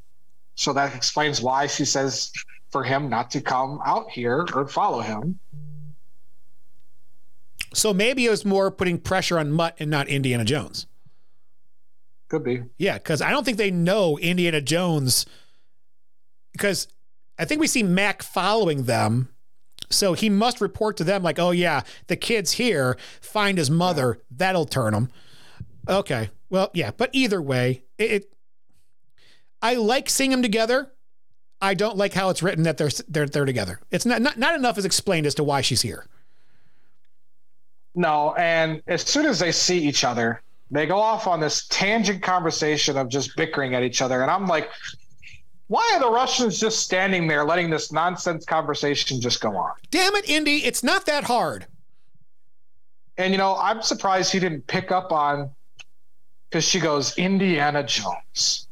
So that explains why she says for him not to come out here or follow him. So maybe it was more putting pressure on Mutt and not Indiana Jones. Could be. Yeah, because I don't think they know Indiana Jones. Because I think we see Mac following them. So he must report to them, like, oh, yeah, the kid's here. Find his mother. That'll turn him. Okay. Well, yeah. But either way, it, it I like seeing them together. I don't like how it's written that they're they're they're together. It's not not, not enough is explained as to why she's here. No, and as soon as they see each other, they go off on this tangent conversation of just bickering at each other, and I'm like, why are the Russians just standing there letting this nonsense conversation just go on? Damn it, Indy, it's not that hard. And you know, I'm surprised he didn't pick up on because she goes, Indiana Jones,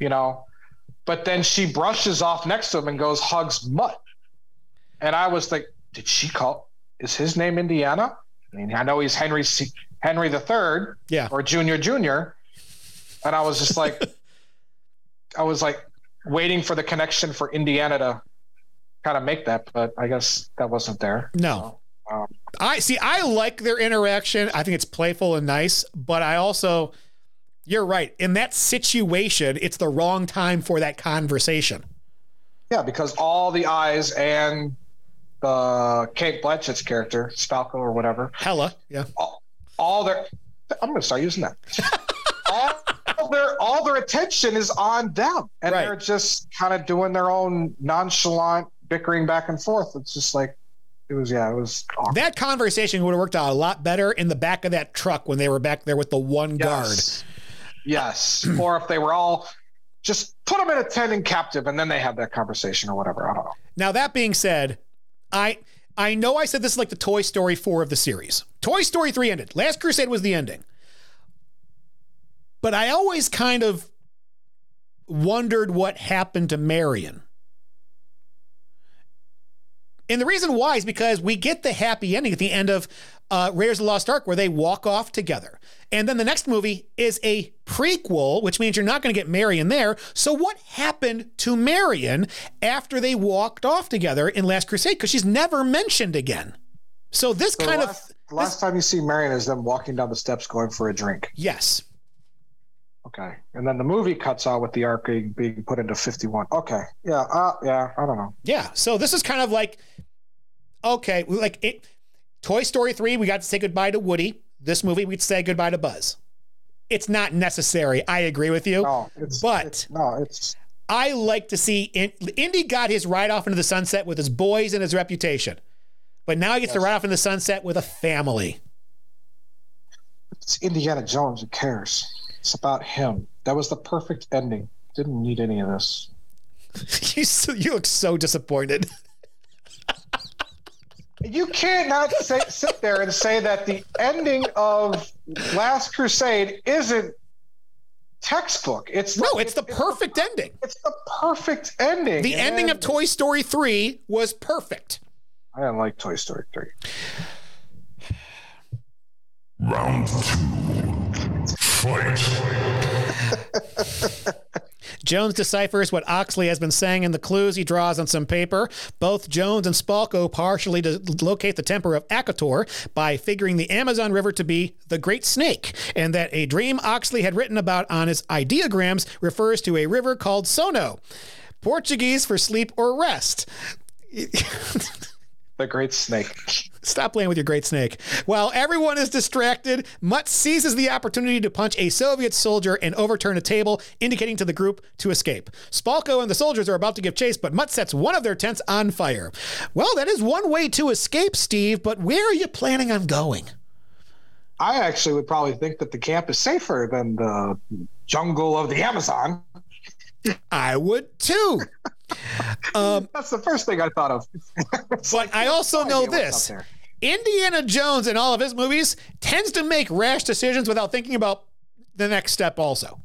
you know. But then she brushes off next to him and goes, hugs Mutt. And I was like, did she call is his name Indiana? I mean, I know he's Henry C, Henry the Third, yeah, or Junior Junior. And I was just like I was like waiting for the connection for Indiana to kind of make that, but I guess that wasn't there. No. So, um, I see. I like their interaction. I think it's playful and nice, but I also, you're right. In that situation, it's the wrong time for that conversation. Yeah, because all the eyes and the Cate Blanchett's character, Spalko or whatever, Hella, yeah, all, all their, I'm going to start using that. all, all their all their attention is on them, and Right. they're just kind of doing their own nonchalant bickering back and forth. It's just like it was. Yeah, it was. awkward. that conversation would have worked out a lot better in the back of that truck when they were back there with the one guard. Yes. Yes. or if they were all just put them in a tent and captive and then they have that conversation or whatever. I don't know. Now that being said, I I know I said this is like the Toy Story 4 of the series. Toy Story 3 ended. Last Crusade was the ending. But I always kind of wondered what happened to Marion. And the reason why is because we get the happy ending at the end of uh, Raiders of the Lost Ark where they walk off together. And then the next movie is a prequel, which means you're not going to get Marion there. So what happened to Marion after they walked off together in Last Crusade? Because she's never mentioned again. So this So kind the of last, last time you see Marion is them walking down the steps going for a drink. yes, Okay. And then the movie cuts out with the arc being, being put into 51. Okay. Yeah. Uh, yeah. I don't know. Yeah. So this is kind of like, okay, like it, Toy Story 3, we got to say goodbye to Woody. This movie, we'd say goodbye to Buzz. It's not necessary. I agree with you. No, it's, but it's, no, it's, I like to see in, Indy got his ride off into the sunset with his boys and his reputation. But now he gets to ride off in the sunset with a family. it's Indiana Jones. Who cares? It's about him. That was the perfect ending. Didn't need any of this. you, so, you look so disappointed. You can't not say, sit there and say that the ending of Last Crusade isn't textbook. It's No, it's the perfect ending. It's the perfect ending. The ending of Toy Story 3 was perfect. I didn't like Toy Story 3. Round two. Fight. Jones deciphers what Oxley has been saying in the clues he draws on some paper. Both Jones and Spalko partially to locate the temper of Akator by figuring the Amazon River to be the Great Snake, and that a dream Oxley had written about on his ideograms refers to a river called Sono, Portuguese for sleep or rest. The Great Snake. Stop playing with your great snake. While everyone is distracted, Mutt seizes the opportunity to punch a Soviet soldier and overturn a table, indicating to the group to escape. Spalko and the soldiers are about to give chase, but Mutt sets one of their tents on fire. Well, that is one way to escape, Steve, but where are you planning on going? I actually would probably think that the camp is safer than the jungle of the Amazon. I would too. Um, That's the first thing I thought of. but I also know this Indiana Jones in all of his movies tends to make rash decisions without thinking about the next step, also.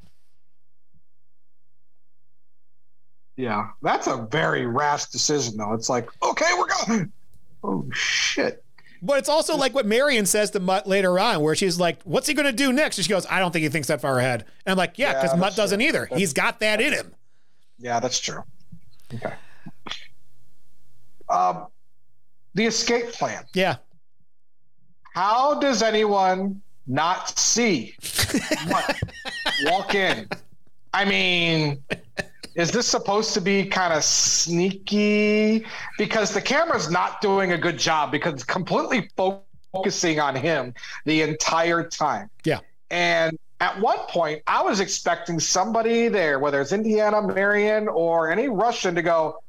Yeah, that's a very rash decision, though. It's like, okay, we're going. Oh shit! But it's also like what Marion says to Mutt later on, where she's like, "What's he going to do next?" And she goes, "I don't think he thinks that far ahead." And I'm like, "Yeah, Yeah, because Mutt that's doesn't true. either. That's- He's got that in him." Yeah, that's true. Okay. Um, the escape plan. Yeah. How does anyone not see walk in? I mean, is this supposed to be kind of sneaky? Because the camera's not doing a good job because it's completely focusing on him the entire time. Yeah. And at one point, I was expecting somebody there, whether it's Indiana, Marion, or any Russian, to go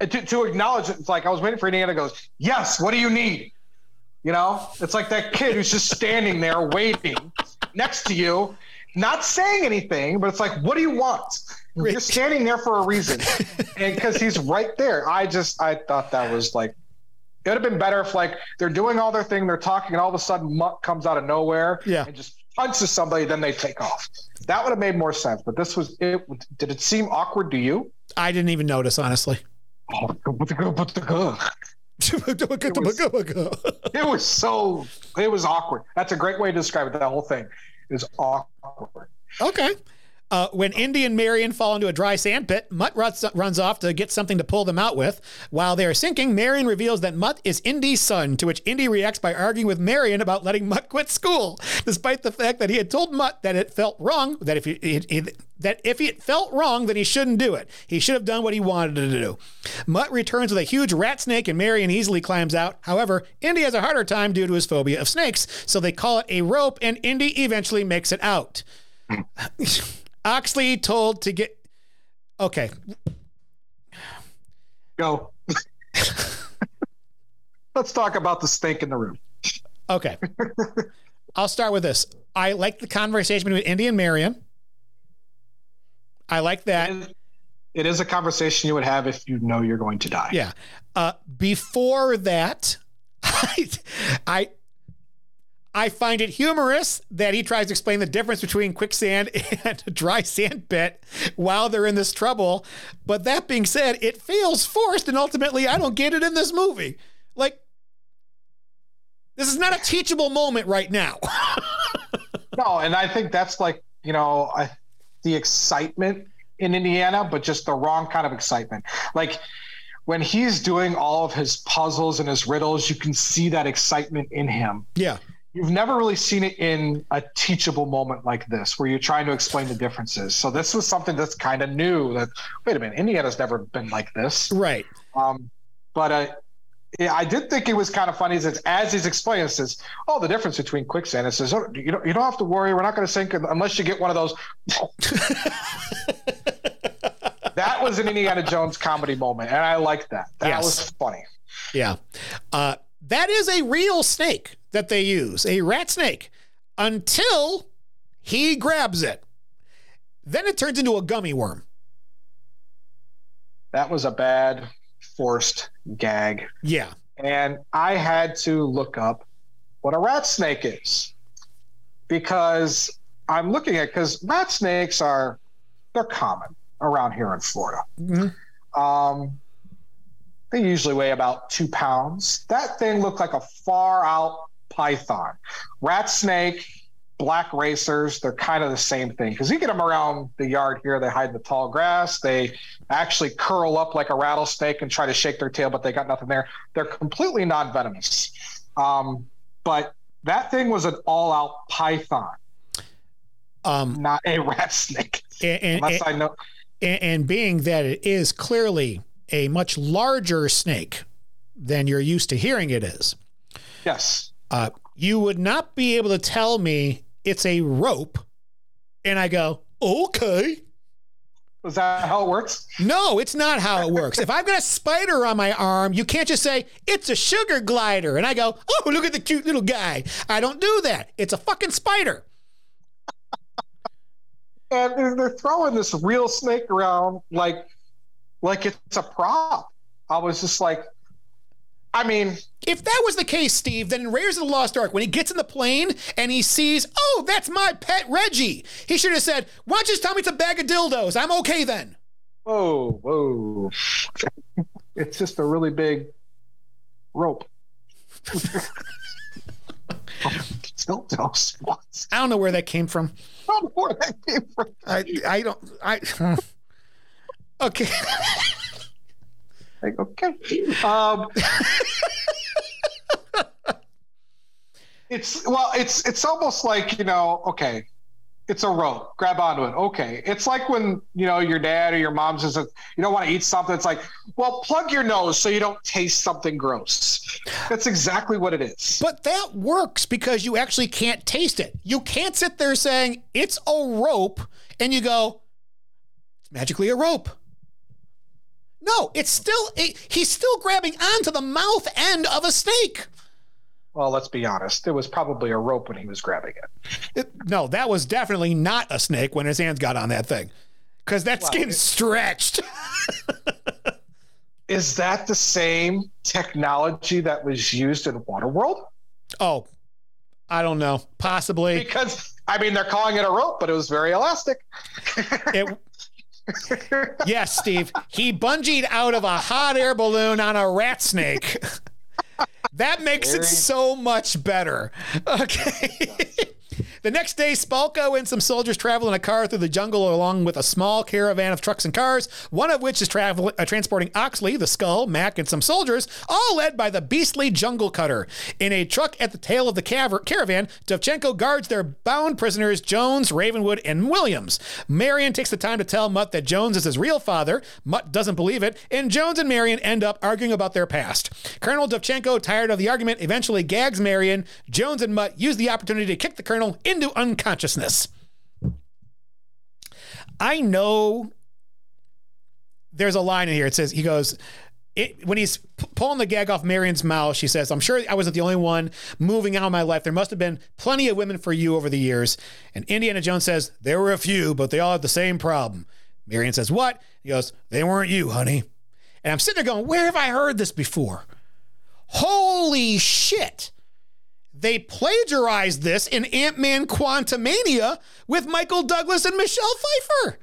uh, to, to acknowledge it. It's like I was waiting for Indiana to go, Yes, what do you need? You know, it's like that kid who's just standing there waiting next to you, not saying anything, but it's like, What do you want? You're standing there for a reason, and because he's right there. I just I thought that was like it would have been better if like they're doing all their thing, they're talking, and all of a sudden Mutt comes out of nowhere, Yeah. and just punches somebody, then they take off. That would have made more sense. But this was it. Did it seem awkward to you? I didn't even notice, honestly. Oh, but the good, but the good. It was so. It was awkward. That's a great way to describe it. That whole thing is awkward. Okay. Uh, when Indy and Marion fall into a dry sand pit, Mutt runs, runs off to get something to pull them out with. While they are sinking, Marion reveals that Mutt is Indy's son, to which Indy reacts by arguing with Marion about letting Mutt quit school, despite the fact that he had told Mutt that it felt wrong, that if he, he- he- that if it felt wrong, then he shouldn't do it. He should have done what he wanted to do. Mutt returns with a huge rat snake, and Marion easily climbs out. However, Indy has a harder time due to his phobia of snakes, so they call it a rope, and Indy eventually makes it out. Oxley told to get. Okay. Go. Let's talk about the stink in the room. Okay. I'll start with this. I like the conversation between Indy and Marion. I like that. It is a conversation you would have if you know you're going to die. Yeah. Uh, before that, I, I I find it humorous that he tries to explain the difference between quicksand and a dry sand pit while they're in this trouble. But that being said, it feels forced, and ultimately, I don't get it in this movie. Like, this is not a teachable moment right now. No, and I think that's like you know I, the excitement in Indiana, but just the wrong kind of excitement. Like when he's doing all of his puzzles and his riddles, you can see that excitement in him. yeah. You've never really seen it in a teachable moment like this, where you're trying to explain the differences. So this was something that's kind of new. That wait a minute, Indiana's never been like this, Right. um, but uh, yeah, I did think it was kind of funny. Is as he's explaining, it says, "Oh, the difference between quicksand." It says, "Oh, you don't, you don't have to worry. We're not going to sink unless you get one of those." that was an Indiana Jones comedy moment, and I liked that. That Yes. was funny. Yeah. Uh, that is a real snake that they use, a rat snake, until he grabs it. Then it turns into a gummy worm. That was a bad forced gag, Yeah. and I had to look up what a rat snake is because I'm looking at because rat snakes are they're common around here in Florida. Um, they usually weigh about two pounds. That thing looked like a far out python. Rat snake, black racers, they're kind of the same thing because you get them around the yard here. They hide in the tall grass. They actually curl up like a rattlesnake and try to shake their tail, but they got nothing there. They're completely non venomous. Um, but that thing was an all out python, Um, not a rat snake. and, and, Unless I know. and, and being that it is clearly a much larger snake than you're used to hearing it is, Yes. Uh, you would not be able to tell me it's a rope. And I go, okay. Is that how it works? No, it's not how it works. if I've got a spider on my arm, you can't just say, it's a sugar glider. And I go, oh, look at the cute little guy. I don't do that. It's a fucking spider. and they're, they're throwing this real snake around like like it's a prop. I was just like, I mean, If that was the case, Steve, then in Raiders of the Lost Ark, when he gets in the plane and he sees, oh, that's my pet Reggie, he should have said, why don't you just tell me it's a bag of dildos? I'm okay then. whoa, whoa, it's just a really big rope. Dildos. What? I don't know where that came from. I don't know where that came from. I, I don't, I, okay. Like, okay. Um, it's well, it's it's almost like you know, okay, it's a rope. Grab onto it. Okay, it's like when you know your dad or your mom says you don't want to eat something. It's like, well, plug your nose so you don't taste something gross. That's exactly what it is. But that works because you actually can't taste it. You can't sit there saying it's a rope and you go, it's magically a rope. No, it's still, it, he's still grabbing onto the mouth end of a snake. Well, let's be honest. It was probably a rope when he was grabbing it. It- no, that was definitely not a snake when his hands got on that thing. because that skin's stretched. Is that the same technology that was used in Waterworld? Oh, I don't know. Possibly. Because I mean, they're calling it a rope, but it was very elastic. It, yes, Steve. He bungeed out of a hot air balloon on a rat snake. That makes it so much better. Okay. The next day, Spalko and some soldiers travel in a car through the jungle along with a small caravan of trucks and cars, one of which is travel, uh, transporting Oxley, the skull, Mac, and some soldiers, all led by the beastly jungle cutter. In a truck at the tail of the cav- caravan, Dovchenko guards their bound prisoners, Jones, Ravenwood, and Williams. Marion takes the time to tell Mutt that Jones is his real father. Mutt doesn't believe it, and Jones and Marion end up arguing about their past. Colonel Dovchenko, tired of the argument, eventually gags Marion. Jones and Mutt use the opportunity to kick the colonel into unconsciousness. I know there's a line in here. It says, he goes, it, when he's p- pulling the gag off Marion's mouth, she says, I'm sure I wasn't the only one moving out of my life. There must have been plenty of women for you over the years. And Indiana Jones says, There were a few, but they all had the same problem. Marion says, What? He goes, They weren't you, honey. And I'm sitting there going, Where have I heard this before? Holy shit. They plagiarized this in Ant Man Quantumania with Michael Douglas and Michelle Pfeiffer.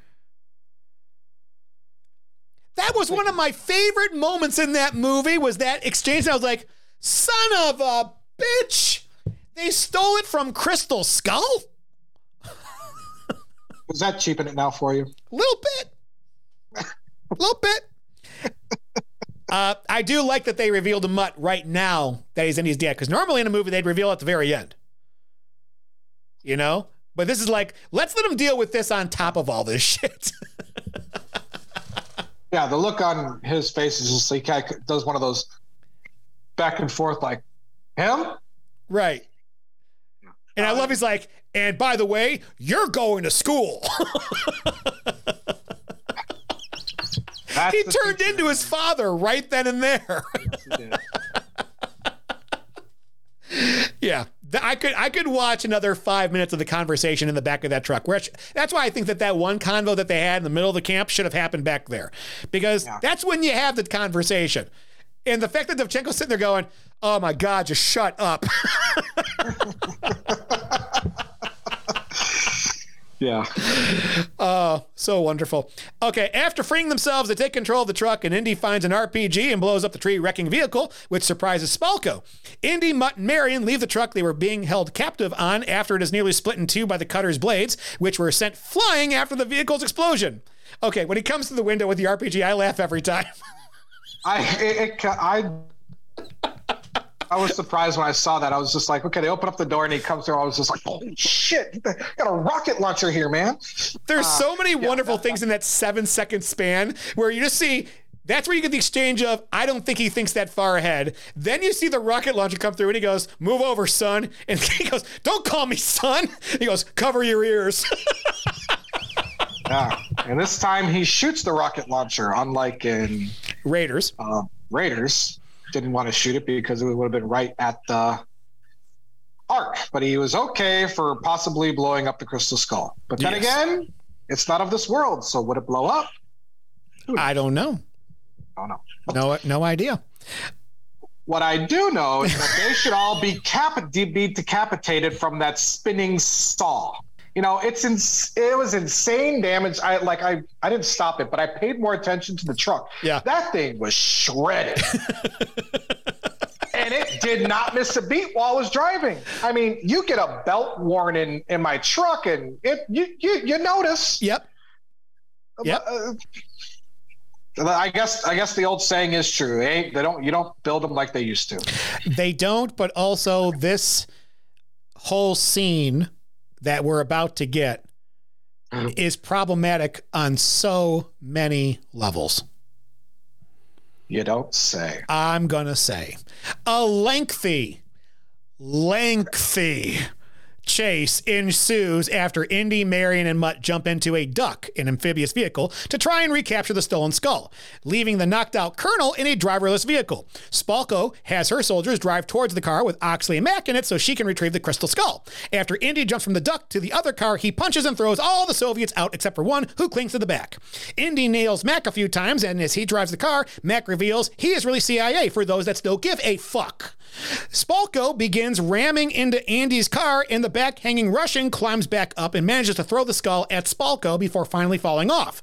That was one of my favorite moments in that movie was that exchange. I was like, son of a bitch. They stole it from Crystal Skull? Was that cheaping it now for you? A little bit. A little bit. Uh, I do like that they revealed to Mutt right now that he's in his dad, because normally in a movie they'd reveal at the very end. You know? But this is like, let's let him deal with this on top of all this shit. Yeah, the look on his face is just like he does one of those back and forth, like him. right. And I love he's like, and by the way, you're going to school. That's he turned into his father right then and there. yeah, I could I could watch another five minutes of the conversation in the back of that truck. Which that's why I think that that one convo that they had in the middle of the camp should have happened back there, because that's when you have the conversation. And the fact that Dovchenko's sitting there going, "Oh my God, just shut up." Yeah. Oh, so wonderful. Okay, after freeing themselves, they take control of the truck, and Indy finds an RPG and blows up the tree wrecking vehicle, which surprises Spalko. Indy, Mutt, and Marion leave the truck they were being held captive on after it is nearly split in two by the cutter's blades, which were sent flying after the vehicle's explosion. Okay, when he comes to the window with the RPG, I laugh every time. I it, it, I I was surprised when I saw that. I was just like, okay, they open up the door and he comes through. I was just like, holy shit, got a rocket launcher here, man. There's Uh, so many wonderful things in that seven second span where you just see that's where you get the exchange of, I don't think he thinks that far ahead. Then you see the rocket launcher come through and he goes, Move over, son. And he goes, Don't call me son. He goes, Cover your ears. Yeah. And this time he shoots the rocket launcher, unlike in Raiders. uh, Raiders. Didn't want to shoot it because it would have been right at the arc, but he was okay for possibly blowing up the crystal skull. But then Yes. again, it's not of this world, so would it blow up? I don't know. Oh, I don't know. No, no idea. What I do know is that they should all be cap- be decapitated from that spinning saw. You know, it's ins- it was insane damage. I like I I didn't stop it, but I paid more attention to the truck. Yeah. that thing was shredded, and it did not miss a beat while I was driving. I mean, you get a belt worn in in my truck, and it you you, you notice. Yep. Yep. Uh, I guess I guess the old saying is true. They, they don't you don't build them like they used to. They don't, but also this whole scene that we're about to get mm-hmm. is problematic on so many levels. You don't say. I'm going to say a lengthy, lengthy chase ensues after Indy, Marion, and Mutt jump into a duck, an amphibious vehicle, to try and recapture the stolen skull, leaving the knocked out Colonel in a driverless vehicle. Spalko has her soldiers drive towards the car with Oxley and Mac in it so she can retrieve the crystal skull. After Indy jumps from the duck to the other car, he punches and throws all the Soviets out except for one who clings to the back. Indy nails Mac a few times, and as he drives the car, Mac reveals he is really CIA for those that still give a fuck. Spalko begins ramming into Indy's car, in the back hanging Russian climbs back up and manages to throw the skull at Spalko before finally falling off.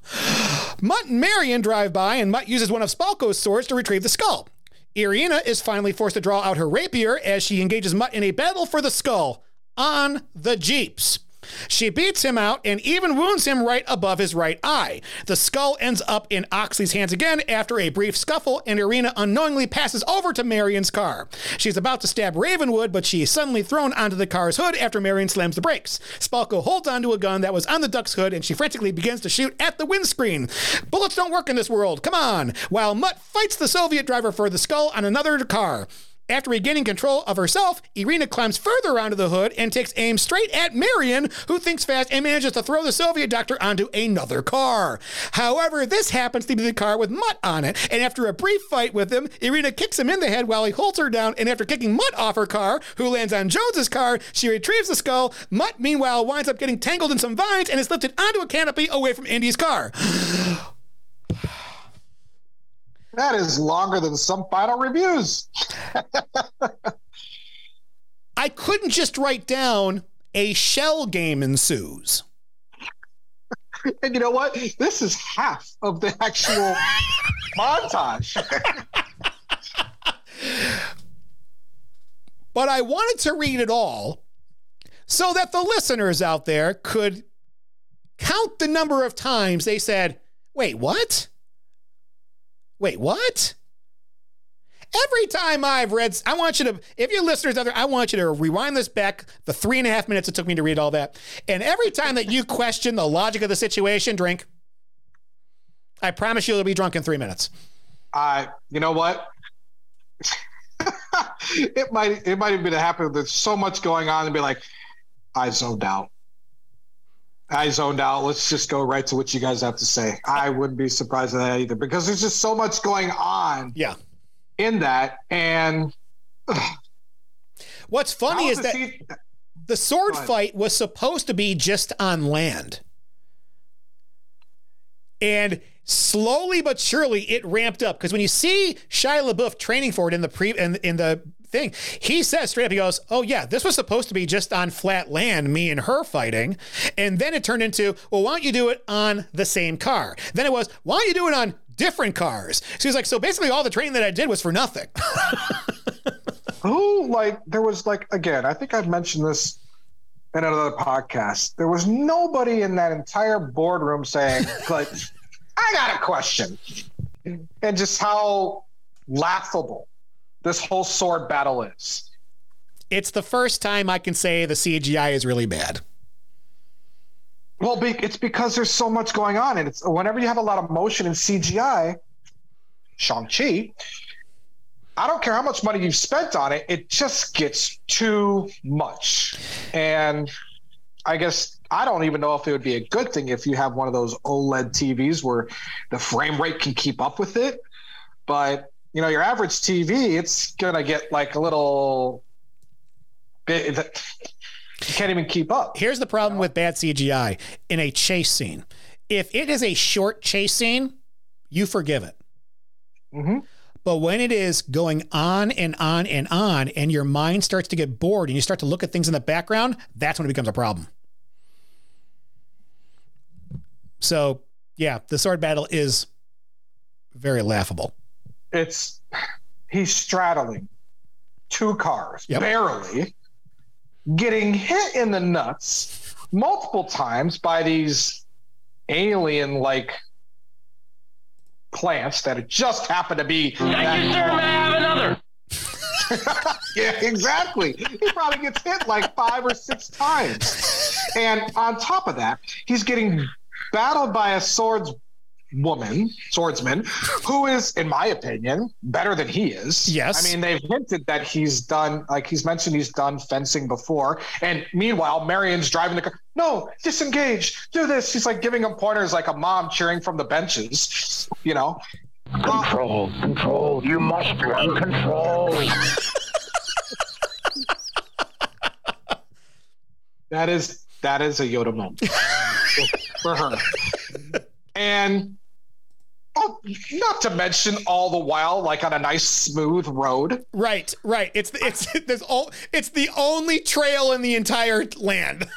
Mutt and Marion drive by, and Mutt uses one of Spalko's swords to retrieve the skull. Irina is finally forced to draw out her rapier as she engages Mutt in a battle for the skull on the Jeeps. She beats him out and even wounds him right above his right eye. The skull ends up in Oxley's hands again after a brief scuffle, and Irina unknowingly passes over to Marion's car. She's about to stab Ravenwood, but she is suddenly thrown onto the car's hood after Marion slams the brakes. Spalko holds onto a gun that was on the duck's hood, and she frantically begins to shoot at the windscreen. Bullets don't work in this world, come on! While Mutt fights the Soviet driver for the skull on another car. After regaining control of herself, Irina climbs further onto the hood and takes aim straight at Marion, who thinks fast and manages to throw the Soviet doctor onto another car. However, this happens to be the car with Mutt on it, and after a brief fight with him, Irina kicks him in the head while he holds her down, and after kicking Mutt off her car, who lands on Jones's car, she retrieves the skull. Mutt, meanwhile, winds up getting tangled in some vines and is lifted onto a canopy away from Indy's car. That is longer than some final reviews. I couldn't just write down a shell game ensues. And you know what? This is half of the actual montage. but I wanted to read it all so that the listeners out there could count the number of times they said, wait, what? Wait, what? Every time I've read, I want you to, if your listeners out there, I want you to rewind this back the three and a half minutes it took me to read all that. And every time that you question the logic of the situation, drink. I promise you you'll be drunk in three minutes. I, uh, you know what? it might, it might have been happen. There's so much going on and be like, I zoned out. I zoned out. Let's just go right to what you guys have to say. I wouldn't be surprised at that either because there's just so much going on. Yeah. In that, and ugh. what's funny is that see- the sword fight was supposed to be just on land, and slowly but surely it ramped up because when you see Shia LaBeouf training for it in the pre in, in the thing. He says straight up, he goes, Oh, yeah, this was supposed to be just on flat land, me and her fighting. And then it turned into, Well, why don't you do it on the same car? Then it was, Why don't you do it on different cars? So he's like, So basically, all the training that I did was for nothing. Who, like, there was, like, again, I think I've mentioned this in another podcast. There was nobody in that entire boardroom saying, like, I got a question. And just how laughable this whole sword battle is. It's the first time I can say the CGI is really bad. Well, it's because there's so much going on, and it's whenever you have a lot of motion in CGI, Shang Chi. I don't care how much money you've spent on it; it just gets too much. And I guess I don't even know if it would be a good thing if you have one of those OLED TVs where the frame rate can keep up with it. But you know, your average TV, it's gonna get like a little bit. You can't even keep up. Here's the problem you know? with bad CGI in a chase scene. If it is a short chase scene, you forgive it. Mm-hmm. But when it is going on and on and on, and your mind starts to get bored and you start to look at things in the background, that's when it becomes a problem. So, yeah, the sword battle is very laughable it's he's straddling two cars yep. barely getting hit in the nuts multiple times by these alien like plants that just happen to be Thank you, sir. May I have another? yeah, exactly. He probably gets hit like five or six times. And on top of that, he's getting battled by a sword's woman swordsman who is in my opinion better than he is Yes. i mean they've hinted that he's done like he's mentioned he's done fencing before and meanwhile marion's driving the car no disengage do this she's like giving him pointers like a mom cheering from the benches you know Control, control. You must learn control. That is that is a Yoda moment for her. And oh, not to mention all the while, like on a nice smooth road. Right, right. It's the, it's there's all it's the only trail in the entire land.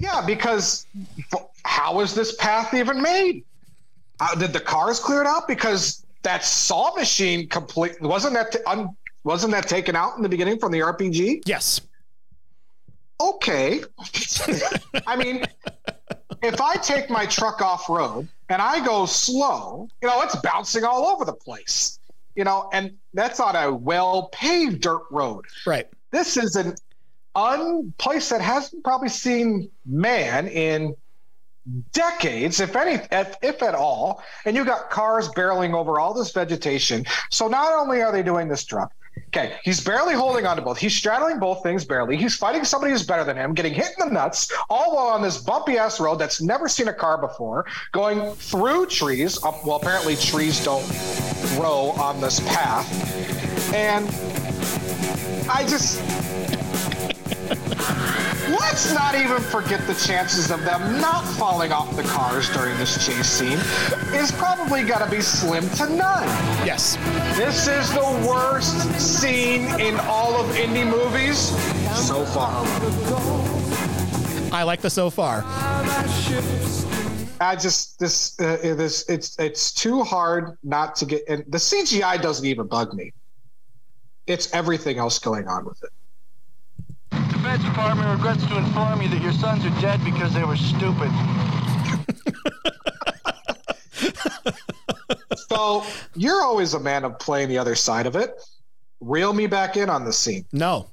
Yeah, because how is this path even made? Uh, did the cars clear it out? Because that saw machine complete wasn't that t- un, wasn't that taken out in the beginning from the RPG? Yes. Okay. I mean, if I take my truck off road and I go slow, you know, it's bouncing all over the place. You know, and that's on a well paved dirt road. Right. This is an un place that hasn't probably seen man in decades, if any, if, if at all. And you got cars barreling over all this vegetation. So not only are they doing this truck, okay, he's barely holding on to both. He's straddling both things barely. He's fighting somebody who's better than him, getting hit in the nuts, all while on this bumpy ass road that's never seen a car before, going through trees. Well, apparently trees don't grow on this path. And I just let's not even forget the chances of them not falling off the cars during this chase scene is probably got to be slim to none. Yes. This is the worst scene in all of Indy movies so far. I like the so far. I just this uh, this it's it's too hard not to get and the CGI doesn't even bug me. It's everything else going on with it. The Defense Department regrets to inform you that your sons are dead because they were stupid. So you're always a man of playing the other side of it. Reel me back in on the scene. No.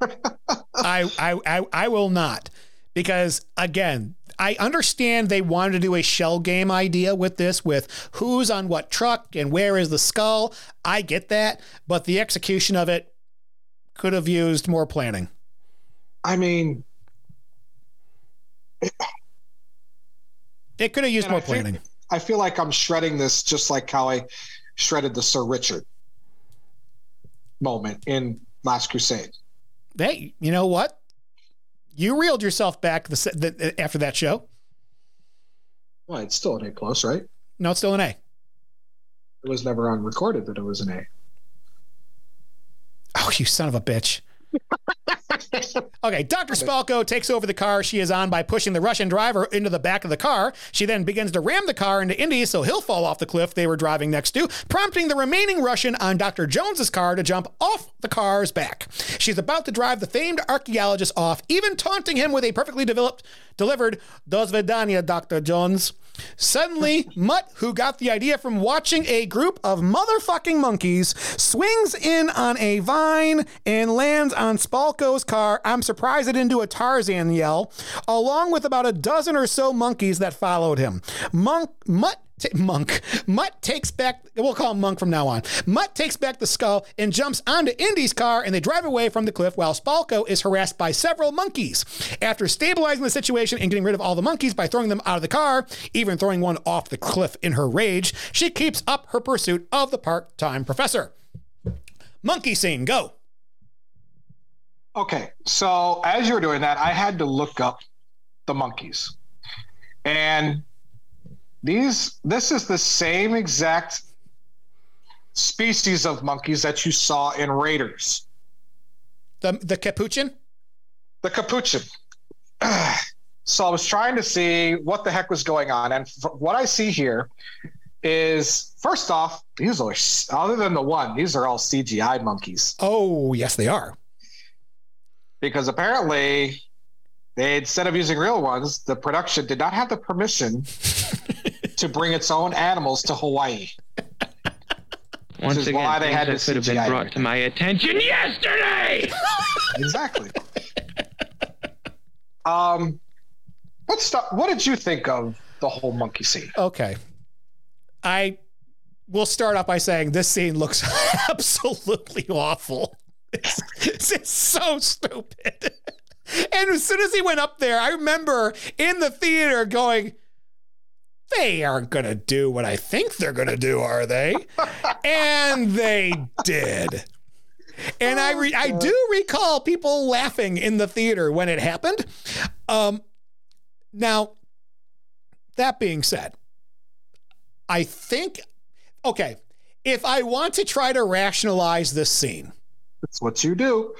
I, I I I will not because again I understand they wanted to do a shell game idea with this with who's on what truck and where is the skull I get that but the execution of it could have used more planning I mean it could have used more I planning I feel like I'm shredding this just like how I shredded the Sir Richard moment in Last Crusade. hey you know what you reeled yourself back the, the after that show Well, it's still an A plus, right? no it's still an A It was never on recorded that it was an A. Oh, you son of a bitch. Okay, Dr. Spalko takes over the car she is on by pushing the Russian driver into the back of the car. She then begins to ram the car into Indy so he'll fall off the cliff they were driving next to, prompting the remaining Russian on Dr. Jones's car to jump off the car's back. She's about to drive the famed archaeologist off, even taunting him with a perfectly developed, delivered Dos Vedania, Dr. Jones. Suddenly, Mutt, who got the idea from watching a group of motherfucking monkeys, swings in on a vine and lands on Spalko's car. I'm surprised it didn't do a Tarzan yell, along with about a dozen or so monkeys that followed him. Monk, Mutt Ta- Monk. Mutt takes back, we'll call him Monk from now on. Mutt takes back the skull and jumps onto Indy's car and they drive away from the cliff while Spalko is harassed by several monkeys. After stabilizing the situation and getting rid of all the monkeys by throwing them out of the car, even throwing one off the cliff in her rage, she keeps up her pursuit of the part time professor. Monkey scene, go. Okay, so as you were doing that, I had to look up the monkeys, and these this is the same exact species of monkeys that you saw in Raiders. The the capuchin? The capuchin. so I was trying to see what the heck was going on, and what I see here is first off, these are other than the one, these are all CGI monkeys. Oh, yes, they are. because apparently they instead of using real ones, the production did not have the permission to bring its own animals to Hawaii. Once is again, why they things had that to could have been CGI brought to my attention yesterday. exactly. Um, let's start. What did you think of the whole monkey scene. Okay. I will start off by saying this scene looks absolutely awful. It's, it's, it's so stupid. And as soon as he went up there, I remember in the theater going, they aren't going to do what I think they're going to do, are they? and they did. And I re- I do recall people laughing in the theater when it happened. Um, now, that being said, I think, okay, if I want to try to rationalize this scene, that's what you do.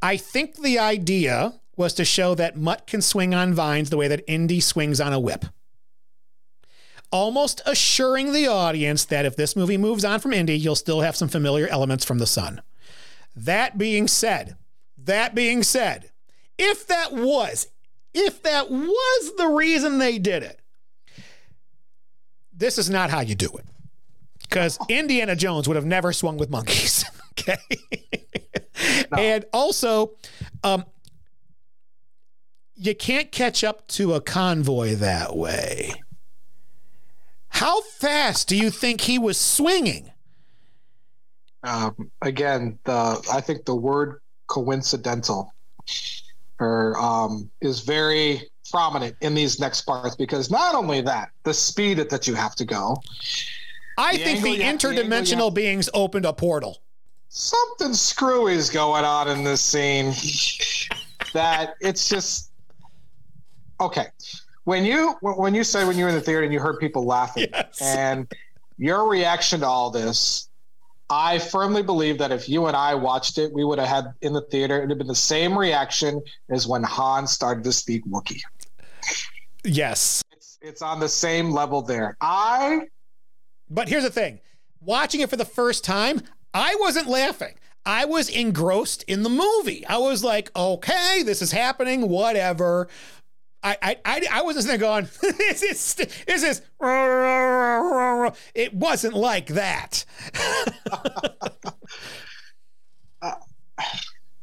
I think the idea was to show that Mutt can swing on vines the way that Indy swings on a whip. Almost assuring the audience that if this movie moves on from Indy, you'll still have some familiar elements from the son. That being said, that being said, if that was, if that was the reason they did it, this is not how you do it. Because Indiana Jones would have never swung with monkeys. okay. no. And also, um, you can't catch up to a convoy that way. How fast do you think he was swinging? Um, again, the I think the word coincidental or um, is very prominent in these next parts because not only that, the speed at that you have to go. I the think the interdimensional the beings opened a portal. Something screwy is going on in this scene that it's just okay. When you when you say when you were in the theater and you heard people laughing yes. and your reaction to all this, I firmly believe that if you and I watched it, we would have had in the theater, it would have been the same reaction as when Han started to speak Wookiee. Yes. It's, it's on the same level there. I. But here's the thing watching it for the first time, I wasn't laughing. I was engrossed in the movie. I was like, okay, this is happening, whatever. I, I, I, I wasn't there going, is this, is this, it wasn't like that. uh,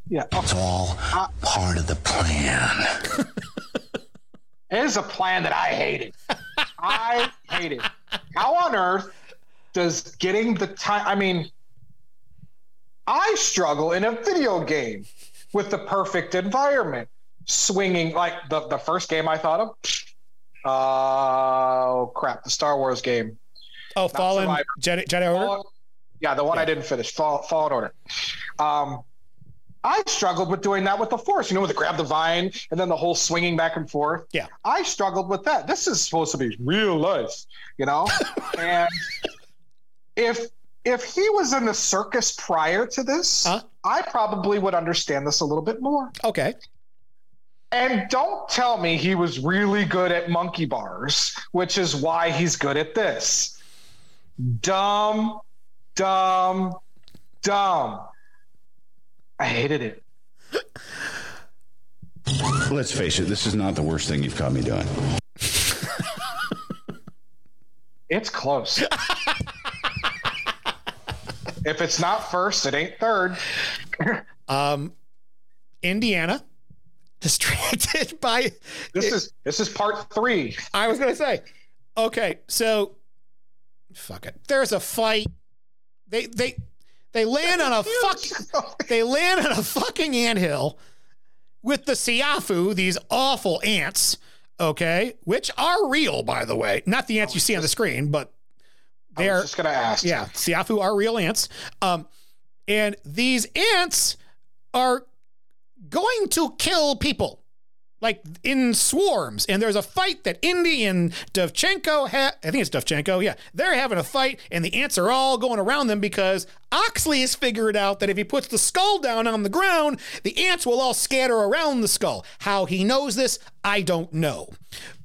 yeah. It's all uh, part of the plan. it is a plan that I hated. I hated. How on earth does getting the time, I mean, I struggle in a video game with the perfect environment swinging like the, the first game I thought of. Uh, oh crap, the Star Wars game. Oh, Fallen Jedi, Jedi Order. Fallen, yeah, the one yeah. I didn't finish, Fall, Fallen Order. Um, I struggled with doing that with the Force. You know, with the grab the vine and then the whole swinging back and forth. Yeah, I struggled with that. This is supposed to be real life, you know. and if if he was in the circus prior to this, huh? I probably would understand this a little bit more. Okay. And don't tell me he was really good at monkey bars, which is why he's good at this. Dumb, dumb, dumb. I hated it. Let's face it, this is not the worst thing you've caught me doing. it's close. if it's not first, it ain't third. um, Indiana distracted by this is this is part three. I was gonna say, okay, so fuck it. There's a fight. They they they land on a fuck. They land on a fucking anthill with the Siafu, these awful ants. Okay, which are real, by the way. Not the ants you see on the screen, but they're just gonna ask. Yeah, Siafu are real ants. Um, and these ants are going to kill people like in swarms. And there's a fight that Indy and Dovchenko ha- I think it's Dovchenko, yeah. They're having a fight, and the ants are all going around them because Oxley has figured out that if he puts the skull down on the ground, the ants will all scatter around the skull. How he knows this, I don't know.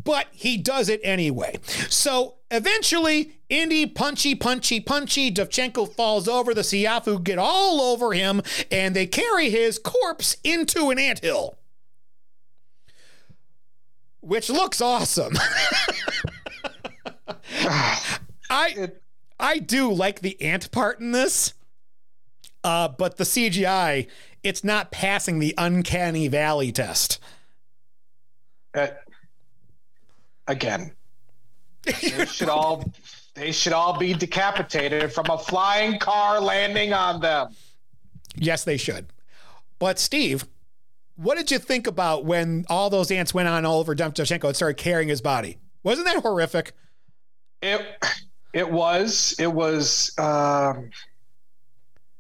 But he does it anyway. So eventually, Indy punchy, punchy, punchy. Dovchenko falls over. The Siafu get all over him, and they carry his corpse into an anthill which looks awesome. I I do like the ant part in this, uh, but the CGI it's not passing the uncanny valley test. Uh, again. they should all they should all be decapitated from a flying car landing on them. Yes, they should. But Steve, what did you think about when all those ants went on all over Dovchenko and started carrying his body? Wasn't that horrific? It it was it was um,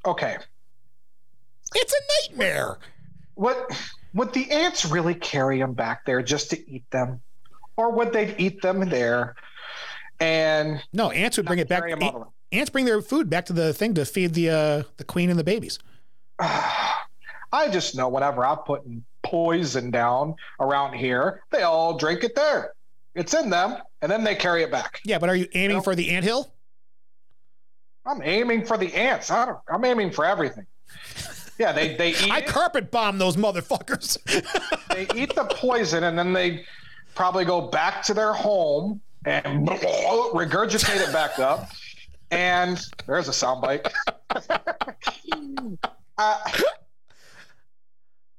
okay. It's a nightmare. What would the ants really carry him back there just to eat them, or would they eat them there? And no, ants would bring it back. Ant, ants bring their food back to the thing to feed the uh, the queen and the babies. I just know whenever I'm putting poison down around here, they all drink it there. It's in them, and then they carry it back. Yeah, but are you aiming you know? for the ant hill? I'm aiming for the ants. I don't, I'm aiming for everything. Yeah, they they eat. I it. carpet bomb those motherfuckers. they eat the poison, and then they probably go back to their home and regurgitate it back up. And there's a soundbite. uh,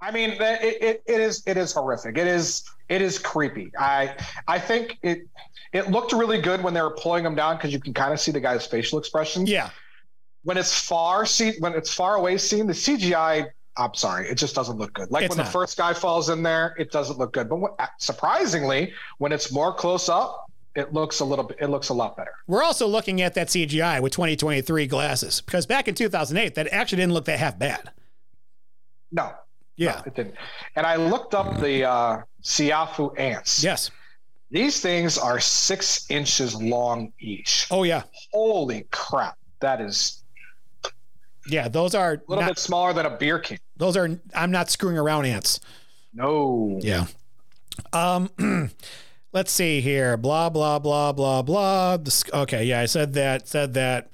I mean, it, it, it is it is horrific. It is it is creepy. I I think it it looked really good when they were pulling him down because you can kind of see the guy's facial expression. Yeah. When it's far see when it's far away seen the CGI. I'm sorry, it just doesn't look good. Like It's when not. the first guy falls in there, it doesn't look good. But when, uh, surprisingly, when it's more close up, it looks a little bit. It looks a lot better. We're also looking at that CGI with 2023 glasses because back in 2008, that actually didn't look that half bad. No, Yeah. no, it didn't. And I looked up the uh, Siafu ants. Yes. These things are six inches long each. Oh yeah. Holy crap! That is Yeah. Those are a little not- bit smaller than a beer can. Those are. I'm not screwing around ants. No. Yeah. Um. let's see here. Blah blah blah blah blah. Okay. Yeah. I said that. Said that.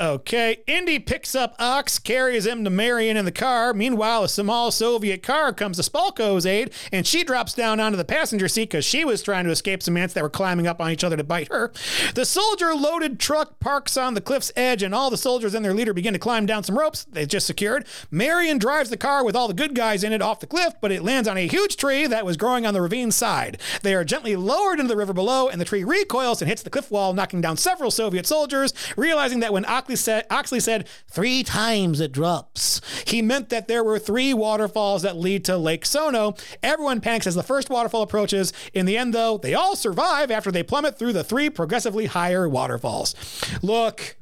Okay, Indy picks up Ox, carries him to Marion in the car. Meanwhile, a small Soviet car comes to Spalko's aid, and she drops down onto the passenger seat because she was trying to escape some ants that were climbing up on each other to bite her. The soldier loaded truck parks on the cliff's edge, and all the soldiers and their leader begin to climb down some ropes they just secured. Marion drives the car with all the good guys in it off the cliff, but it lands on a huge tree that was growing on the ravine side. They are gently lowered into the river below, and the tree recoils and hits the cliff wall, knocking down several Soviet soldiers. Realizing that when Oxley said, Oxley said three times it drops, he meant that there were three waterfalls that lead to Lake Sono. Everyone panics as the first waterfall approaches. In the end, though, they all survive after they plummet through the three progressively higher waterfalls. Look,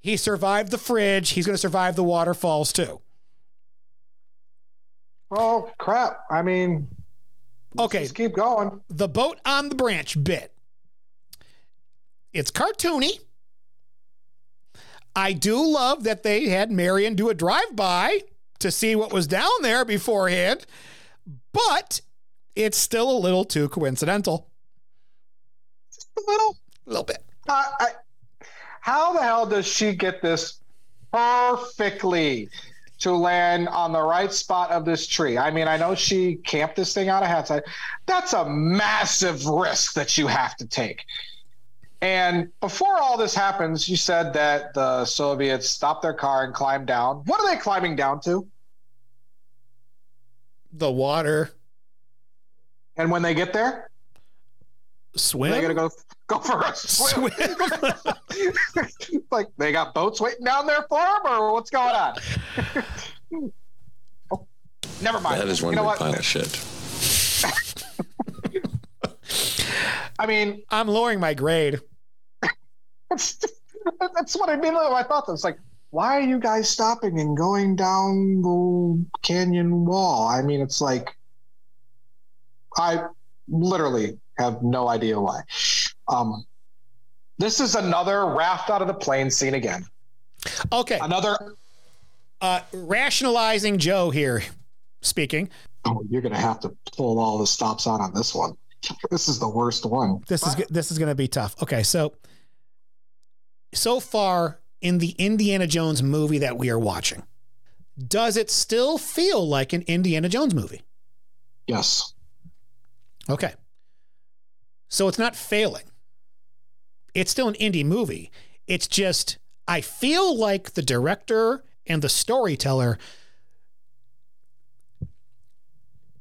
he survived the fridge. He's going to survive the waterfalls too. Oh crap! I mean, Okay. just keep going. the boat on the branch bit. It's cartoony. I do love that they had Marion do a drive by to see what was down there beforehand, but it's still a little too coincidental. Just a little. A little bit. Uh, I, how the hell does she get this perfectly to land on the right spot of this tree? I mean, I know she camped this thing out of hindsight. That's a massive risk that you have to take. And before all this happens, you said that the Soviets stopped their car and climbed down. What are they climbing down to? The water. And when they get there, Swim. they're gonna go go for a swim. like they got boats waiting down there for them, or what's going on? oh, never mind. That is one you know big pile of shit. I mean, I'm lowering my grade. That's, that's what I mean. I thought that's like, why are you guys stopping and going down the canyon wall? I mean, it's like, I literally have no idea why. Um, this is another raft out of the plane scene again. Okay. Another. Uh, rationalizing Joe here speaking. Oh, you're gonna have to pull all the stops out on this one. This is the worst one. This is this is going to be tough. Okay, so so far in the Indiana Jones movie that we are watching, does it still feel like an Indiana Jones movie? Yes. Okay. So it's not failing. It's still an indie movie. It's just I feel like the director and the storyteller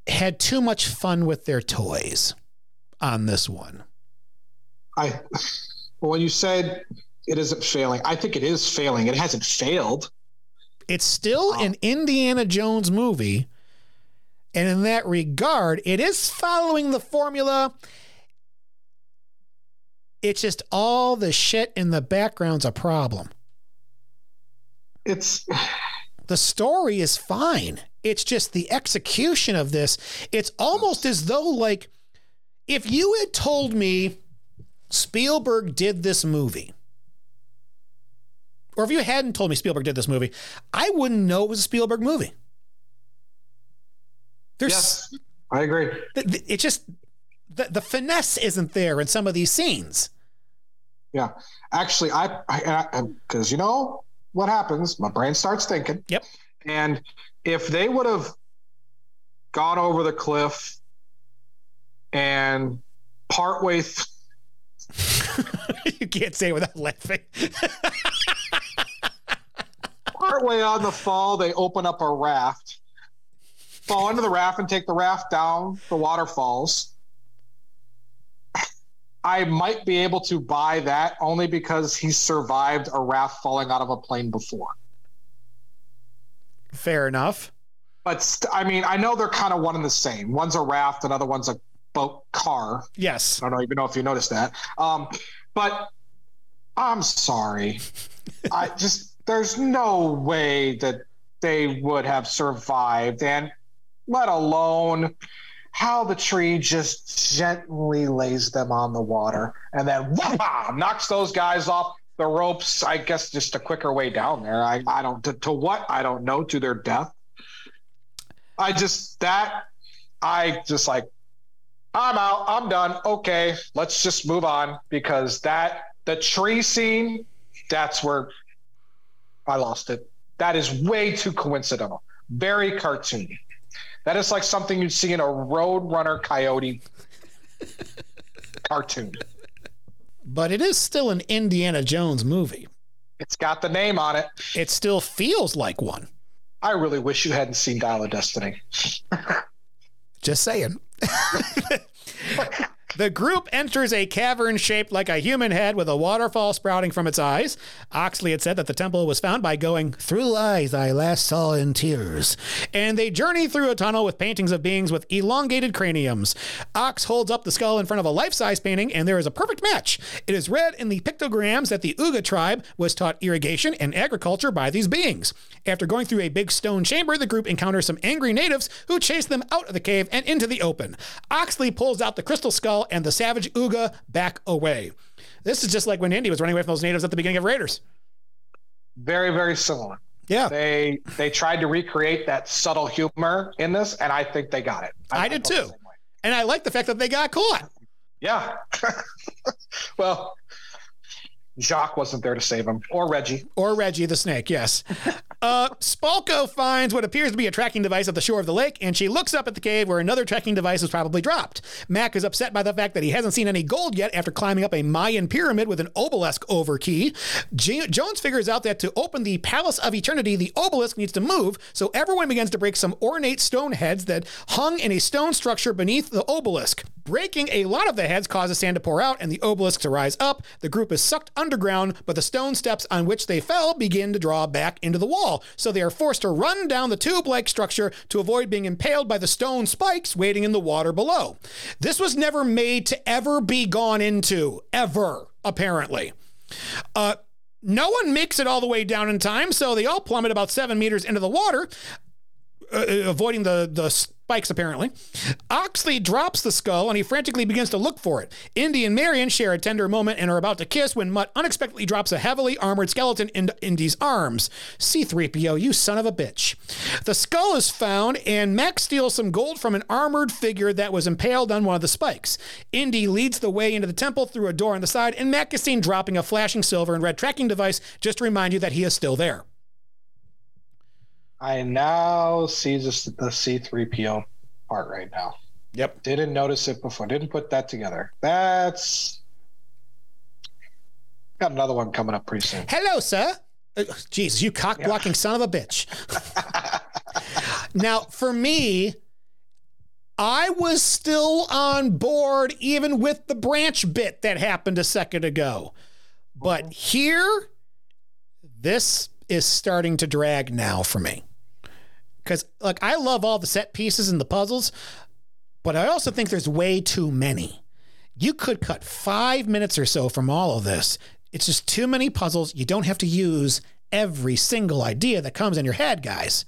had too much fun with their toys on this one. I well, when you said it isn't failing, I think it is failing. It hasn't failed. It's still an um, Indiana Jones movie. And in that regard, it is following the formula. It's just all the shit in the background's a problem. It's the story is fine. It's just the execution of this. It's almost as though like if you had told me Spielberg did this movie, or if you hadn't told me Spielberg did this movie, I wouldn't know it was a Spielberg movie. There's, yes, I agree. It just the, the finesse isn't there in some of these scenes. Yeah, actually, I because you know what happens, my brain starts thinking. Yep. And if they would have gone over the cliff and partway. Th- you can't say it without laughing. partway on the fall, they open up a raft, fall into the raft, and take the raft down the waterfalls. I might be able to buy that only because he survived a raft falling out of a plane before. Fair enough. But st- I mean, I know they're kind of one and the same. One's a raft, another one's a boat car. Yes. I don't even know if you noticed that. Um, but I'm sorry. I just there's no way that they would have survived, and let alone how the tree just gently lays them on the water and then wah, knocks those guys off the ropes. I guess just a quicker way down there. I, I don't to, to what I don't know to their death. I just that I just like I'm out. I'm done. Okay, let's just move on because that the tree scene that's where I lost it. That is way too coincidental. Very cartoony. That is like something you'd see in a Roadrunner Coyote cartoon. But it is still an Indiana Jones movie. It's got the name on it. It still feels like one. I really wish you hadn't seen Dial of Destiny. Just saying. The group enters a cavern shaped like a human head with a waterfall sprouting from its eyes. Oxley had said that the temple was found by going through eyes I last saw in tears. And they journey through a tunnel with paintings of beings with elongated craniums. Ox holds up the skull in front of a life size painting, and there is a perfect match. It is read in the pictograms that the Uga tribe was taught irrigation and agriculture by these beings. After going through a big stone chamber, the group encounters some angry natives who chase them out of the cave and into the open. Oxley pulls out the crystal skull and the savage Uga back away. This is just like when Indy was running away from those natives at the beginning of Raiders. Very, very similar. Yeah. They they tried to recreate that subtle humor in this, and I think they got it. I, I did too. And I like the fact that they got caught. Yeah. well, Jacques wasn't there to save him, or Reggie. Or Reggie the snake, yes. uh, Spalko finds what appears to be a tracking device at the shore of the lake, and she looks up at the cave where another tracking device was probably dropped. Mac is upset by the fact that he hasn't seen any gold yet after climbing up a Mayan pyramid with an obelisk over key. Jones figures out that to open the Palace of Eternity, the obelisk needs to move, so everyone begins to break some ornate stone heads that hung in a stone structure beneath the obelisk. Breaking a lot of the heads causes sand to pour out and the obelisk to rise up. The group is sucked underground, but the stone steps on which they fell begin to draw back into the wall. So they are forced to run down the tube like structure to avoid being impaled by the stone spikes waiting in the water below. This was never made to ever be gone into, ever, apparently. Uh, no one makes it all the way down in time, so they all plummet about seven meters into the water, uh, avoiding the, the spikes, apparently. Oxley drops the skull and he frantically begins to look for it. Indy and Marion share a tender moment and are about to kiss when Mutt unexpectedly drops a heavily armored skeleton into Indy's arms. C3PO, you son of a bitch. The skull is found and Mac steals some gold from an armored figure that was impaled on one of the spikes. Indy leads the way into the temple through a door on the side, and Mac is seen dropping a flashing silver and red tracking device just to remind you that he is still there. I now see the, the C3PO part right now. Yep. Didn't notice it before. Didn't put that together. That's got another one coming up pretty soon. Hello, sir. Uh, Jesus, you cock blocking yeah. son of a bitch. now, for me, I was still on board even with the branch bit that happened a second ago. But here, this is starting to drag now for me. Because, like, I love all the set pieces and the puzzles, but I also think there's way too many. You could cut five minutes or so from all of this. It's just too many puzzles. You don't have to use every single idea that comes in your head, guys.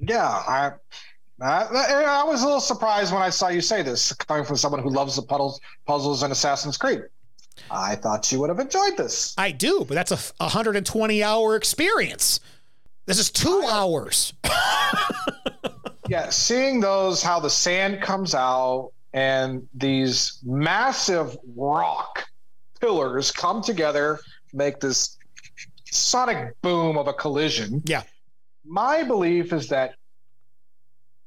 Yeah, I, I, I was a little surprised when I saw you say this, coming from someone who loves the puzzles, puzzles in Assassin's Creed. I thought you would have enjoyed this. I do, but that's a 120 hour experience. This is two hours. yeah, seeing those, how the sand comes out and these massive rock pillars come together, make this sonic boom of a collision. Yeah. My belief is that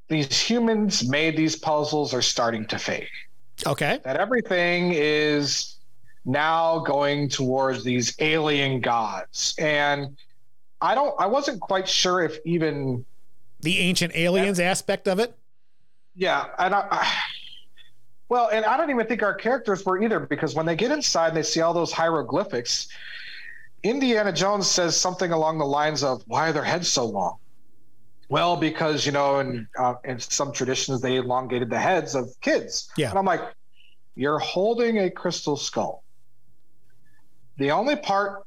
these humans made these puzzles are starting to fade. Okay. That everything is now going towards these alien gods. And I don't I wasn't quite sure if even the ancient aliens aspect of it. Yeah, and I, I well, and I don't even think our characters were either because when they get inside and they see all those hieroglyphics, Indiana Jones says something along the lines of, "Why are their heads so long?" Well, because you know, in uh, in some traditions, they elongated the heads of kids. Yeah, and I'm like, you're holding a crystal skull. The only part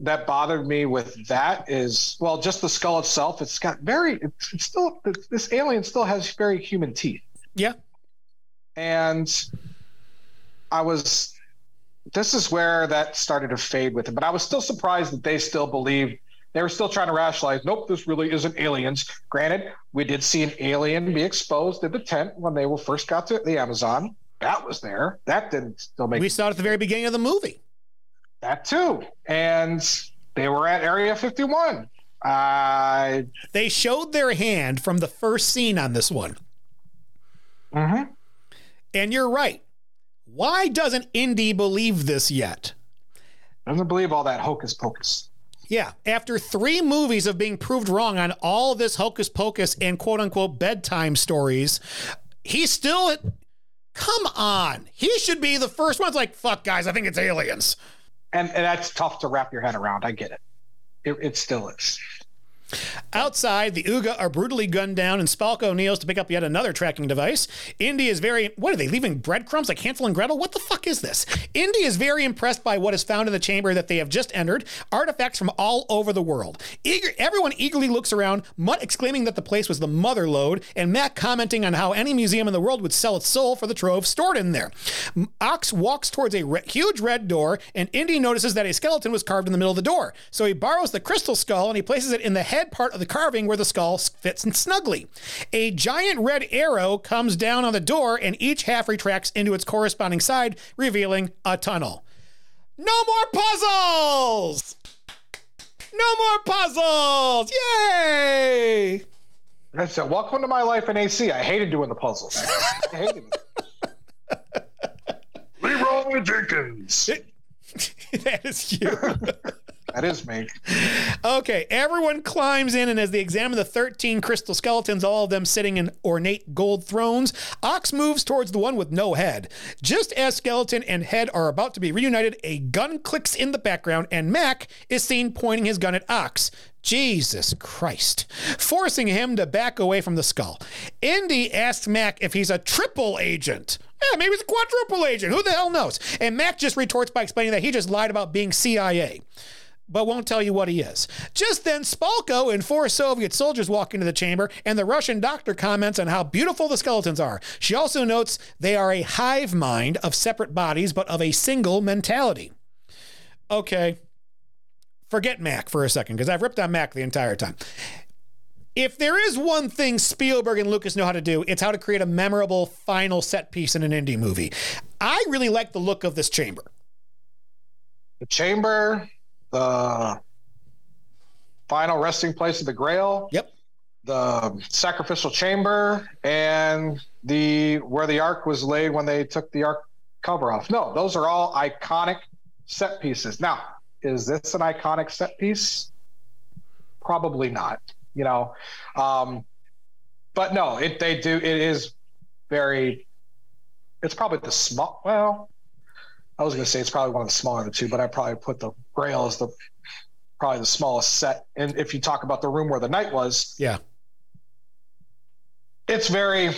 that bothered me with that is, well, just the skull itself. It's got very, it's, it's still this alien still has very human teeth. Yeah, and I was this is where that started to fade with it. But I was still surprised that they still believed they were still trying to rationalize. Nope, this really isn't aliens. Granted, we did see an alien be exposed in the tent when they were first got to the Amazon. That was there. That didn't still make. We saw it at the very beginning of the movie. That too, and they were at Area 51. Uh, they showed their hand from the first scene on this one. Mm-hmm. And you're right. Why doesn't Indy believe this yet? Doesn't believe all that hocus pocus. Yeah, after three movies of being proved wrong on all this hocus pocus and quote unquote bedtime stories, he's still. At come on. He should be the first one. It's like, fuck, guys, I think it's aliens. And, and that's tough to wrap your head around. I get it. It, it still is. Outside, the Uga are brutally gunned down, and Spalko kneels to pick up yet another tracking device. Indy is very. What are they leaving breadcrumbs like Hansel and Gretel? What the fuck is this? Indy is very impressed by what is found in the chamber that they have just entered artifacts from all over the world. Eager, everyone eagerly looks around, Mutt exclaiming that the place was the mother lode, and Mac commenting on how any museum in the world would sell its soul for the trove stored in there. Ox walks towards a re- huge red door, and Indy notices that a skeleton was carved in the middle of the door. So he borrows the crystal skull and he places it in the head part of the carving where the skull fits in snugly. A giant red arrow comes down on the door, and each half retracts into its corresponding side, revealing a tunnel. No more puzzles! No more puzzles! Yay! I said, welcome to my life in AC. I hated doing the puzzles. I hated it. Leeroy Jenkins. that is you. that is me. Okay, everyone climbs in, and as they examine the 13 crystal skeletons, all of them sitting in ornate gold thrones, Ox moves towards the one with no head. Just as skeleton and head are about to be reunited, a gun clicks in the background, and Mac is seen pointing his gun at Ox. Jesus Christ, forcing him to back away from the skull. Indy asks Mac if he's a triple agent. Yeah, maybe he's a quadruple agent. Who the hell knows? And Mac just retorts by explaining that he just lied about being CIA but won't tell you what he is. Just then, Spalko and four Soviet soldiers walk into the chamber, and the Russian doctor comments on how beautiful the skeletons are. She also notes they are a hive mind of separate bodies, but of a single mentality. Okay, forget Mac for a second, because I've ripped on Mac the entire time. If there is one thing Spielberg and Lucas know how to do, it's how to create a memorable final set piece in an indie movie. I really like the look of this chamber. The chamber, the final resting place of the Grail. Yep. The sacrificial chamber and the where the ark was laid when they took the ark cover off. No, those are all iconic set pieces. Now, is this an iconic set piece? Probably not. You know, um, but no, it they do. It is very. It's probably the small. Well, I was going to say it's probably one of the smaller of the two, but I probably put the Grail as the probably the smallest set. And if you talk about the room where the knight was, Yeah. it's very.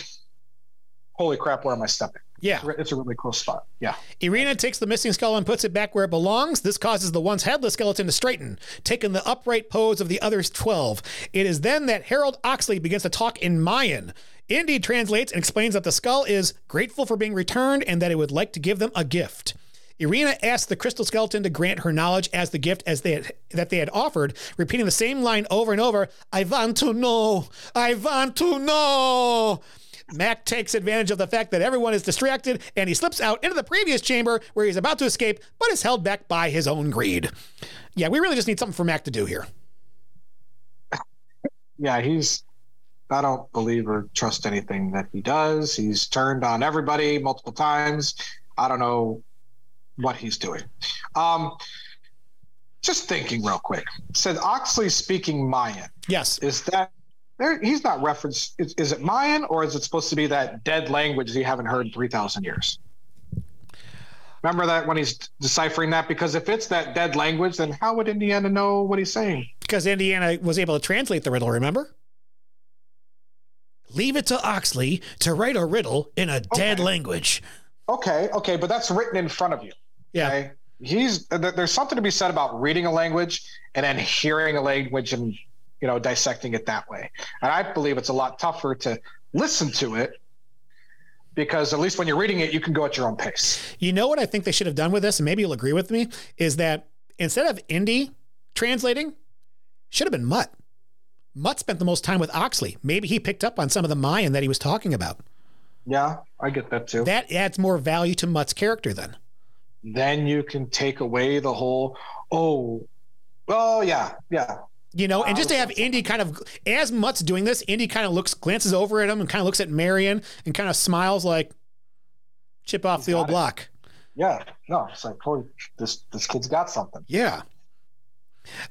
Holy crap! Where am I stepping? Yeah. It's a really cool spot. Yeah. Irina takes the missing skull and puts it back where it belongs. This causes the once headless skeleton to straighten, taking the upright pose of the others 12. It is then that Harold Oxley begins to talk in Mayan. Indy translates and explains that the skull is grateful for being returned and that it would like to give them a gift. Irina asks the crystal skeleton to grant her knowledge as the gift as they had, that they had offered, repeating the same line over and over I want to know! I want to know! Mac takes advantage of the fact that everyone is distracted and he slips out into the previous chamber where he's about to escape, but is held back by his own greed. Yeah, we really just need something for Mac to do here. Yeah, he's. I don't believe or trust anything that he does. He's turned on everybody multiple times. I don't know what he's doing. Um, just thinking real quick. Said Oxley speaking Mayan. Yes. Is that there? He's not referenced. Is, is it Mayan or is it supposed to be that dead language that you haven't heard in three thousand years? Remember that when he's deciphering that? Because if it's that dead language, then how would Indiana know what he's saying? Because Indiana was able to translate the riddle, remember? Leave it to Oxley to write a riddle in a dead language. Okay, okay, but that's written in front of you. Yeah. Okay? He's there's something to be said about reading a language and then hearing a language and you know dissecting it that way. And I believe it's a lot tougher to listen to it because at least when you're reading it, you can go at your own pace. You know what I think they should have done with this, and maybe you'll agree with me, is that instead of Indy translating, should have been Mutt. Mutt spent the most time with Oxley. Maybe he picked up on some of the Mayan that he was talking about. Yeah, I get that too. That adds more value to Mutt's character then. Then you can take away the whole oh, oh yeah, yeah. You know, and just to have Indy kind of, as Mutt's doing this, Indy kind of looks, glances over at him and kind of looks at Marion and kind of smiles like, chip off the old block. Yeah, no, it's like, holy, this this kid's got something. Yeah.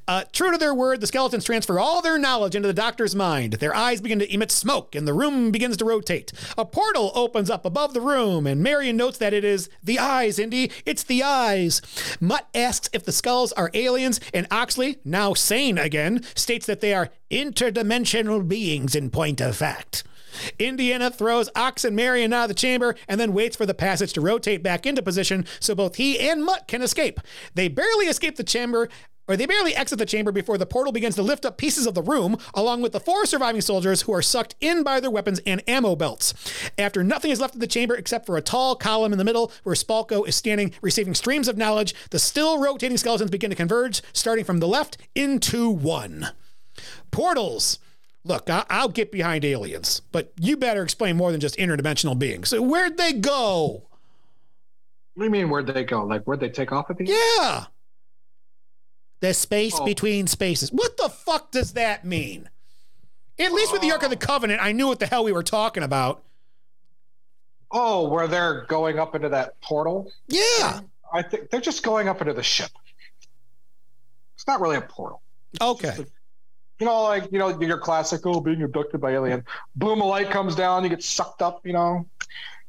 Uh, true to their word, the skeletons transfer all their knowledge into the doctor's mind. Their eyes begin to emit smoke, and the room begins to rotate. A portal opens up above the room, and Marion notes that it is the eyes, Indy. It's the eyes. Mutt asks if the skulls are aliens, and Oxley, now sane again, states that they are interdimensional beings in point of fact. Indiana throws Ox and Marion out of the chamber and then waits for the passage to rotate back into position so both he and Mutt can escape. They barely escape the chamber or they barely exit the chamber before the portal begins to lift up pieces of the room, along with the four surviving soldiers who are sucked in by their weapons and ammo belts. After nothing is left of the chamber except for a tall column in the middle where Spalko is standing, receiving streams of knowledge, the still rotating skeletons begin to converge, starting from the left into one. Portals. Look, I- will get behind aliens, but you better explain more than just interdimensional beings. So where'd they go? What do you mean, where'd they go? Like, where'd they take off at the Yeah. The space Oh. between spaces. What the fuck does that mean? At least with the Ark of the Covenant, I knew what the hell we were talking about. Oh, where they're going up into that portal? Yeah. I think they're just going up into the ship. It's not really a portal. Okay. You know, like, you know, your classic, oh, being abducted by alien. Boom, a light comes down, you get sucked up, you know.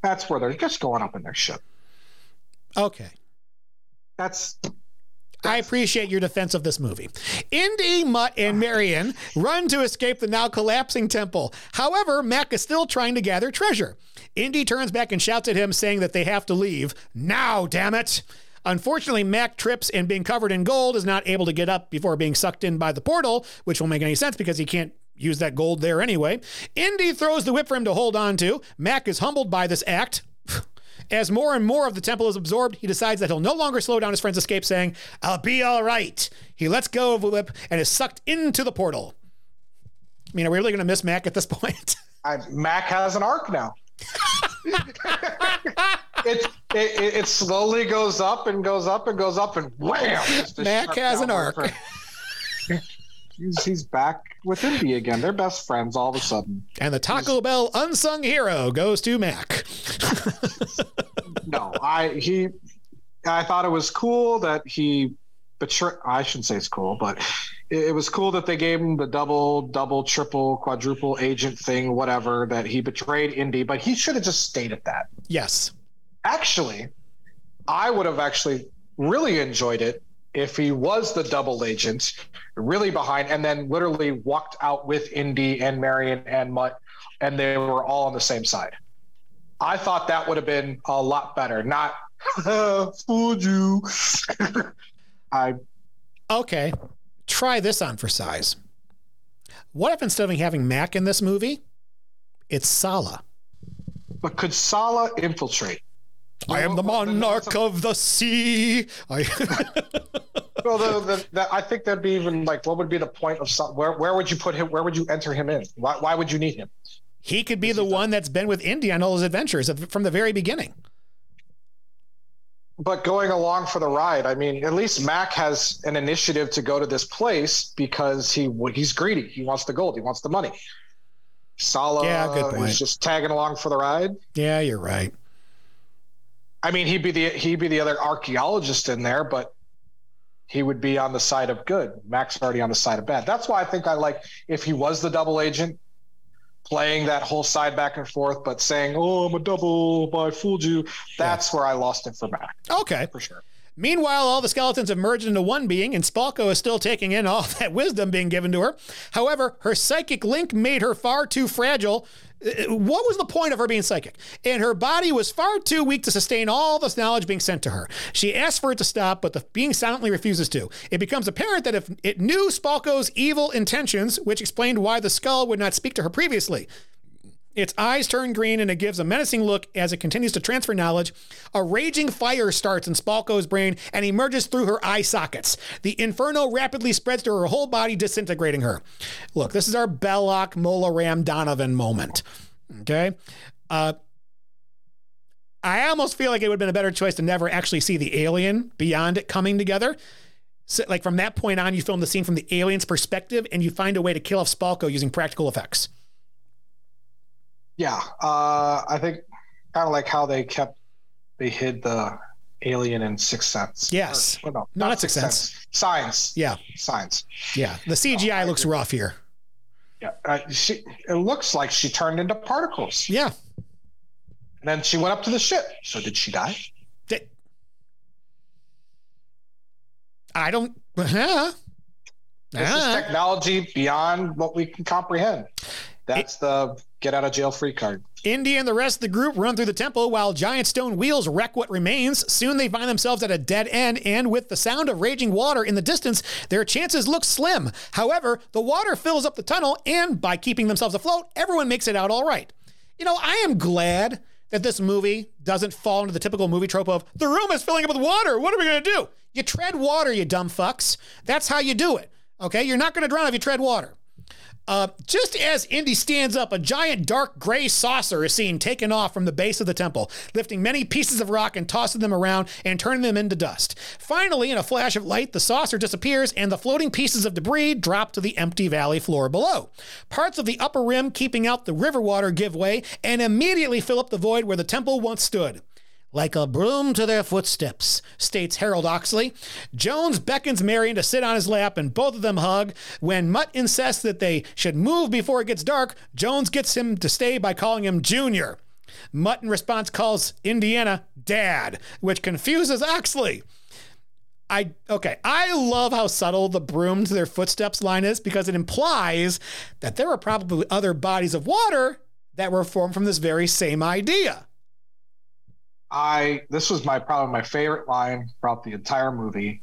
That's where they're just going up in their ship. Okay. That's I appreciate your defense of this movie. Indy, Mutt, and Marion run to escape the now collapsing temple. However, Mac is still trying to gather treasure. Indy turns back and shouts at him, saying that they have to leave. Now, damn it! Unfortunately, Mac trips and being covered in gold is not able to get up before being sucked in by the portal, which won't make any sense because he can't use that gold there anyway. Indy throws the whip for him to hold on to. Mac is humbled by this act. As more and more of the temple is absorbed, he decides that he'll no longer slow down his friend's escape, saying, I'll be all right. He lets go of whip and is sucked into the portal. I mean, are we really going to miss Mac at this point? I, Mac has an arc now. it, it it slowly goes up and goes up and goes up and wham! Mac has an arc. he's, he's back with Indy again. They're best friends all of a sudden. And the Taco Bell unsung hero goes to Mac. no, I he I thought it was cool that he betray. I shouldn't say it's cool, but it, it was cool that they gave him the double, double, triple, quadruple agent thing, whatever. That he betrayed Indy, but he should have just stayed at that. Yes. Actually, I would have actually really enjoyed it if he was the double agent, really behind, and then literally walked out with Indy and Marion and Mutt, and they were all on the same side. I thought that would have been a lot better. Not fooled you. I Okay. Try this on for size. What if instead of having Mac in this movie, it's Sallah? But could Sallah infiltrate? I am the monarch of the sea. I well, the, the, the, I think that'd be even like, what would be the point of some, where? Where would you put him? Where would you enter him in? Why, why would you need him? He could be the one that's been with Indy on all his adventures from the very beginning. But going along for the ride, I mean, at least Mac has an initiative to go to this place because he he's greedy. He wants the gold. He wants the money. Sallah yeah, good point. is just tagging along for the ride. Yeah, you're right. I mean, he'd be the he'd be the other archaeologist in there, but he would be on the side of good. Mac's already on the side of bad. That's why I think I like if he was the double agent, playing that whole side back and forth, but saying, "Oh, I'm a double, but I fooled you." That's yeah. where I lost it for Mac. Okay, for sure. Meanwhile, all the skeletons have merged into one being, and Spalko is still taking in all that wisdom being given to her. However, her psychic link made her far too fragile. Uh, what was the point of her being psychic? And her body was far too weak to sustain all this knowledge being sent to her. She asks for it to stop, but the being silently refuses to. It becomes apparent that if it knew Spalko's evil intentions, which explained why the skull would not speak to her previously, its eyes turn green and it gives a menacing look as it continues to transfer knowledge. A raging fire starts in Spalko's brain and emerges through her eye sockets. The inferno rapidly spreads to her whole body, disintegrating her. Look, this is our Belloq Mola Ram Donovan moment. Okay? Uh, I almost feel like it would have been a better choice to never actually see the alien beyond it coming together. So, like from that point on, you film the scene from the alien's perspective and you find a way to kill off Spalko using practical effects. Yeah, uh, I think kind of like how they kept they hid the alien in Sixth Sense. Yes. Or, no, not, not Sixth Sense. Sense. Signs. Yeah. science. Yeah. The CGI oh, looks rough here. Yeah. Uh, she, it looks like she turned into particles. Yeah. And then she went up to the ship. So did she die? Did, I don't. Uh, this uh, is technology beyond what we can comprehend. That's it, the get out of jail free card. Indy and the rest of the group run through the temple while giant stone wheels wreck what remains. Soon they find themselves at a dead end, and with the sound of raging water in the distance, their chances look slim. However, the water fills up the tunnel, and by keeping themselves afloat, everyone makes it out all right. You know, I am glad that this movie doesn't fall into the typical movie trope of the room is filling up with water. What are we going to do? You tread water, you dumb fucks. That's how you do it. Okay? You're not going to drown if you tread water. Uh, just as Indy stands up, a giant dark gray saucer is seen taken off from the base of the temple, lifting many pieces of rock and tossing them around and turning them into dust. Finally, in a flash of light, the saucer disappears and the floating pieces of debris drop to the empty valley floor below. Parts of the upper rim, keeping out the river water, give way and immediately fill up the void where the temple once stood like a broom to their footsteps, states Harold Oxley. Jones beckons Marion to sit on his lap and both of them hug. When Mutt insists that they should move before it gets dark, Jones gets him to stay by calling him Junior. Mutt in response calls Indiana Dad, which confuses Oxley. I okay, I love how subtle the broom to their footsteps line is because it implies that there are probably other bodies of water that were formed from this very same idea. I this was my probably my favorite line throughout the entire movie.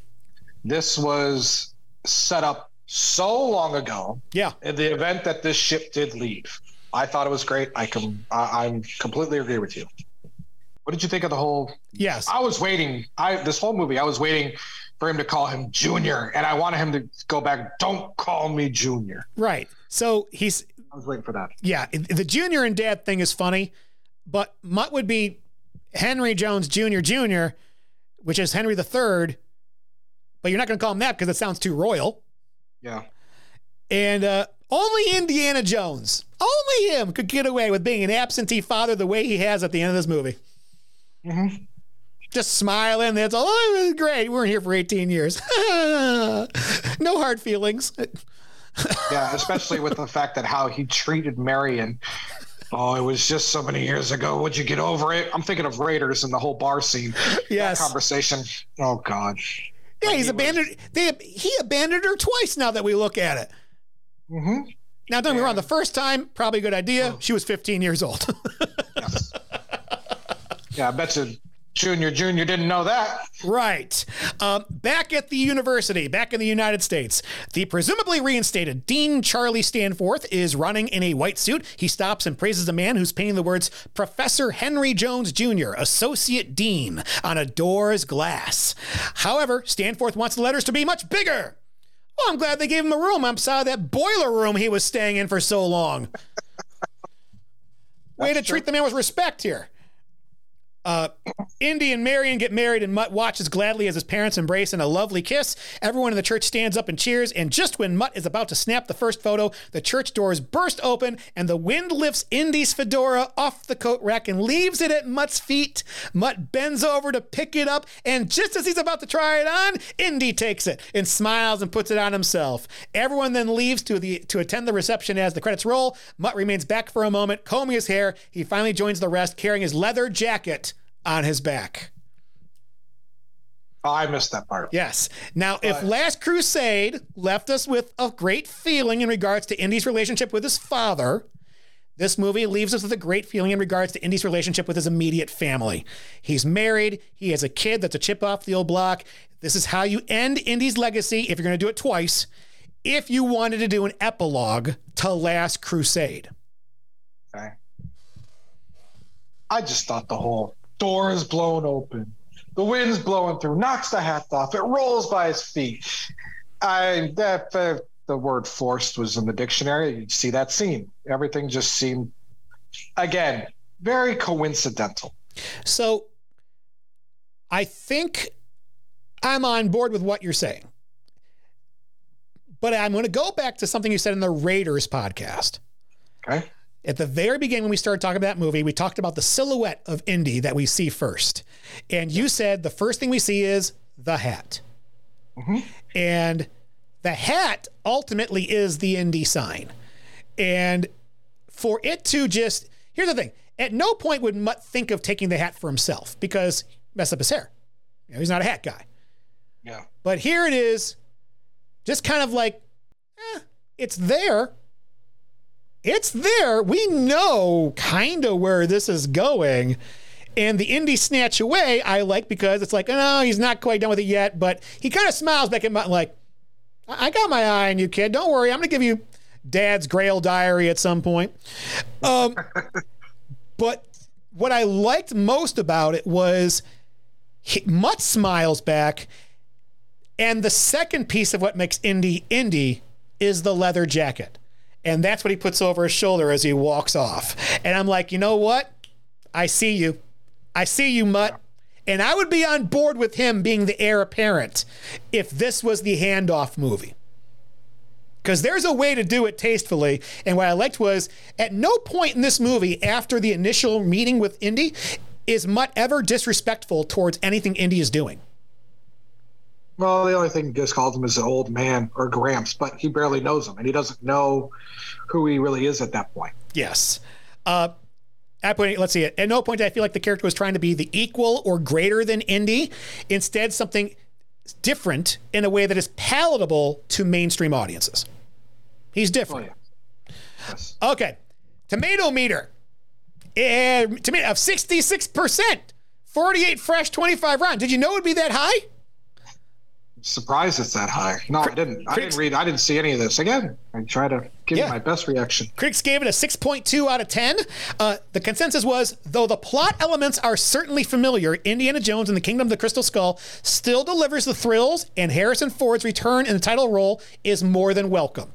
This was set up so long ago. Yeah. In the event that this ship did leave, I thought it was great. I can I, I'm completely agree with you. What did you think of the whole? Yes. I was waiting. I this whole movie I was waiting for him to call him Junior, and I wanted him to go back. Don't call me Junior. Right. So he's. I was waiting for that. Yeah, the Junior and Dad thing is funny, but Mutt would be Henry Jones Jr. Jr., which is Henry III, but you're not going to call him that because it sounds too royal. Yeah. And uh, only Indiana Jones, only him could get away with being an absentee father the way he has at the end of this movie. Mm-hmm. just smiling. That's all. Oh, it was great. We weren't here for 18 years. no hard feelings. yeah, especially with the fact that how he treated Marion. Oh, it was just so many years ago. Would you get over it? I'm thinking of Raiders and the whole bar scene. Yes. That conversation. Oh God. Yeah, he's abandoned. They he abandoned her twice. Now that we look at it. Mm-hmm. Now, don't get me wrong. The first time, probably a good idea. She was 15 years old. yes. Yeah, I bet you Junior Junior didn't know that. Right. Um, back at the university, back in the United States, the presumably reinstated Dean Charlie Stanforth is running in a white suit. He stops and praises a man who's painting the words Professor Henry Jones Jr., Associate Dean, on a door's glass. However, Stanforth wants the letters to be much bigger. Well, I'm glad they gave him a room I outside that boiler room he was staying in for so long. Way to true. treat the man with respect here. Uh, Indy and Marion get married, and Mutt watches gladly as his parents embrace in a lovely kiss. Everyone in the church stands up and cheers, and just when Mutt is about to snap the first photo, the church doors burst open, and the wind lifts Indy's fedora off the coat rack and leaves it at Mutt's feet. Mutt bends over to pick it up, and just as he's about to try it on, Indy takes it and smiles and puts it on himself. Everyone then leaves to the to attend the reception as the credits roll. Mutt remains back for a moment, combing his hair. He finally joins the rest, carrying his leather jacket on his back. Oh, I missed that part. Yes. Now, but, if Last Crusade left us with a great feeling in regards to Indy's relationship with his father, this movie leaves us with a great feeling in regards to Indy's relationship with his immediate family. He's married, he has a kid that's a chip off the old block. This is how you end Indy's legacy if you're going to do it twice. If you wanted to do an epilogue to Last Crusade. Okay. I just thought the whole door is blown open. The wind's blowing through, knocks the hat off. It rolls by his feet. I that uh, the word forced was in the dictionary. You see that scene. Everything just seemed again very coincidental. So I think I'm on board with what you're saying. But I'm going to go back to something you said in the Raiders podcast. Okay. At the very beginning, when we started talking about that movie, we talked about the silhouette of Indy that we see first. And you said the first thing we see is the hat. Mm-hmm. And the hat ultimately is the Indy sign. And for it to just, here's the thing at no point would Mutt think of taking the hat for himself because mess up his hair. You know, he's not a hat guy. Yeah. But here it is, just kind of like, eh, it's there it's there. We know kind of where this is going. And the indie snatch away, I like because it's like, no, he's not quite done with it yet, but he kind of smiles back at my like, I got my eye on you, kid. Don't worry. I'm going to give you dad's grail diary at some point. Um, but what I liked most about it was he, Mutt smiles back. And the second piece of what makes Indy Indy is the leather jacket. And that's what he puts over his shoulder as he walks off. And I'm like, you know what? I see you. I see you, Mutt. And I would be on board with him being the heir apparent if this was the handoff movie. Because there's a way to do it tastefully. And what I liked was at no point in this movie, after the initial meeting with Indy, is Mutt ever disrespectful towards anything Indy is doing. Well, the only thing he just calls him is an old man or Gramps, but he barely knows him, and he doesn't know who he really is at that point. Yes. Uh, at point, let's see. At no point did I feel like the character was trying to be the equal or greater than Indy. Instead, something different in a way that is palatable to mainstream audiences. He's different. Oh, yeah. yes. Okay. Tomato meter. And tomato of 66%. 48 fresh, 25 round. Did you know it would be that high? Surprised it's that high. No, I didn't. I didn't read. I didn't see any of this. Again, I try to give yeah. my best reaction. Critics gave it a 6.2 out of 10. Uh, the consensus was, though the plot elements are certainly familiar, Indiana Jones and the Kingdom of the Crystal Skull still delivers the thrills, and Harrison Ford's return in the title role is more than welcome.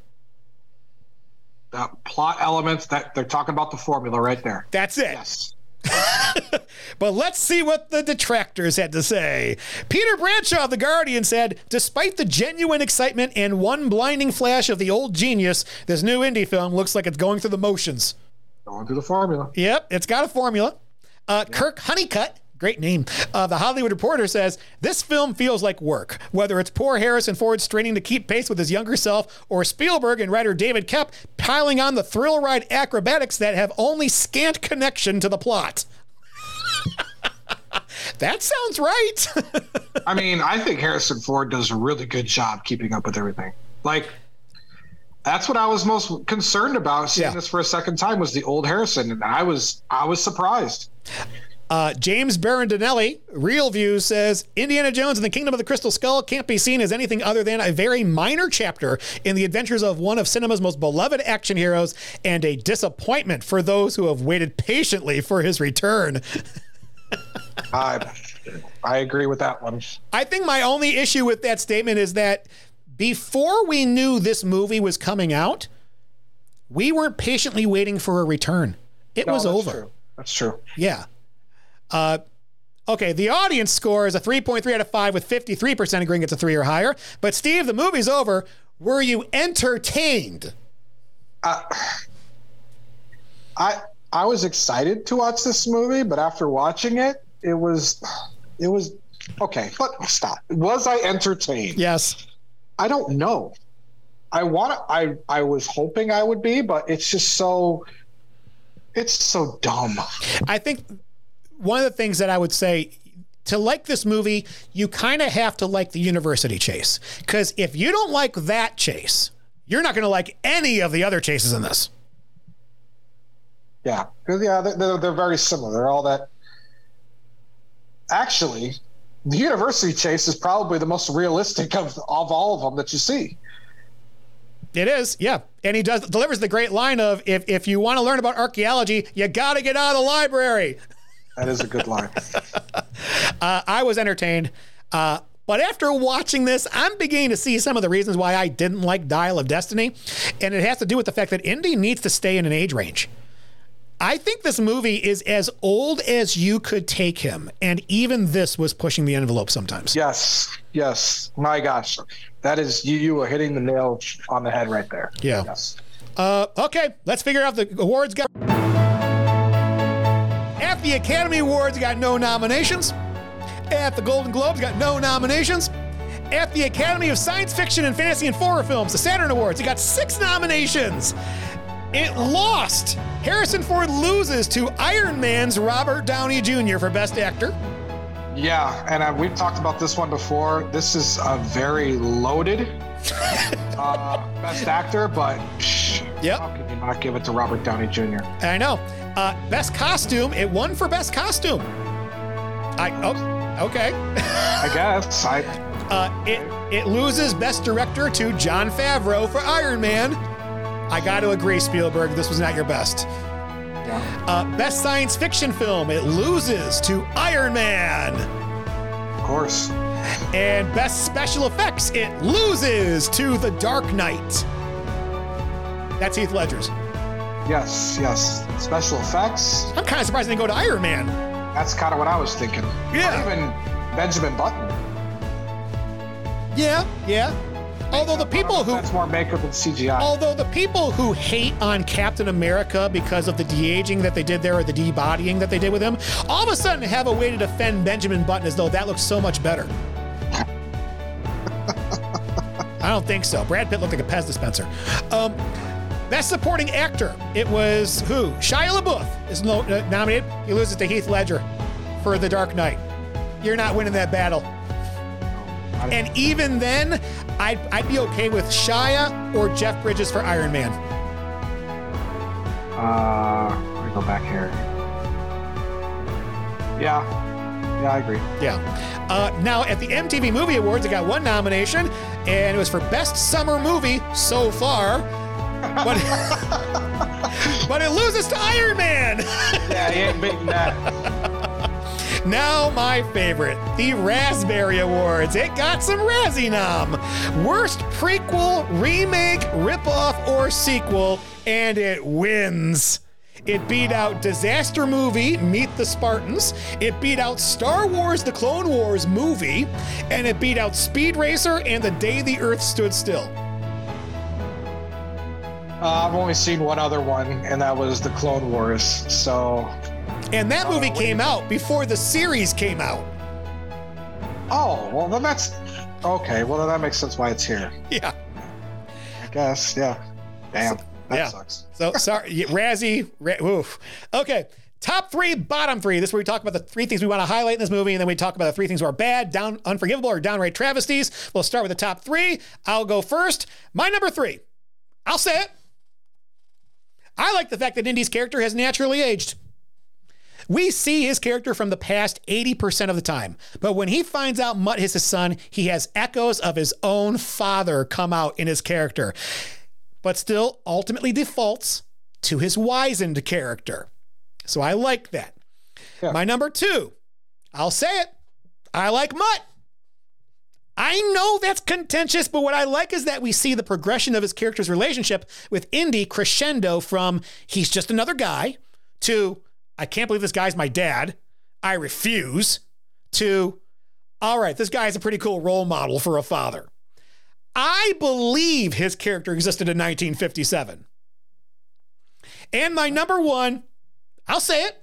The plot elements that they're talking about the formula right there. That's it. Yes. but let's see what the detractors had to say. Peter Bradshaw of The Guardian said Despite the genuine excitement and one blinding flash of the old genius, this new indie film looks like it's going through the motions. Going through the formula. Yep, it's got a formula. Uh, yep. Kirk Honeycutt Great name. Uh, the Hollywood Reporter says this film feels like work. Whether it's poor Harrison Ford straining to keep pace with his younger self, or Spielberg and writer David Koepp piling on the thrill ride acrobatics that have only scant connection to the plot. that sounds right. I mean, I think Harrison Ford does a really good job keeping up with everything. Like, that's what I was most concerned about seeing Yeah. this for a second time was the old Harrison, and I was I was surprised. Uh, James Berardinelli, ReelViews, says Indiana Jones and the Kingdom of the Crystal Skull can't be seen as anything other than a very minor chapter in the adventures of one of cinema's most beloved action heroes and a disappointment for those who have waited patiently for his return. I I agree with that one. I think my only issue with that statement is that before we knew this movie was coming out, we weren't patiently waiting for a return. It No, was that's over. true. That's true. Yeah. Uh, okay, the audience score is a 3.3 out of 5 with 53% agreeing it's a 3 or higher. But Steve, the movie's over. Were you entertained? I I was excited to watch this movie, but after watching it, it was it was okay. But stop. Was I entertained? Yes. I don't know. I want. I I was hoping I would be, but it's just so. It's so dumb. I think one of the things that I would say to like this movie, you kind of have to like the university chase. Because if you don't like that chase, you're not going to like any of the other chases in this. Yeah, they're, they're they're very similar. They're all that. Actually, the university chase is probably the most realistic of of all of them that you see. It is, yeah. And he does delivers the great line of if if you want to learn about archaeology, you got to get out of the library. That is a good line. Uh, I was entertained. Uh, but after watching this, I'm beginning to see some of the reasons why I didn't like Dial of Destiny. And it has to do with the fact that Indy needs to stay in an age range. I think this movie is as old as you could take him. And even this was pushing the envelope sometimes. Yes, yes. My gosh, that is you. You are hitting the nail on the head right there. Yeah. Yes. Uh, okay, let's figure out the awards. Got at the Academy Awards, got no nominations. At the Golden Globes, got no nominations. At the Academy of Science Fiction and Fantasy and Horror Films, the Saturn Awards, it got six nominations. It lost. Harrison Ford loses to Iron Man's Robert Downey Jr. for Best Actor. Yeah, and uh, we've talked about this one before. This is a very loaded uh, best actor, but shh, Yep. how can you not give it to Robert Downey Jr.? I know. Uh, best Costume, it won for Best Costume. I oh, okay. I guess I. Uh, it it loses Best Director to Jon Favreau for Iron Man. I got to agree, Spielberg, this was not your best. Uh, best Science Fiction Film, it loses to Iron Man. Of course. And Best Special Effects, it loses to The Dark Knight. That's Heath Ledger's. Yes, yes. Special effects. I'm kind of surprised they didn't go to Iron Man. That's kind of what I was thinking. Yeah. Or even Benjamin Button. Yeah, yeah. Although the people who That's more makeup than CGI. Although the people who hate on Captain America because of the de-aging that they did there or the de-bodying that they did with him, all of a sudden have a way to defend Benjamin Button as though that looks so much better. I don't think so. Brad Pitt looked like a Pez dispenser. Um, best supporting actor. It was who? Shia LaBeouf is no, uh, nominated. He loses to Heath Ledger for The Dark Knight. You're not winning that battle. And even then, I'd, I'd be okay with Shia or Jeff Bridges for Iron Man. Uh, let me go back here. Yeah. Yeah, I agree. Yeah. Uh, now, at the MTV Movie Awards, it got one nomination, and it was for Best Summer Movie so far. But, but it loses to Iron Man. Yeah, he ain't beating that. Now, my favorite, the Raspberry Awards. It got some Razzie nom. Worst prequel, remake, ripoff, or sequel, and it wins. It beat out Disaster Movie, Meet the Spartans. It beat out Star Wars The Clone Wars movie. And it beat out Speed Racer and The Day the Earth Stood Still. Uh, I've only seen one other one, and that was the Clone Wars. So And that movie came out before the series came out. Oh, well, then that's okay. Well, then that makes sense why it's here. Yeah. I guess. Yeah. Damn. That yeah. sucks. So sorry, Razzie. Ra- oof. Okay. Top three, bottom three. This is where we talk about the three things we want to highlight in this movie, and then we talk about the three things that are bad, down, unforgivable, or downright travesties. We'll start with the top three. I'll go first. My number three. I'll say it. I like the fact that Indy's character has naturally aged. We see his character from the past 80% of the time. But when he finds out Mutt is his son, he has echoes of his own father come out in his character, but still ultimately defaults to his wizened character. So I like that. Yeah. My number two, I'll say it. I like Mutt. I know that's contentious, but what I like is that we see the progression of his character's relationship with Indy crescendo from he's just another guy to I can't believe this guy's my dad. I refuse. To, all right, this guy's a pretty cool role model for a father. I believe his character existed in 1957. And my number one, I'll say it.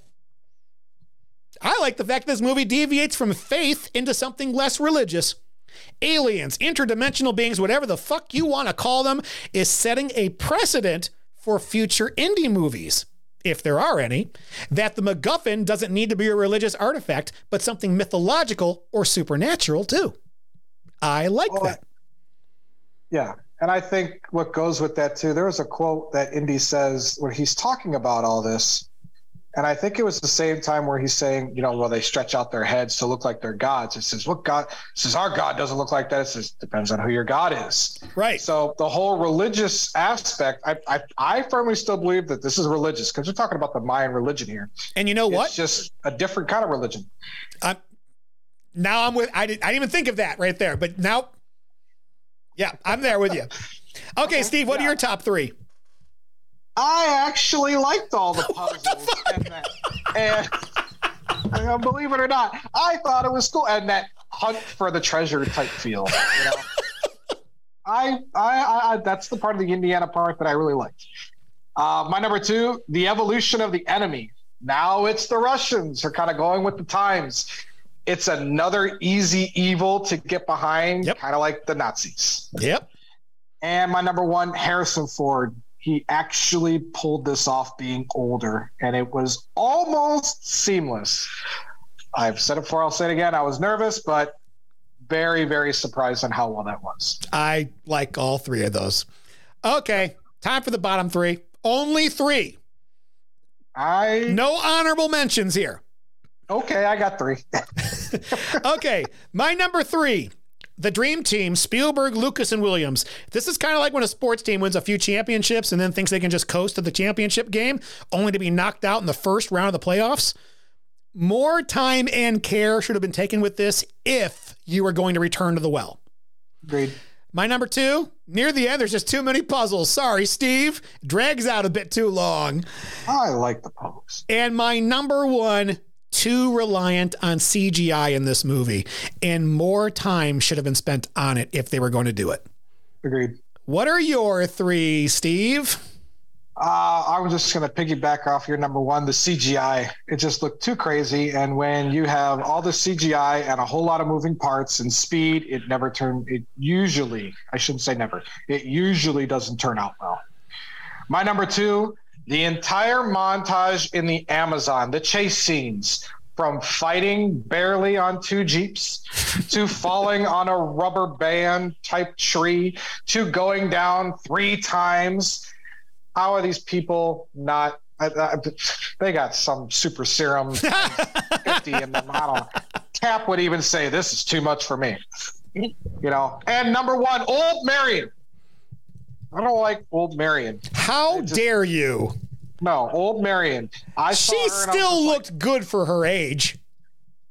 I like the fact this movie deviates from faith into something less religious. Aliens, interdimensional beings, whatever the fuck you want to call them, is setting a precedent for future Indy movies if there are any, that the MacGuffin doesn't need to be a religious artifact, but something mythological or supernatural too. I like well, that. Yeah. And I think what goes with that too, there was a quote that Indy says when he's talking about all this. And I think it was the same time where he's saying, you know, well, they stretch out their heads to look like they're gods. It says, what God? It says, our God doesn't look like that. It says, depends on who your God is. Right. So the whole religious aspect, I, I, I firmly still believe that this is religious because we're talking about the Mayan religion here. And you know what? It's just a different kind of religion. I'm, now I'm with, I didn't, I didn't even think of that right there, but now, yeah, I'm there with you. Okay, okay Steve, what yeah. are your top three? I actually liked all the puzzles and, that, and, and believe it or not, I thought it was cool and that hunt for the treasure type feel. You know? I, I, I, that's the part of the Indiana part that I really liked. Uh, my number two, the evolution of the enemy. Now it's the Russians are kind of going with the times. It's another easy evil to get behind, yep. kind of like the Nazis. Yep. And my number one, Harrison Ford he actually pulled this off being older, and it was almost seamless. I've said it before, I'll say it again. I was nervous, but very, very surprised on how well that was. I like all three of those. Okay, time for the bottom three. Only three. I no honorable mentions here. Okay, I got three. okay, my number three the dream team, Spielberg, Lucas, and Williams. This is kind of like when a sports team wins a few championships and then thinks they can just coast to the championship game, only to be knocked out in the first round of the playoffs. More time and care should have been taken with this if you were going to return to the well. Agreed. My number two, near the end, there's just too many puzzles. Sorry, Steve. Drags out a bit too long. I like the puzzles. And my number one, too reliant on CGI in this movie, and more time should have been spent on it if they were going to do it. Agreed. What are your three, Steve? Uh, I was just going to piggyback off your number one, the CGI. It just looked too crazy. And when you have all the CGI and a whole lot of moving parts and speed, it never turned, it usually, I shouldn't say never, it usually doesn't turn out well. My number two, the entire montage in the Amazon, the chase scenes, from fighting barely on two jeeps to falling on a rubber band type tree to going down three times. How are these people not? I, I, they got some super serum 50 in them. I don't. Cap would even say this is too much for me. You know. And number one, old Marion. I don't like old Marion. How just, dare you? No, old Marion. I she still looked like, good for her age.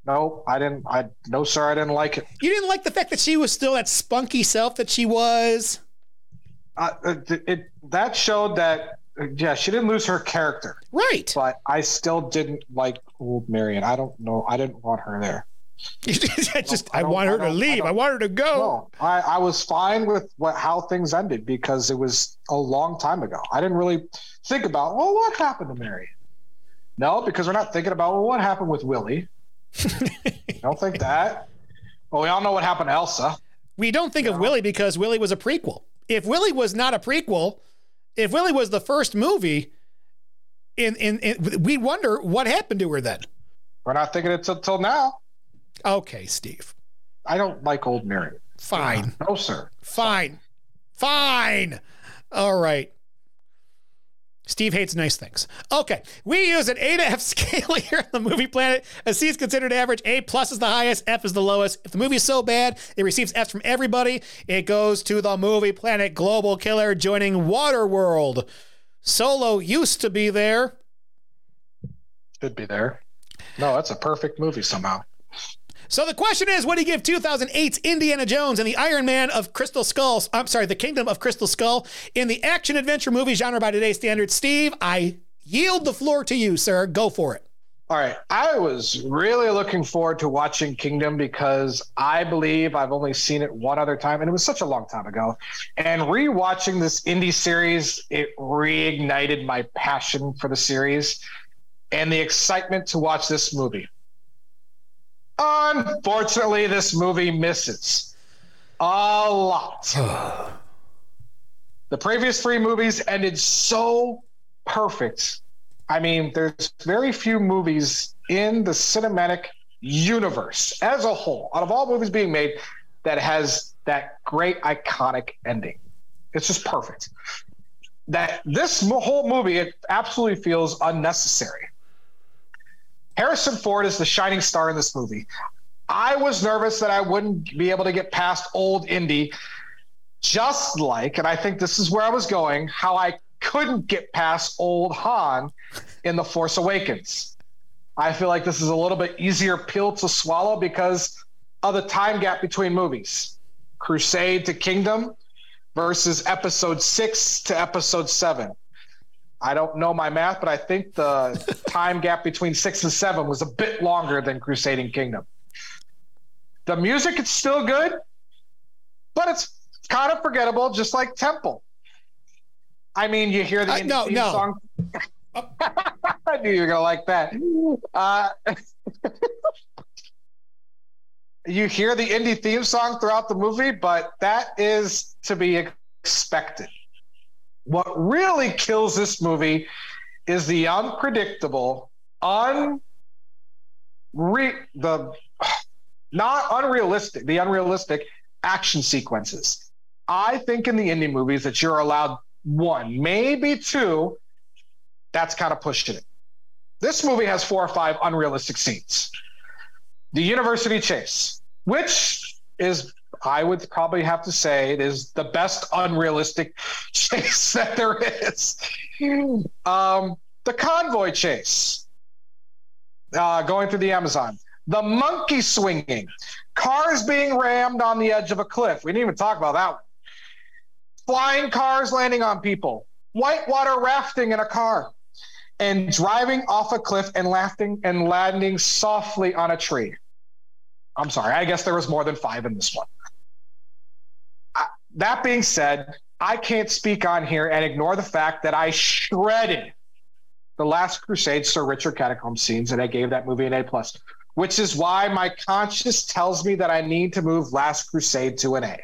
No, I didn't. I no, sir, I didn't like it. You didn't like the fact that she was still that spunky self that she was. Uh, it, it that showed that yeah, she didn't lose her character. Right. But I still didn't like old Marion. I don't know. I didn't want her there. I just I, I want her to leave. I, I, want her to go. No, I, I was fine with what how things ended because it was a long time ago. I didn't really think about well what happened to Marion. No, because we're not thinking about well, what happened with Willie. don't think that. Well, we all know what happened to Elsa. We don't think of Willie because Willie was a prequel. If Willie was not a prequel, if Willie was the first movie, in in, in we wonder what happened to her then. We're not thinking it till now. Okay, Steve. I don't like old Mary. Fine. Uh, no, sir. Fine. Fine. All right. Steve hates nice things. Okay, we use an A to F scale here on the Movie Planet. A C is considered average. A plus is the highest. F is the lowest. If the movie is so bad it receives Fs from everybody, it goes to the Movie Planet Global Killer joining Waterworld. Solo used to be there. Should be there. No, that's a perfect movie somehow. So the question is, what do you give 2008's Indiana Jones and the Iron Man of Crystal Skulls? I'm sorry, the Kingdom of Crystal Skull in the action adventure movie genre by today's standards? Steve, I yield the floor to you, sir. Go for it. All right. I was really looking forward to watching Kingdom because I believe I've only seen it one other time, and it was such a long time ago. And rewatching this Indy series, it reignited my passion for the series and the excitement to watch this movie. Unfortunately, this movie misses a lot. the previous three movies ended so perfect. I mean, there's very few movies in the cinematic universe as a whole, out of all movies being made, that has that great iconic ending. It's just perfect. That this whole movie, it absolutely feels unnecessary. Harrison Ford is the shining star in this movie. I was nervous that I wouldn't be able to get past old Indy, just like, and I think this is where I was going, how I couldn't get past old Han in The Force Awakens. I feel like this is a little bit easier pill to swallow because of the time gap between movies. Crusade to Kingdom versus episode six to episode seven. I don't know my math, but I think the time gap between six and seven was a bit longer than Crusading Kingdom. The music is still good, but it's kind of forgettable, just like Temple. I mean, you hear the uh, no, theme no. song. I knew you were gonna like that. Uh, you hear the Indy theme song throughout the movie, but that is to be expected. What really kills this movie is the unpredictable, un the not unrealistic, the unrealistic action sequences. I think in the Indy movies that you're allowed one, maybe two. That's kind of pushing it. This movie has four or five unrealistic scenes. The university chase, which is I would probably have to say it is the best unrealistic chase that there is. Um, the convoy chase, uh, going through the Amazon, the monkey swinging, cars being rammed on the edge of a cliff. We didn't even talk about that one. Flying cars landing on people, whitewater rafting in a car, and driving off a cliff and laughing and landing softly on a tree. I'm sorry, I guess there was more than five in this one. That being said, I can't speak on here and ignore the fact that I shredded the Last Crusade Sir Richard Catacomb scenes and I gave that movie an A plus, which is why my conscience tells me that I need to move Last Crusade to an A.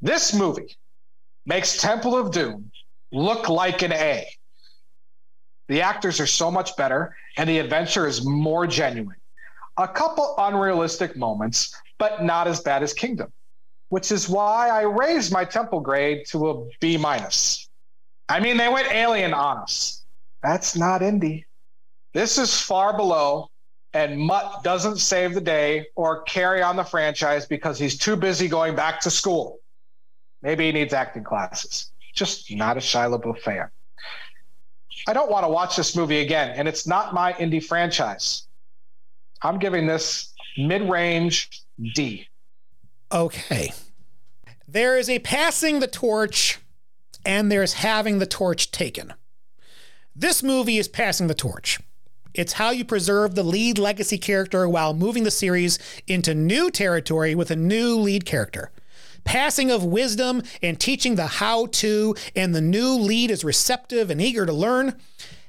This movie makes Temple of Doom look like an A. The actors are so much better and the adventure is more genuine. A couple unrealistic moments, but not as bad as Kingdom which is why I raised my temple grade to a B minus. I mean, they went alien on us. That's not Indy. This is far below, and Mutt doesn't save the day or carry on the franchise because he's too busy going back to school. Maybe he needs acting classes. Just not a Shia LaBeouf fan. I don't want to watch this movie again, and it's not my Indy franchise. I'm giving this mid range D. Okay. There is a passing the torch and there's having the torch taken. This movie is passing the torch. It's how you preserve the lead legacy character while moving the series into new territory with a new lead character. Passing of wisdom and teaching the how to, and the new lead is receptive and eager to learn.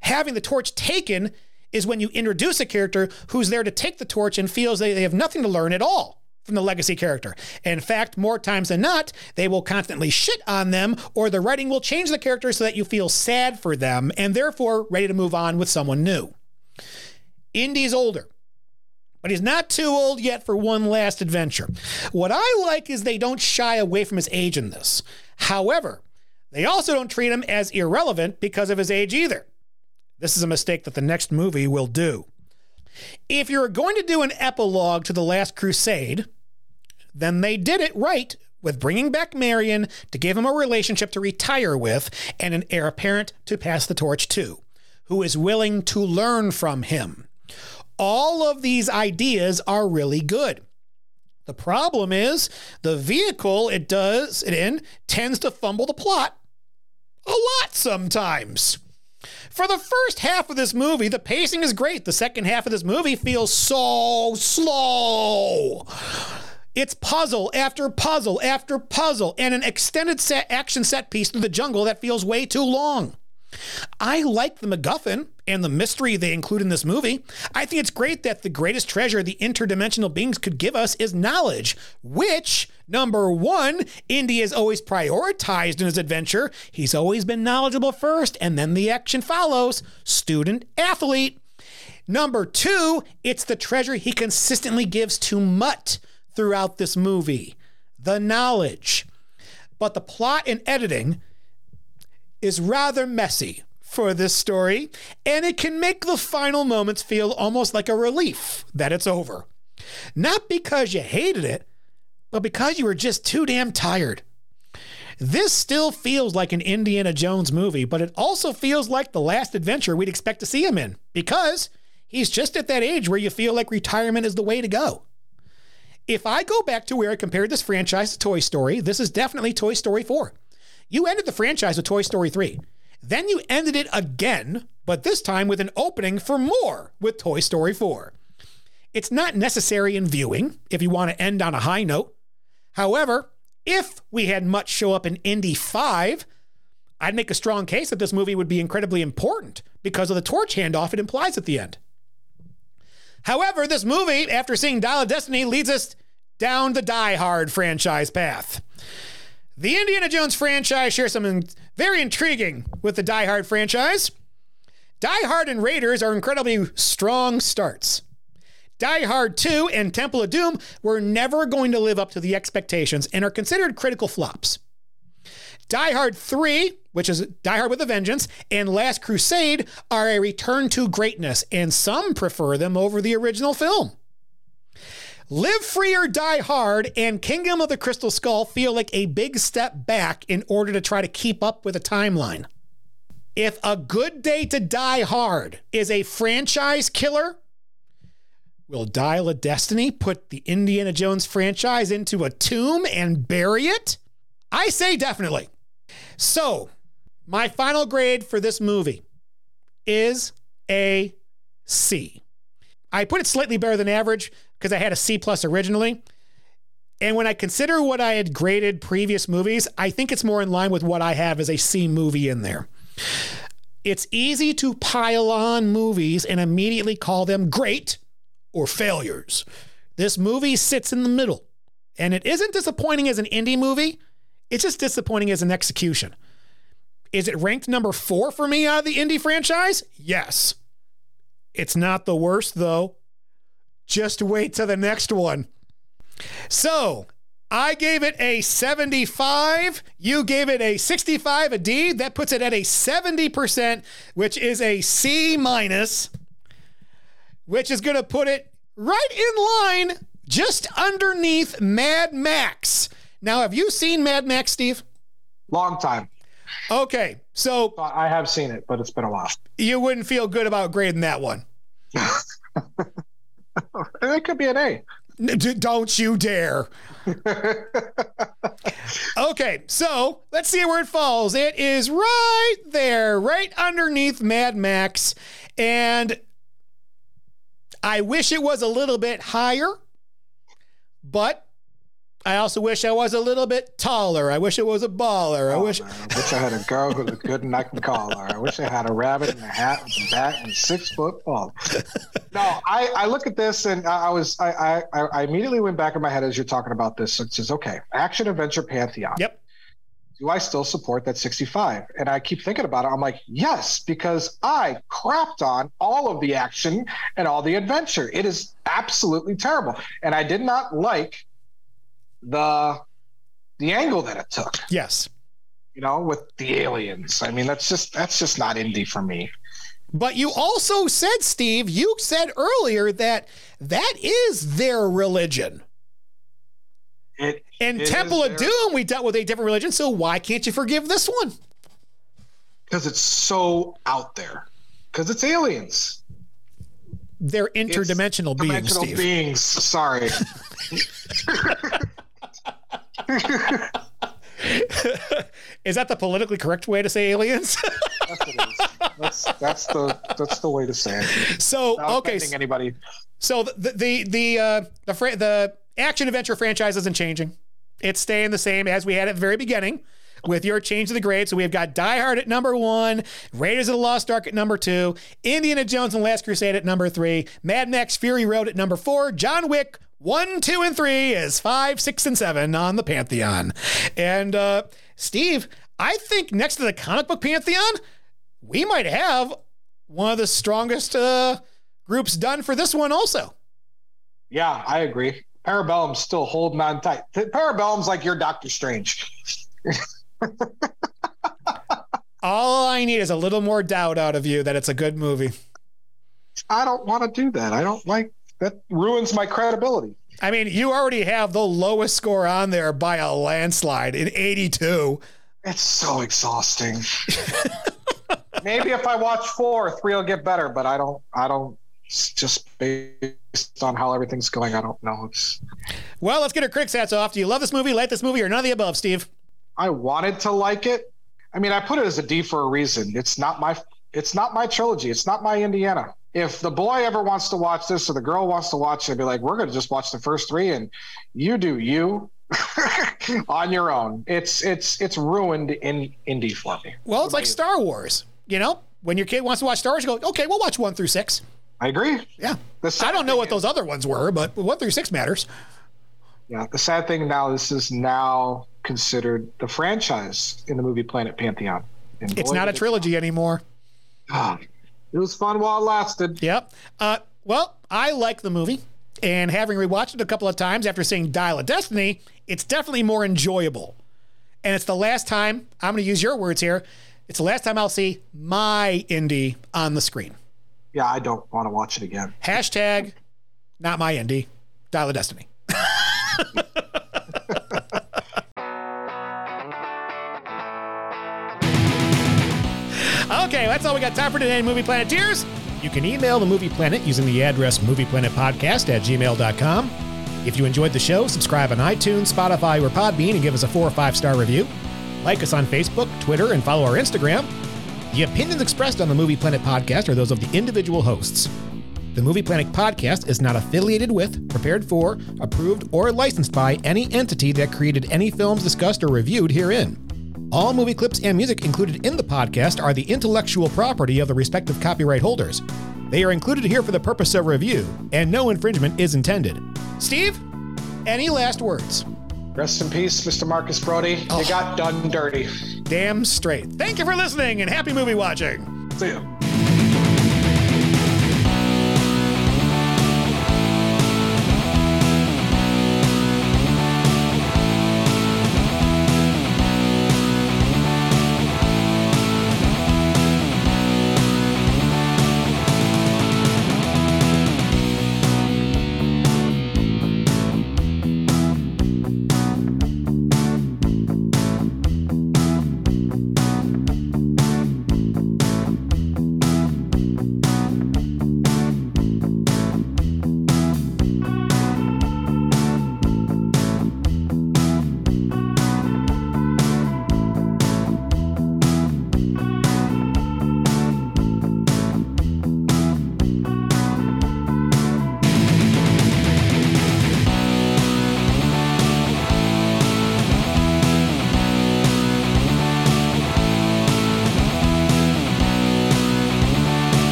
Having the torch taken is when you introduce a character who's there to take the torch and feels they, they have nothing to learn at all from the legacy character. In fact, more times than not, they will constantly shit on them, or the writing will change the character so that you feel sad for them and therefore ready to move on with someone new. Indy's older, but he's not too old yet for one last adventure. What I like is they don't shy away from his age in this. However, they also don't treat him as irrelevant because of his age either. This is a mistake that the next movie will do. If you're going to do an epilogue to The Last Crusade, then they did it right with bringing back Marion to give him a relationship to retire with and an heir apparent to pass the torch to, who is willing to learn from him. All of these ideas are really good. The problem is the vehicle it does it in tends to fumble the plot a lot sometimes. For the first half of this movie, the pacing is great. The second half of this movie feels so slow. It's puzzle after puzzle after puzzle and an extended set action set piece through the jungle that feels way too long. I like the MacGuffin and the mystery they include in this movie. I think it's great that the greatest treasure the interdimensional beings could give us is knowledge, which, number one, Indy has always prioritized in his adventure. He's always been knowledgeable first, and then the action follows student athlete. Number two, it's the treasure he consistently gives to Mutt throughout this movie the knowledge. But the plot and editing is rather messy for this story, and it can make the final moments feel almost like a relief that it's over. Not because you hated it, but because you were just too damn tired. This still feels like an Indiana Jones movie, but it also feels like the last adventure we'd expect to see him in because he's just at that age where you feel like retirement is the way to go. If I go back to where I compared this franchise to Toy Story, this is definitely Toy Story 4. You ended the franchise with Toy Story 3. Then you ended it again, but this time with an opening for more with Toy Story 4. It's not necessary in viewing if you want to end on a high note. However, if we had Mutt show up in Indy 5, I'd make a strong case that this movie would be incredibly important because of the torch handoff it implies at the end. However, this movie, after seeing Dial of Destiny, leads us down the Die Hard franchise path. The Indiana Jones franchise shares something very intriguing with the Die Hard franchise. Die Hard and Raiders are incredibly strong starts. Die Hard 2 and Temple of Doom were never going to live up to the expectations and are considered critical flops. Die Hard 3, which is Die Hard with a Vengeance, and Last Crusade are a return to greatness, and some prefer them over the original film. Live Free or Die Hard and Kingdom of the Crystal Skull feel like a big step back in order to try to keep up with a timeline. If A Good Day to Die Hard is a franchise killer, will Dial of Destiny put the Indiana Jones franchise into a tomb and bury it? I say definitely. So, my final grade for this movie is a C. I put it slightly better than average because I had a C plus originally. And when I consider what I had graded previous movies, I think it's more in line with what I have as a C movie in there. It's easy to pile on movies and immediately call them great or failures. This movie sits in the middle. And it isn't disappointing as an Indy movie, it's just disappointing as an execution. Is it ranked number four for me out of the Indy franchise? Yes. It's not the worst, though. Just wait till the next one. So, I gave it a 75. You gave it a 65, a D. That puts it at a 70%, which is a C minus, which is going to put it right in line just underneath Mad Max. Now, have you seen Mad Max, Steve? Long time. Okay, so I have seen it, but it's been a while. You wouldn't feel good about grading that one. it could be an A. Don't you dare. okay, so let's see where it falls. It is right there, right underneath Mad Max. And I wish it was a little bit higher, but I also wish I was a little bit taller. I wish I was a baller. I Oh, wish. man, I wish I had a girl who looked good and I can call her. I wish I had a rabbit and a hat with a bat and six foot tall. No, I, I look at this and I, I was I, I I immediately went back in my head as you're talking about this. It says, okay, action adventure pantheon. Yep. Do I still support that 65? And I keep thinking about it. I'm like, yes, because I crapped on all of the action and all the adventure. It is absolutely terrible. And I did not like the the angle that it took Yes. you know, with the aliens. I mean, that's just that's just not Indy for me. But you also said, Steve, you said earlier that that is their religion. It In it Temple of their- Doom, we dealt with a different religion, so why can't you forgive this one? because it's so out there. Because it's aliens, They're interdimensional beings, dimensional Steve. beings. Sorry. is that the politically correct way to say aliens? that's that's the that's the way to say it. so Without okay, offending anybody. So the the the uh, the the action adventure franchise isn't changing. It's staying the same as we had at the very beginning with your change of the grade. So we have got Die Hard at number one, Raiders of the Lost Ark at number two, Indiana Jones and the Last Crusade at number three, Mad Max Fury Road at number four, John Wick one, two, and three is five, six, and seven on the Pantheon. And uh, Steve, I think next to the comic book Pantheon, we might have one of the strongest uh, groups done for this one also. Yeah, I agree. Parabellum's still holding on tight. Parabellum's like your Doctor Strange. All I need is a little more doubt out of you that it's a good movie. I don't want to do that. I don't like that. Ruins my credibility. I mean, you already have the lowest score on there by a landslide in 82. It's so exhausting. Maybe if I watch four, three will get better, but I don't. I don't. Just based on how everything's going. I don't know. It's. Well, let's get our critics hats off. Do you love this movie, like this movie, or none of the above, Steve? I wanted to like it. I mean, I put it as a D for a reason. It's not my. It's not my trilogy. It's not my Indiana. If the boy ever wants to watch this or the girl wants to watch it, I'd be like, we're going to just watch the first three, and you do you on your own. It's it's it's ruined in Indy for me. Well, it's like Star Wars. You know, when your kid wants to watch Star Wars, you go, okay, we'll watch one through six. I agree. Yeah. I don't know what those other ones were, but one through six matters. Yeah. The sad thing now, this is now considered the franchise in the movie Planet Pantheon. And It's boy, not a trilogy anymore. Ah, it was fun while it lasted. Yep. Uh, well, I like the movie, and having rewatched it a couple of times after seeing Dial of Destiny, it's definitely more enjoyable. And it's the last time, I'm going to use your words here, it's the last time I'll see my Indy on the screen. Yeah, I don't want to watch it again. Hashtag, not my Indy, Dial of Destiny. Okay, that's all we got time for today, Movie Planeteers. You can email the Movie Planet using the address movieplanetpodcast at gmail.com. If you enjoyed the show, subscribe on iTunes, Spotify, or Podbean and give us a four or five star review. Like us on Facebook, Twitter, and follow our Instagram. The opinions expressed on the Movie Planet podcast are those of the individual hosts. The Movie Planet podcast is not affiliated with, prepared for, approved, or licensed by any entity that created any films discussed or reviewed herein. All movie clips and music included in the podcast are the intellectual property of the respective copyright holders. They are included here for the purpose of review, and no infringement is intended. Steve, any last words? Rest in peace, Mr. Marcus Brody. You oh. got done dirty. Damn straight. Thank you for listening and happy movie watching. See you.